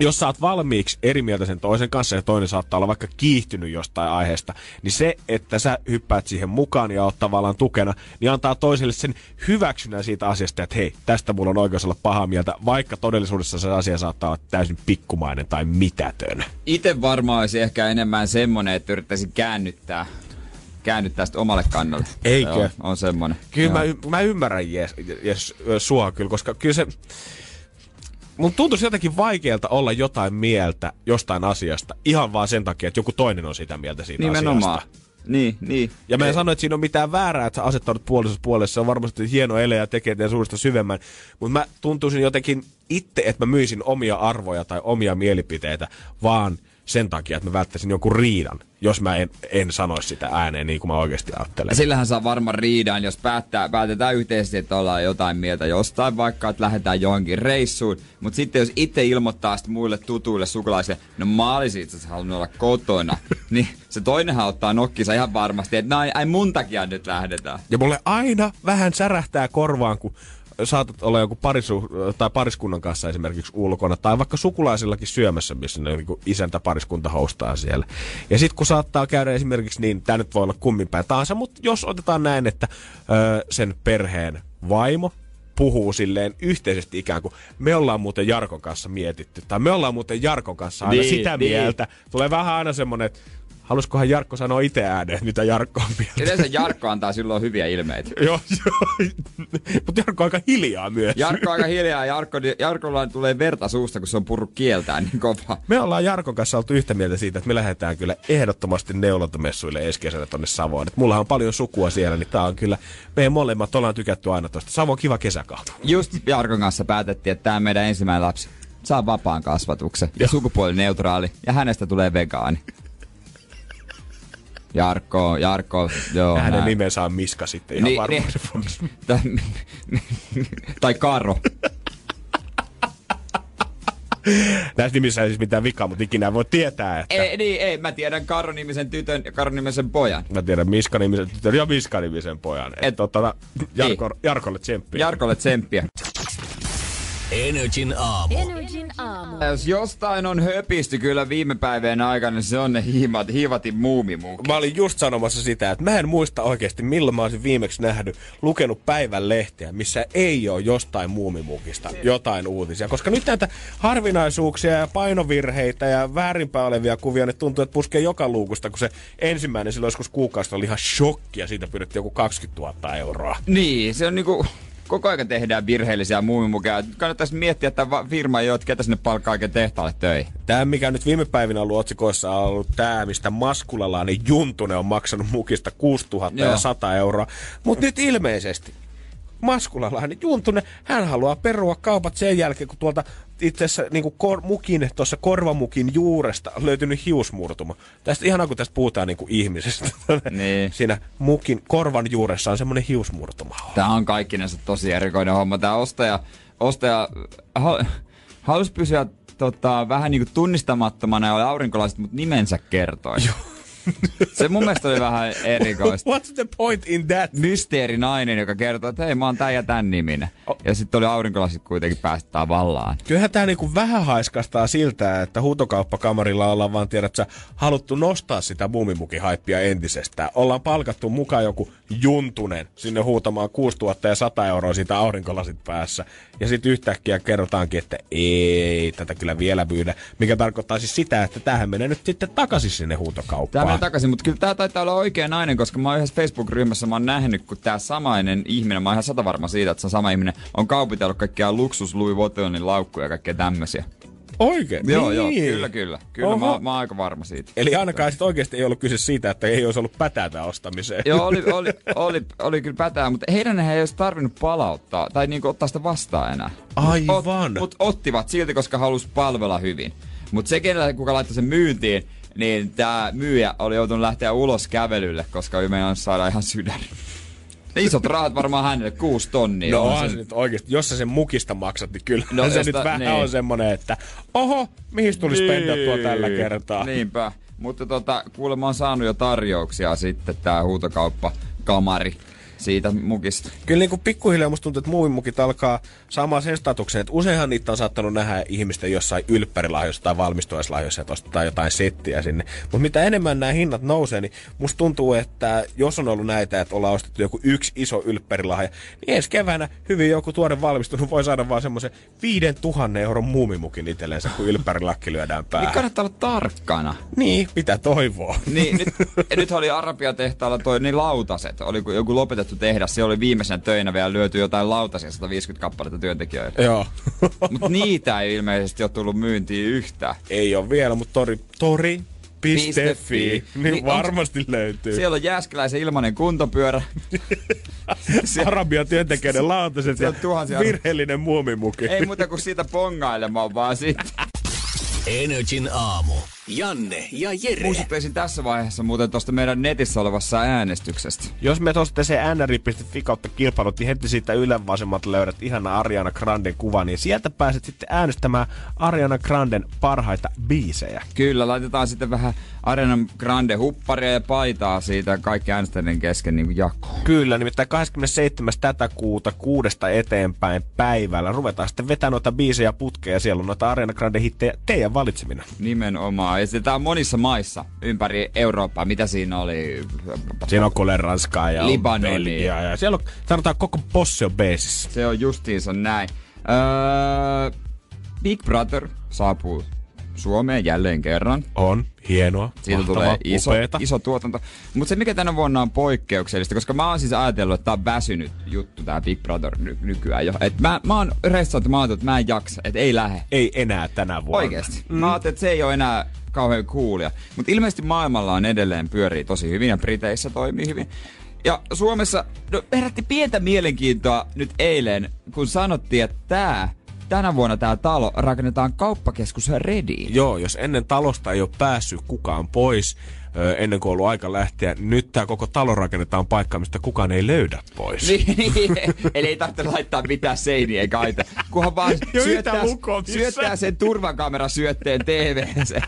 Speaker 3: jos sä oot valmiiksi eri mieltä sen toisen kanssa ja toinen saattaa olla vaikka kiihtynyt jostain aiheesta, niin se, että sä hyppäät siihen mukaan ja oot tavallaan tukena, niin antaa toiselle sen hyväksynnän siitä asiasta, että hei, tästä mulla on oikeus olla pahaa mieltä, vaikka todellisuudessa se asia saattaa olla täysin pikkumainen tai mitätön.
Speaker 2: Itse varmaan olisi ehkä enemmän semmonen, että yrittäisin käännyttää, käännyttää sitä omalle kannalle.
Speaker 3: Eikö?
Speaker 2: Joo, on semmonen.
Speaker 3: Kyllä mä, y- mä ymmärrän jes, jes, sua kyllä, koska kyllä se... Mun tuntuisi jotenkin vaikealta olla jotain mieltä jostain asiasta ihan vaan sen takia, että joku toinen on sitä mieltä siitä
Speaker 2: Nimenomaan.
Speaker 3: asiasta.
Speaker 2: Niin, niin.
Speaker 3: Ja mä en sano, että siinä on mitään väärää, että sä asettaudut puolisessa puolessa. Se on varmasti hieno ele ja tekee teidän suusta syvemmän. Mutta mä tuntuisin jotenkin itse, että mä myisin omia arvoja tai omia mielipiteitä, vaan sen takia, että mä välttäisin jonkun riidan, jos mä en, en sanoisi sitä ääneen niin kuin mä oikeasti ajattelen.
Speaker 2: Ja sillähän saa varmaan riidan, jos päättää, päätetään yhteisesti, että ollaan jotain mieltä jostain, vaikka että lähdetään johonkin reissuun. Mutta sitten jos itse ilmoittaa sitten muille tutuille sukulaisille, no mä olisin itse asiassa halunnut olla kotona, niin se toinenhan ottaa nokkisa ihan varmasti, että no ai, ai mun takia nyt lähdetään.
Speaker 3: Ja mulle aina vähän särähtää korvaan, kun saatat olla joku parisu, tai pariskunnan kanssa esimerkiksi ulkona, tai vaikka sukulaisillakin syömässä, missä ne niin isäntä pariskunta hostaa siellä. Ja sitten kun saattaa käydä esimerkiksi niin, tämä nyt voi olla kumminpäin tahansa, mutta jos otetaan näin, että ö, sen perheen vaimo puhuu silleen yhteisesti ikään kuin, me ollaan muuten Jarkon kanssa mietitty, tai me ollaan muuten Jarkon kanssa aina
Speaker 2: Niin,
Speaker 3: sitä
Speaker 2: niin.
Speaker 3: mieltä. Tulee vähän aina semmonen, että haluskohan Jarkko sanoa itse ääneen, mitä Jarkko on mieltä.
Speaker 2: Yleensä Jarkko antaa silloin hyviä ilmeitä.
Speaker 3: Joo, joo. Mutta Jarkko on aika hiljaa myös.
Speaker 2: Jarkko on aika hiljaa, Jarkko, Jarkolla tulee verta suusta, kun se on purru kieltään niin kova.
Speaker 3: Me ollaan Jarkon kanssa oltu yhtä mieltä siitä, että me lähdetään kyllä ehdottomasti neulontamessuille ensi kesänä tonne Savoon. Et mullahan on paljon sukua siellä, niin tää on kyllä, meidän molemmat ollaan tykätty aina tosta. Savo on kiva kesäkaupunki.
Speaker 2: Just Jarkon kanssa päätettiin, että tämä meidän ensimmäinen lapsi saa vapaan kasvatuksen ja sukupuolineutraali ja hänestä tulee vegaani. Jarkko, Jarkko, joo.
Speaker 3: Hänen
Speaker 2: näin.
Speaker 3: nimensä on Miska sitten ihan
Speaker 2: Niin,
Speaker 3: varmaan.
Speaker 2: niin. Tai, tai Karo.
Speaker 3: Näissä nimissä ei siis mitään vikaa, mutta ikinä ei voi tietää, että...
Speaker 2: Ei, niin, ei, mä tiedän Karo-nimisen tytön ja Karo-nimisen pojan.
Speaker 3: Mä tiedän Miska-nimisen tytön ja Miska-nimisen pojan. Et,
Speaker 2: Et-
Speaker 3: tota, Jarko, Jarkolle tsemppiä.
Speaker 2: Jarkolle tsemppiä.
Speaker 1: Energin aamu.
Speaker 5: Energin aamu.
Speaker 2: Jos jostain on höpisty kyllä viime päivien aikana, niin se on ne hiivat, hiivatin muumimukki.
Speaker 3: Mä olin just sanomassa sitä, että mä en muista oikeasti, milloin mä olisin viimeksi nähnyt, lukenut päivän lehteä, missä ei ole jostain muumimukista jotain uutisia. Koska nyt näitä harvinaisuuksia ja painovirheitä ja väärinpää olevia kuvia, ne tuntuu, että puskee joka luukusta, kun se ensimmäinen silloin joskus kuukausi oli ihan shokki ja siitä pyydettiin joku 20 000 euroa.
Speaker 2: Niin, se on niinku... Koko ajan tehdään virheellisiä muumimukeja. Kannattaisi miettiä, että firma ei ole, että ketä sinne palkkaa oikein tehtaalle töihin.
Speaker 3: Tämä, mikä nyt viime päivinä on ollut otsikoissa, on ollut tämä, mistä maskulalainen Juntunen on maksanut mukista 6000
Speaker 2: Joo.
Speaker 3: ja 100 euroa. Mutta nyt ilmeisesti maskulalainen Juntunen, hän haluaa perua kaupat sen jälkeen, kun tuolta itse asiassa niin kor- mukin, tuossa korvamukin juuresta on löytynyt hiusmurtuma. Tästä ihanaa, kun tästä puhutaan niin kuin ihmisestä.
Speaker 2: Niin.
Speaker 3: Siinä mukin korvan juuressa on semmoinen hiusmurtuma.
Speaker 2: Tää on kaikkinensa tosi erikoinen homma. Tää ostaja, ostaja hal, halusi pysyä tota, vähän niinku tunnistamattomana ja oli aurinkolaiset, mutta nimensä kertoi. Se mun mielestä oli vähän erikoista.
Speaker 3: What's the point in that?
Speaker 2: Mysteerinainen, joka kertoo, että hei mä oon tän ja tän niminen. Ja sitten oli aurinkolaiset kuitenkin päästään vallaan.
Speaker 3: Kyllähän tämä niinku vähän haiskastaa siltä, että huutokauppakamarilla ollaan vaan tiedät sä, haluttu nostaa sitä muumimukihaippia entisestään. Ollaan palkattu mukaan joku juntunen sinne huutamaan 6000 ja 100 euroa siitä aurinkolasit päässä. Ja sitten yhtäkkiä kerrotaankin, että ei tätä kyllä vielä myydä. Mikä tarkoittaa siis sitä, että tähän menee nyt sitten takaisin sinne huutokauppaan.
Speaker 2: menee takaisin, mutta kyllä tää taitaa olla oikea nainen, koska mä oon yhdessä Facebook-ryhmässä, mä oon nähnyt, kun tää samainen ihminen, mä oon ihan sata varma siitä, että se sama ihminen, on kaupitellut kaikkia luksus Louis Vuittonin laukkuja ja kaikkea tämmösiä.
Speaker 3: Oikein?
Speaker 2: Joo,
Speaker 3: niin.
Speaker 2: joo, kyllä, kyllä. Kyllä mä,
Speaker 3: Oho.
Speaker 2: mä oon aika varma siitä.
Speaker 3: Eli ainakaan sitten oikeasti ei ollut kyse siitä, että ei olisi ollut pätäätä ostamiseen.
Speaker 2: Joo, oli, oli, oli, oli kyllä pätää, mutta heidän ei olisi tarvinnut palauttaa tai niinku ottaa sitä vastaan enää.
Speaker 3: Aivan.
Speaker 2: Mutta ottivat silti, koska halus palvella hyvin. Mutta se, kenellä, kuka laittoi sen myyntiin, niin tämä myyjä oli joutunut lähteä ulos kävelylle, koska meinannut saada ihan sydän. Isot rahat varmaan hänelle, kuusi tonnia.
Speaker 3: No
Speaker 2: on se-
Speaker 3: se nyt oikeesti, jos sä sen mukista maksat, niin kyllä
Speaker 2: No,
Speaker 3: se
Speaker 2: jos
Speaker 3: nyt vähän
Speaker 2: niin.
Speaker 3: on semmonen, että oho, mihin tulisi niin. pendattua tällä kertaa.
Speaker 2: Niinpä. Mutta tota, kuulemma on saanut jo tarjouksia sitten tää huutokauppakamari siitä mukista.
Speaker 3: Kyllä niin kuin pikkuhiljaa musta tuntuu, että muumimukit alkaa saamaan sen statuksen, että useinhan niitä on saattanut nähdä ihmisten jossain ylppärilahjoissa tai valmistuaislahjoissa, että ostetaan jotain settiä sinne. Mutta mitä enemmän nämä hinnat nousee, niin musta tuntuu, että jos on ollut näitä, että ollaan ostettu joku yksi iso ylppärilahja, niin ensi keväänä hyvin joku tuore valmistunut voi saada vaan semmoisen 5000 euron muumimukin itsellensä, kun ylppärilakki lyödään
Speaker 2: Niin
Speaker 3: päähän.
Speaker 2: kannattaa olla tarkkana.
Speaker 3: Niin, mitä toivoo.
Speaker 2: Niin, nyt, nyt oli Arabia-tehtaalla toi niin lautaset. Oli joku lopetettu tehdas, se oli viimeisenä töinä vielä lyöty jotain lautasia, 150 kappaletta työntekijöille.
Speaker 3: Joo.
Speaker 2: Mutta niitä ei ilmeisesti ole tullut myyntiin yhtään.
Speaker 3: Ei ole vielä, mutta tori, tori Piste fi. Niin,
Speaker 2: Niin
Speaker 3: varmasti löytyy.
Speaker 2: Siellä on Jääskeläisen ilmainen kuntopyörä.
Speaker 3: Arabian työntekijöiden lautaset ja virheellinen muumimuki.
Speaker 2: Ei muuta kuin siitä pongailemaan vaan sitten.
Speaker 1: Energin aamu. Janne ja Jere.
Speaker 2: Muistuttaisin tässä vaiheessa muuten tuosta meidän netissä olevassa äänestyksestä.
Speaker 3: Jos me tuosta se nri.fi kautta kilpailut, niin heti siitä ylen vasemmalta löydät ihana Ariana Granden kuvan, niin sieltä pääset sitten äänestämään Ariana Granden parhaita biisejä.
Speaker 2: Kyllä, laitetaan sitten vähän Arena Grande hupparia ja paitaa siitä kaikki äänestäjien kesken niin jakoon.
Speaker 3: Kyllä, nimittäin 27. tätä kuuta kuudesta eteenpäin päivällä ruvetaan sitten vetämään noita biisejä putkea ja siellä on noita Ariana Grande hittejä teidän valitsemina.
Speaker 2: Nimenomaan. On monissa maissa ympäri Eurooppaa. Mitä siinä oli?
Speaker 3: Siinä on kuule Ranskaa ja on
Speaker 2: Libanonia.
Speaker 3: Ja siellä on, sanotaan koko posse on beesissä.
Speaker 2: Se on justiinsa näin. Öö, Big Brother saapuu Suomeen jälleen kerran.
Speaker 3: On, hienoa,
Speaker 2: Siitä tulee iso,
Speaker 3: upeeta.
Speaker 2: iso tuotanto. Mutta se mikä tänä vuonna on poikkeuksellista, koska mä oon siis ajatellut, että tää on väsynyt juttu tää Big Brother ny- nykyään jo. Et mä, mä oon ressannut, mä oon että mä en jaksa, että ei lähe.
Speaker 3: Ei enää tänä vuonna.
Speaker 2: Oikeesti. Mm. Mä ajattelin, että se ei ole enää kauhean coolia. Mutta ilmeisesti maailmalla on edelleen pyörii tosi hyvin ja Briteissä toimii hyvin. Ja Suomessa no, herätti pientä mielenkiintoa nyt eilen, kun sanottiin, että tää, tänä vuonna tämä talo rakennetaan kauppakeskus Rediin.
Speaker 3: Joo, jos ennen talosta ei ole päässyt kukaan pois, ennen kuin on ollut aika lähteä, niin nyt tämä koko talo rakennetaan paikkaan, mistä kukaan ei löydä pois.
Speaker 2: Niin, niin. Eli ei tarvitse laittaa mitään seiniä eikä aita. Kunhan vaan syöttää, syöttää sen turvakamerasyötteen TV:seen.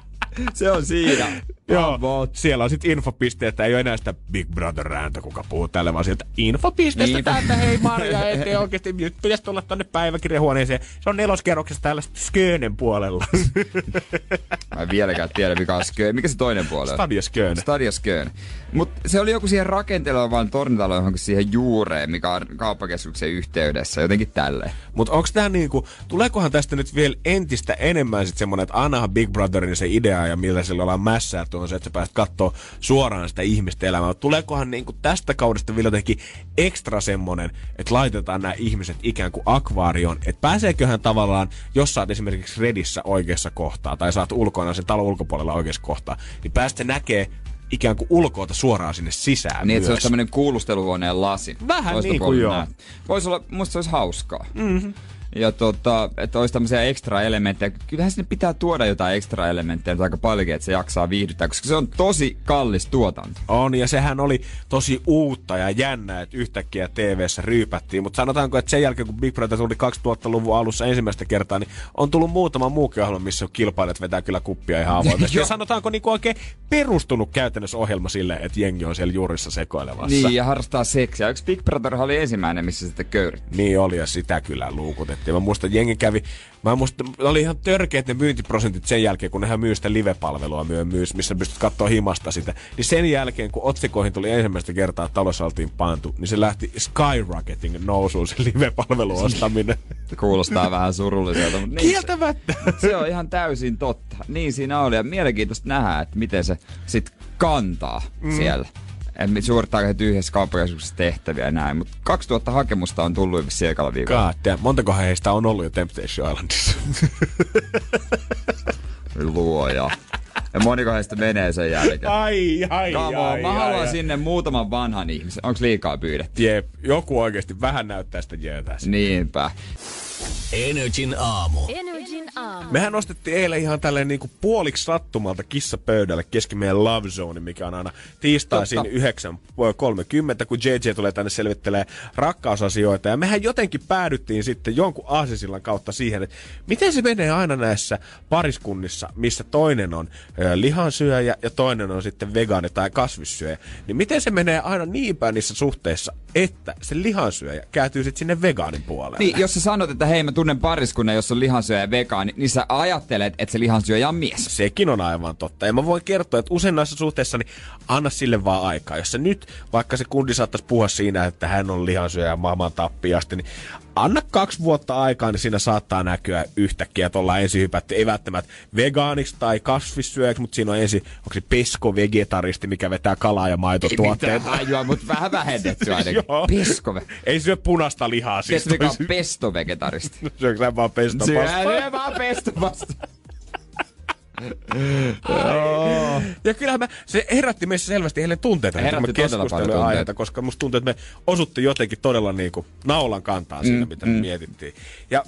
Speaker 2: Se on siinä.
Speaker 3: Joo, siellä on sitten infopiste, että ei ole enää sitä Big Brother-ääntä, kuka puhuu tälle, vaan sieltä infopisteestä
Speaker 2: Niin.
Speaker 3: täältä, hei Marja, ettei oikeasti, nyt pitäisi tulla tonne päiväkirjahuoneeseen. Se on neloskerroksessa täällä Skönen puolella.
Speaker 2: Mä en vieläkään tiedä, mikä on Skön. Mikä se toinen puoli on?
Speaker 3: Stadia Sköne.
Speaker 2: Stadia Skön. Mutta se oli joku siihen rakenteluun vaan tornitalo johonkin siihen juureen, mikä on kauppakeskuksen yhteydessä. Jotenkin tälleen.
Speaker 3: Mutta onko tämä niinku, tuleekohan tästä nyt vielä entistä enemmän sit semmonen, että annahan Big Brotherin se idea ja millä sillä ollaan mässää on se, että sä pääset katsoa suoraan sitä ihmistä elämää. Tuleekohan niinku tästä kaudesta vielä jotenkin ekstra semmonen, että laitetaan nämä ihmiset ikään kuin akvaarioon, että pääseeköhän tavallaan, jos sä oot esimerkiksi Redissä oikeassa kohtaa tai saat ulkona sen talon ulkopuolella oikeassa kohtaa, niin päästä näkee ikään kuin ulkoota suoraan sinne sisään
Speaker 2: Niin, että se olisi tämmöinen kuulusteluhuoneen lasi.
Speaker 3: Vähän
Speaker 2: Toista
Speaker 3: niin kuin joo.
Speaker 2: Voisi olla, musta se olisi hauskaa. Mm-hmm. Ja tota, että olisi tämmöisiä ekstra elementtejä. Kyllähän sinne pitää tuoda jotain ekstra elementtejä aika paljonkin, että se jaksaa viihdyttää, koska se on tosi kallis tuotanto.
Speaker 3: On, ja sehän oli tosi uutta ja jännää, että yhtäkkiä TV-ssä ryypättiin. Mutta sanotaanko, että sen jälkeen, kun Big Brother tuli 2000-luvun alussa ensimmäistä kertaa, niin on tullut muutama muukin ohjelma, missä kilpailijat vetää kyllä kuppia ihan avoimesti. ja sanotaanko niin kuin oikein perustunut käytännössä ohjelma sille, että jengi on siellä juurissa sekoilevassa.
Speaker 2: Niin, ja harrastaa seksiä. Yksi Big Brother oli ensimmäinen, missä sitten köyrit.
Speaker 3: Niin oli, ja sitä kyllä luukutettiin. Mä muistan, että jengi kävi, mä muistan, oli ihan törkeät ne myyntiprosentit sen jälkeen, kun nehän myy sitä live-palvelua myö, myys, missä pystyt katsoa himasta sitä. Niin sen jälkeen, kun otsikoihin tuli ensimmäistä kertaa, että talossa oltiin pantu, niin se lähti skyrocketing nousuun se live-palvelun ostaminen.
Speaker 2: Kuulostaa vähän surulliselta, mutta niin se,
Speaker 3: Kieltämättä.
Speaker 2: se on ihan täysin totta. Niin siinä oli, ja mielenkiintoista nähdä, että miten se sit kantaa mm. siellä. Et suorittaako he yhdessä kauppakeskuksessa tehtäviä ja näin, mutta 2000 hakemusta on tullut vissiin ekalla viikolla.
Speaker 3: God damn. Montakohan heistä on ollut jo Temptation Islandissa?
Speaker 2: Luoja. Ja moniko heistä menee sen jälkeen.
Speaker 3: ai, ai,
Speaker 2: Come on, mä haluan sinne muutaman vanhan ihmisen. Onks liikaa pyydetty?
Speaker 3: Jep, joku oikeasti vähän näyttää sitä jöötä.
Speaker 2: Niinpä.
Speaker 1: Energin aamu.
Speaker 5: Energin aamu.
Speaker 3: Mehän nostettiin eilen ihan tälleen niinku puoliksi sattumalta kissapöydälle kesken meidän Love Zone, mikä on aina tiistaisin
Speaker 2: Totta.
Speaker 3: 9.30, kun JJ tulee tänne selvittelee rakkausasioita. Ja mehän jotenkin päädyttiin sitten jonkun aasisillan kautta siihen, että miten se menee aina näissä pariskunnissa, missä toinen on lihansyöjä ja toinen on sitten vegaani tai kasvissyöjä. Niin miten se menee aina niin päin niissä suhteissa, että se lihansyöjä kääntyy sitten sinne vegaanin puolelle.
Speaker 2: Niin, jos sä sanot, että hei mä tunnen pariskunnan, jossa on lihansyöjä ja vegaani, niin sä ajattelet, että se lihansyöjä on mies.
Speaker 3: Sekin on aivan totta. Ja mä voin kertoa, että usein näissä suhteissa niin anna sille vaan aikaa. Jos se nyt, vaikka se kundi saattaisi puhua siinä, että hän on lihansyöjä ja maailman tappiasti, niin anna kaksi vuotta aikaa, niin siinä saattaa näkyä yhtäkkiä, että ollaan ensin hypätty, ei välttämättä vegaaniksi tai kasvissyöjäksi, mutta siinä on ensin, onko se pesko-vegetaristi, mikä vetää kalaa ja maitotuotteita.
Speaker 2: Mitään hajua, mutta vähän vähennetty ainakin. Pesko.
Speaker 3: Ei syö punaista lihaa, siis
Speaker 2: Tiedätkö mikä on pesto-vegetaristi?
Speaker 3: Syökö sä vaan pesto
Speaker 2: Syö vaan pesto vasta.
Speaker 3: Ja kyllähän mä, se herätti meissä selvästi heille tunteita,
Speaker 2: Herätti todella paljon
Speaker 3: aiheesta, koska musta tuntuu, että me osuttiin jotenkin todella niinku naulan kantaa siinä,
Speaker 2: Mm,
Speaker 3: mitä me mietittiin. Ja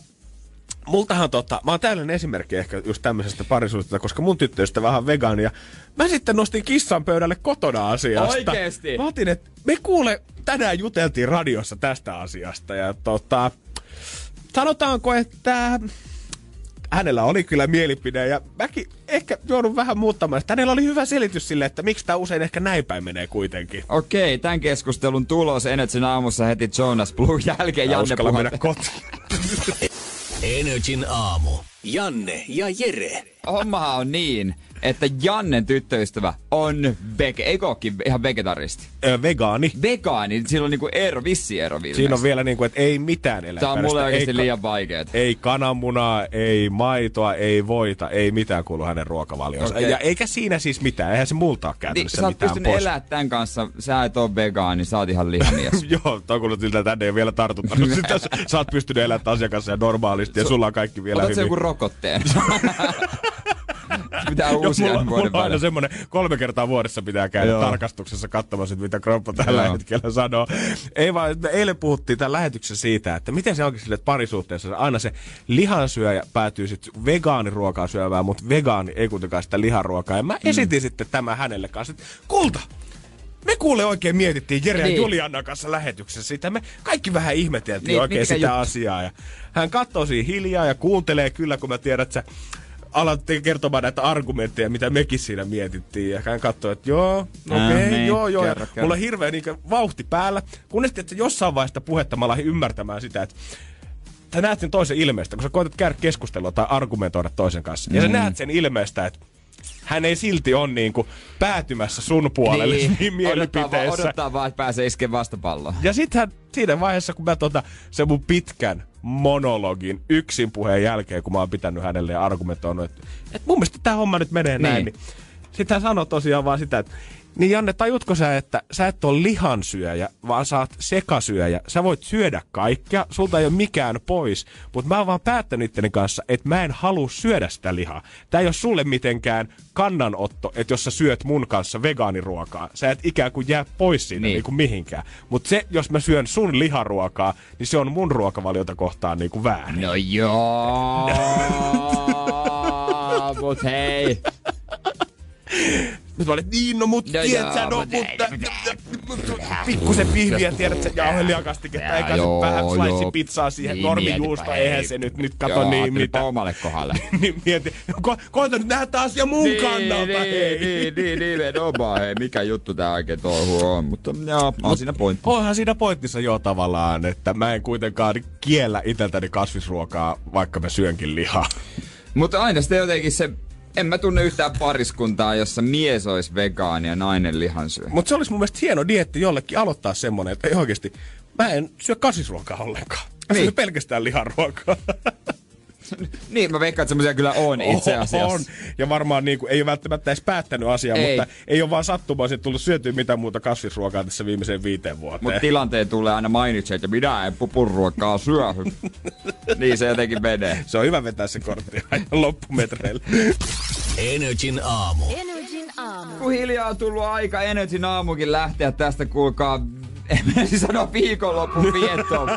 Speaker 3: multahan tota, mä oon täydellinen esimerkki ehkä just tämmöisestä parisuudesta, koska mun tyttöystävä vähän vegaani ja mä sitten nostin kissan pöydälle kotona asiasta.
Speaker 2: Oikeesti?
Speaker 3: Mä otin, että me kuule, tänään juteltiin radiossa tästä asiasta ja tota, sanotaanko, että hänellä oli kyllä mielipide ja mäkin ehkä joudun vähän muuttamaan. Että hänellä oli hyvä selitys sille, että miksi tämä usein ehkä näin päin menee kuitenkin.
Speaker 2: Okei, tämän keskustelun tulos Energyn aamussa heti Jonas Blue jälkeen
Speaker 3: Ja
Speaker 2: Janne
Speaker 3: uskalla mennä kotiin.
Speaker 1: Energin aamu. Janne ja Jere.
Speaker 2: Hommahan on niin, että Jannen tyttöystävä on vege, eikö ookin ihan vegetaristi?
Speaker 3: Ö, vegaani.
Speaker 2: Vegaani, sillä on niinku ero, vissi ero ilmeisesti.
Speaker 3: Siinä on vielä niin kuin, että ei mitään eläinperäistä.
Speaker 2: Tää on mulle oikeesti
Speaker 3: ei,
Speaker 2: liian vaikeet.
Speaker 3: Ei kananmunaa, ei maitoa, ei voita, ei mitään kuulu hänen ruokavalioonsa.
Speaker 2: Okei.
Speaker 3: Ja eikä siinä siis mitään, eihän se multa ole
Speaker 2: Niin,
Speaker 3: käytännössä
Speaker 2: sä oot
Speaker 3: mitään
Speaker 2: pystynyt
Speaker 3: pois.
Speaker 2: elää tämän kanssa, sä et oo vegaani, sä oot ihan lihamies.
Speaker 3: Joo, toi kuuluu siltä, että tänne ei ole vielä tartuttanut sitä. Sä oot pystynyt elämään asiakassa ja normaalisti ja sulla on kaikki vielä
Speaker 2: Otat se
Speaker 3: hyvin.
Speaker 2: joku rokotteen. Pitää
Speaker 3: Joo,
Speaker 2: uusia
Speaker 3: mulla,
Speaker 2: vuoden
Speaker 3: mulla on aina semmoinen, kolme kertaa vuodessa pitää käydä
Speaker 2: Joo.
Speaker 3: tarkastuksessa katsomassa, mitä kroppa tällä
Speaker 2: Joo.
Speaker 3: hetkellä sanoo. Ei vaan, me eilen puhuttiin tämän lähetyksen siitä, että miten se onkin sille, että parisuhteessa aina se lihansyöjä päätyy sitten vegaaniruokaa syövään, mutta vegaani ei kuitenkaan sitä liharuokaa. Ja mä
Speaker 2: Mm.
Speaker 3: esitin sitten tämä hänelle kanssa, että kulta, me kuule oikein mietittiin Jere ja
Speaker 2: Niin.
Speaker 3: Juliannan kanssa lähetyksessä sitä. Me kaikki vähän ihmeteltiin
Speaker 2: Niin,
Speaker 3: oikein sitä
Speaker 2: juttu?
Speaker 3: asiaa. Ja hän katsoo siinä hiljaa ja kuuntelee kyllä, kun mä tiedän, että sä alat te- kertomaan näitä argumentteja, mitä mekin siinä mietittiin. Ja hän katsoo, että joo, no okei, okay,
Speaker 2: niin,
Speaker 3: joo, joo.
Speaker 2: kerro, kerro.
Speaker 3: mulla on hirveä niin vauhti päällä. Kunnes että jossain vaiheessa puhetta mä alahin ymmärtämään sitä, että sä näet sen toisen ilmeestä, kun sä koetat käydä keskustelua tai argumentoida toisen kanssa. Ja sä
Speaker 2: Mm.
Speaker 3: näet sen ilmeestä, että hän ei silti ole niinku päätymässä sun puolelle niin,
Speaker 2: odottaa, vaan,
Speaker 3: mielipiteessä.
Speaker 2: odottaa vaan, että pääsee iskemaan vastapalloa.
Speaker 3: Ja sitten siinä vaiheessa, kun mä tota, se mun pitkän monologin yksin puheen jälkeen, kun mä oon pitänyt hänelle ja argumentoinut, että, että mun mielestä tämä homma nyt menee niin. näin,
Speaker 2: Niin.
Speaker 3: niin sitten hän sanoi tosiaan vaan sitä, että niin Janne, tajutko sä, että sä et ole lihansyöjä, vaan sä oot sekasyöjä. Sä voit syödä kaikkea, sulta ei ole mikään pois. Mutta mä oon vaan päättänyt itteni kanssa, että mä en halua syödä sitä lihaa. Tää ei ole sulle mitenkään kannanotto, että jos sä syöt mun kanssa vegaaniruokaa, sä et ikään kuin jää pois siitä niin.
Speaker 2: Niin.
Speaker 3: kuin mihinkään. Mutta se, jos mä syön sun liharuokaa, niin se on mun ruokavaliota kohtaan niin kuin väärin.
Speaker 2: No joo, mut hei.
Speaker 3: Nyt mä olin, niin no mut
Speaker 2: No
Speaker 3: tiedät sä, no mutta... Pikkusen pihviä, tiedät sä, jauhelijakastiketta, eikä
Speaker 2: Joo,
Speaker 3: sit vähän slice pizzaa siihen,
Speaker 2: Niin,
Speaker 3: normijuusta, eihän se nyt, nyt kato niin mitä.
Speaker 2: omalle kohdalle.
Speaker 3: niin mieti, ko, koita nyt nähdä tää asia mun kannalta,
Speaker 2: niin,
Speaker 3: hei.
Speaker 2: niin, niin, nimenomaan, hei, mikä juttu tää oikein touhu on, mutta joo, on siinä pointti.
Speaker 3: Onhan siinä pointtissa jo tavallaan, että mä en kuitenkaan kiellä iteltäni kasvisruokaa, vaikka mä syönkin lihaa.
Speaker 2: Mutta aina sitten jotenkin se, en mä tunne yhtään pariskuntaa, jossa mies olisi vegaani ja nainen lihansyö.
Speaker 3: Mutta se olisi mun mielestä hieno dietti jollekin aloittaa semmonen, että ei oikeesti, mä en syö kasvisruokaa ollenkaan. Mä
Speaker 2: Niin.
Speaker 3: syön pelkästään liharuokaa.
Speaker 2: Niin, mä veikkaan, että semmoisia kyllä on itse asiassa.
Speaker 3: On. Ja varmaan niin kuin, ei ole välttämättä edes päättänyt asiaa,
Speaker 2: Ei.
Speaker 3: mutta ei ole vaan sattumoisin tullut syötyä mitään muuta kasvisruokaa tässä viimeiseen viiteen vuoteen.
Speaker 2: Mutta tilanteen tulee aina mainitse, että minä en pupuruokaa syö. niin se jotenkin menee.
Speaker 3: se on hyvä vetää se kortti aina loppumetreille.
Speaker 1: Energin aamu.
Speaker 5: Energin aamu.
Speaker 2: Kun hiljaa on tullut aika Energyn aamukin lähteä tästä, kuulkaa, en mä sano viikonlopun viettoon.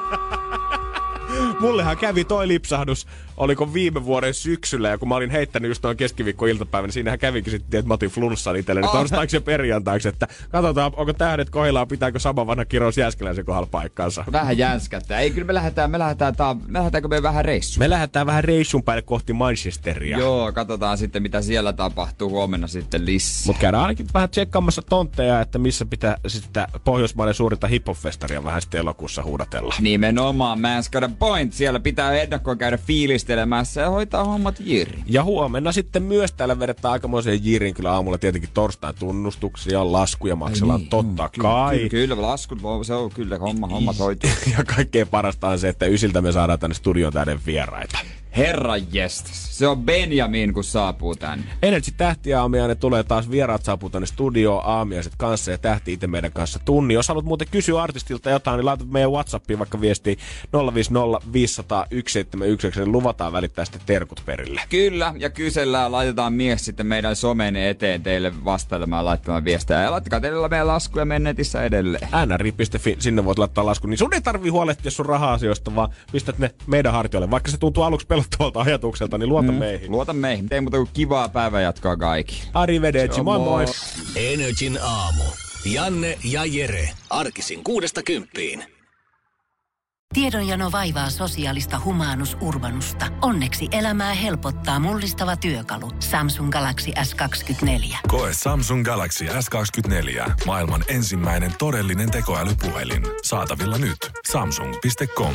Speaker 3: Mullehan kävi toi lipsahdus, oliko viime vuoden syksyllä, ja kun mä olin heittänyt just noin keskiviikko-iltapäivänä, niin siinähän kävikin sitten, että mä otin flunssan itselleni
Speaker 2: Ah.
Speaker 3: torstaiksi ja perjantaiksi, että katsotaan, onko tähdet kohdillaan, pitääkö sama vanha kirous Jääskeläisen kohdalla paikkaansa.
Speaker 2: Vähän jänskättää. Ei, kyllä me lähdetään, me lähdetään, tää, me lähdetäänkö me vähän reissuun?
Speaker 3: Me lähdetään vähän reissun päälle kohti Manchesteria.
Speaker 2: Joo, katsotaan sitten mitä siellä tapahtuu huomenna sitten lisää.
Speaker 3: Mutta käydään ainakin vähän tsekkaamassa tontteja, että missä pitää sitä Pohjoismaiden suurinta hip-hop-festaria vähän sitten elokuussa huudatella.
Speaker 2: Nimenomaan Man's Got a Point. Siellä pitää ennakkoon käydä fiilistelemässä ja hoitaa hommat jiri.
Speaker 3: Ja huomenna sitten myös täällä vedetään aikamoisen jirin kyllä aamulla tietenkin torstain tunnustuksia, laskuja maksellaan niin, totta kai.
Speaker 2: Kyllä, kyllä, laskut, se on kyllä homma, hommat hoituu.
Speaker 3: Ja kaikkein parasta on se, että ysiltä me saadaan tänne studion täyden vieraita.
Speaker 2: Herra jestas. Se on Benjamin, kun saapuu tänne.
Speaker 3: Energy tähtiaamiainen tulee taas vieraat saapuu tänne studioon aamiaiset kanssa ja tähti itse meidän kanssa tunni. Jos haluat muuten kysyä artistilta jotain, niin laita meidän Whatsappiin vaikka viesti 050 500 171, niin luvataan välittää sitten terkut perille.
Speaker 2: Kyllä, ja kysellään, laitetaan mies sitten meidän somen eteen teille vastailemaan laittamaan viestejä. Ja laittakaa teille meidän laskuja mennetissä edelleen.
Speaker 3: nri.fi, sinne voit laittaa lasku, niin sun ei tarvii huolehtia sun raha-asioista, vaan pistät ne meidän hartioille. Vaikka se tuntuu aluksi pelottavalta ajatukselta, niin luota mm. meihin.
Speaker 2: Luota meihin. Ei muuta kuin kivaa päivänjatkoa kaikki.
Speaker 3: Arrivederci, moi moi.
Speaker 1: Energin aamu. Janne ja Jere. Arkisin kuudesta kymppiin.
Speaker 6: Tiedonjano vaivaa sosiaalista humanus urbanusta. Onneksi elämää helpottaa mullistava työkalu. Samsung Galaxy S24.
Speaker 7: Koe Samsung Galaxy S24. Maailman ensimmäinen todellinen tekoälypuhelin. Saatavilla nyt. Samsung.com.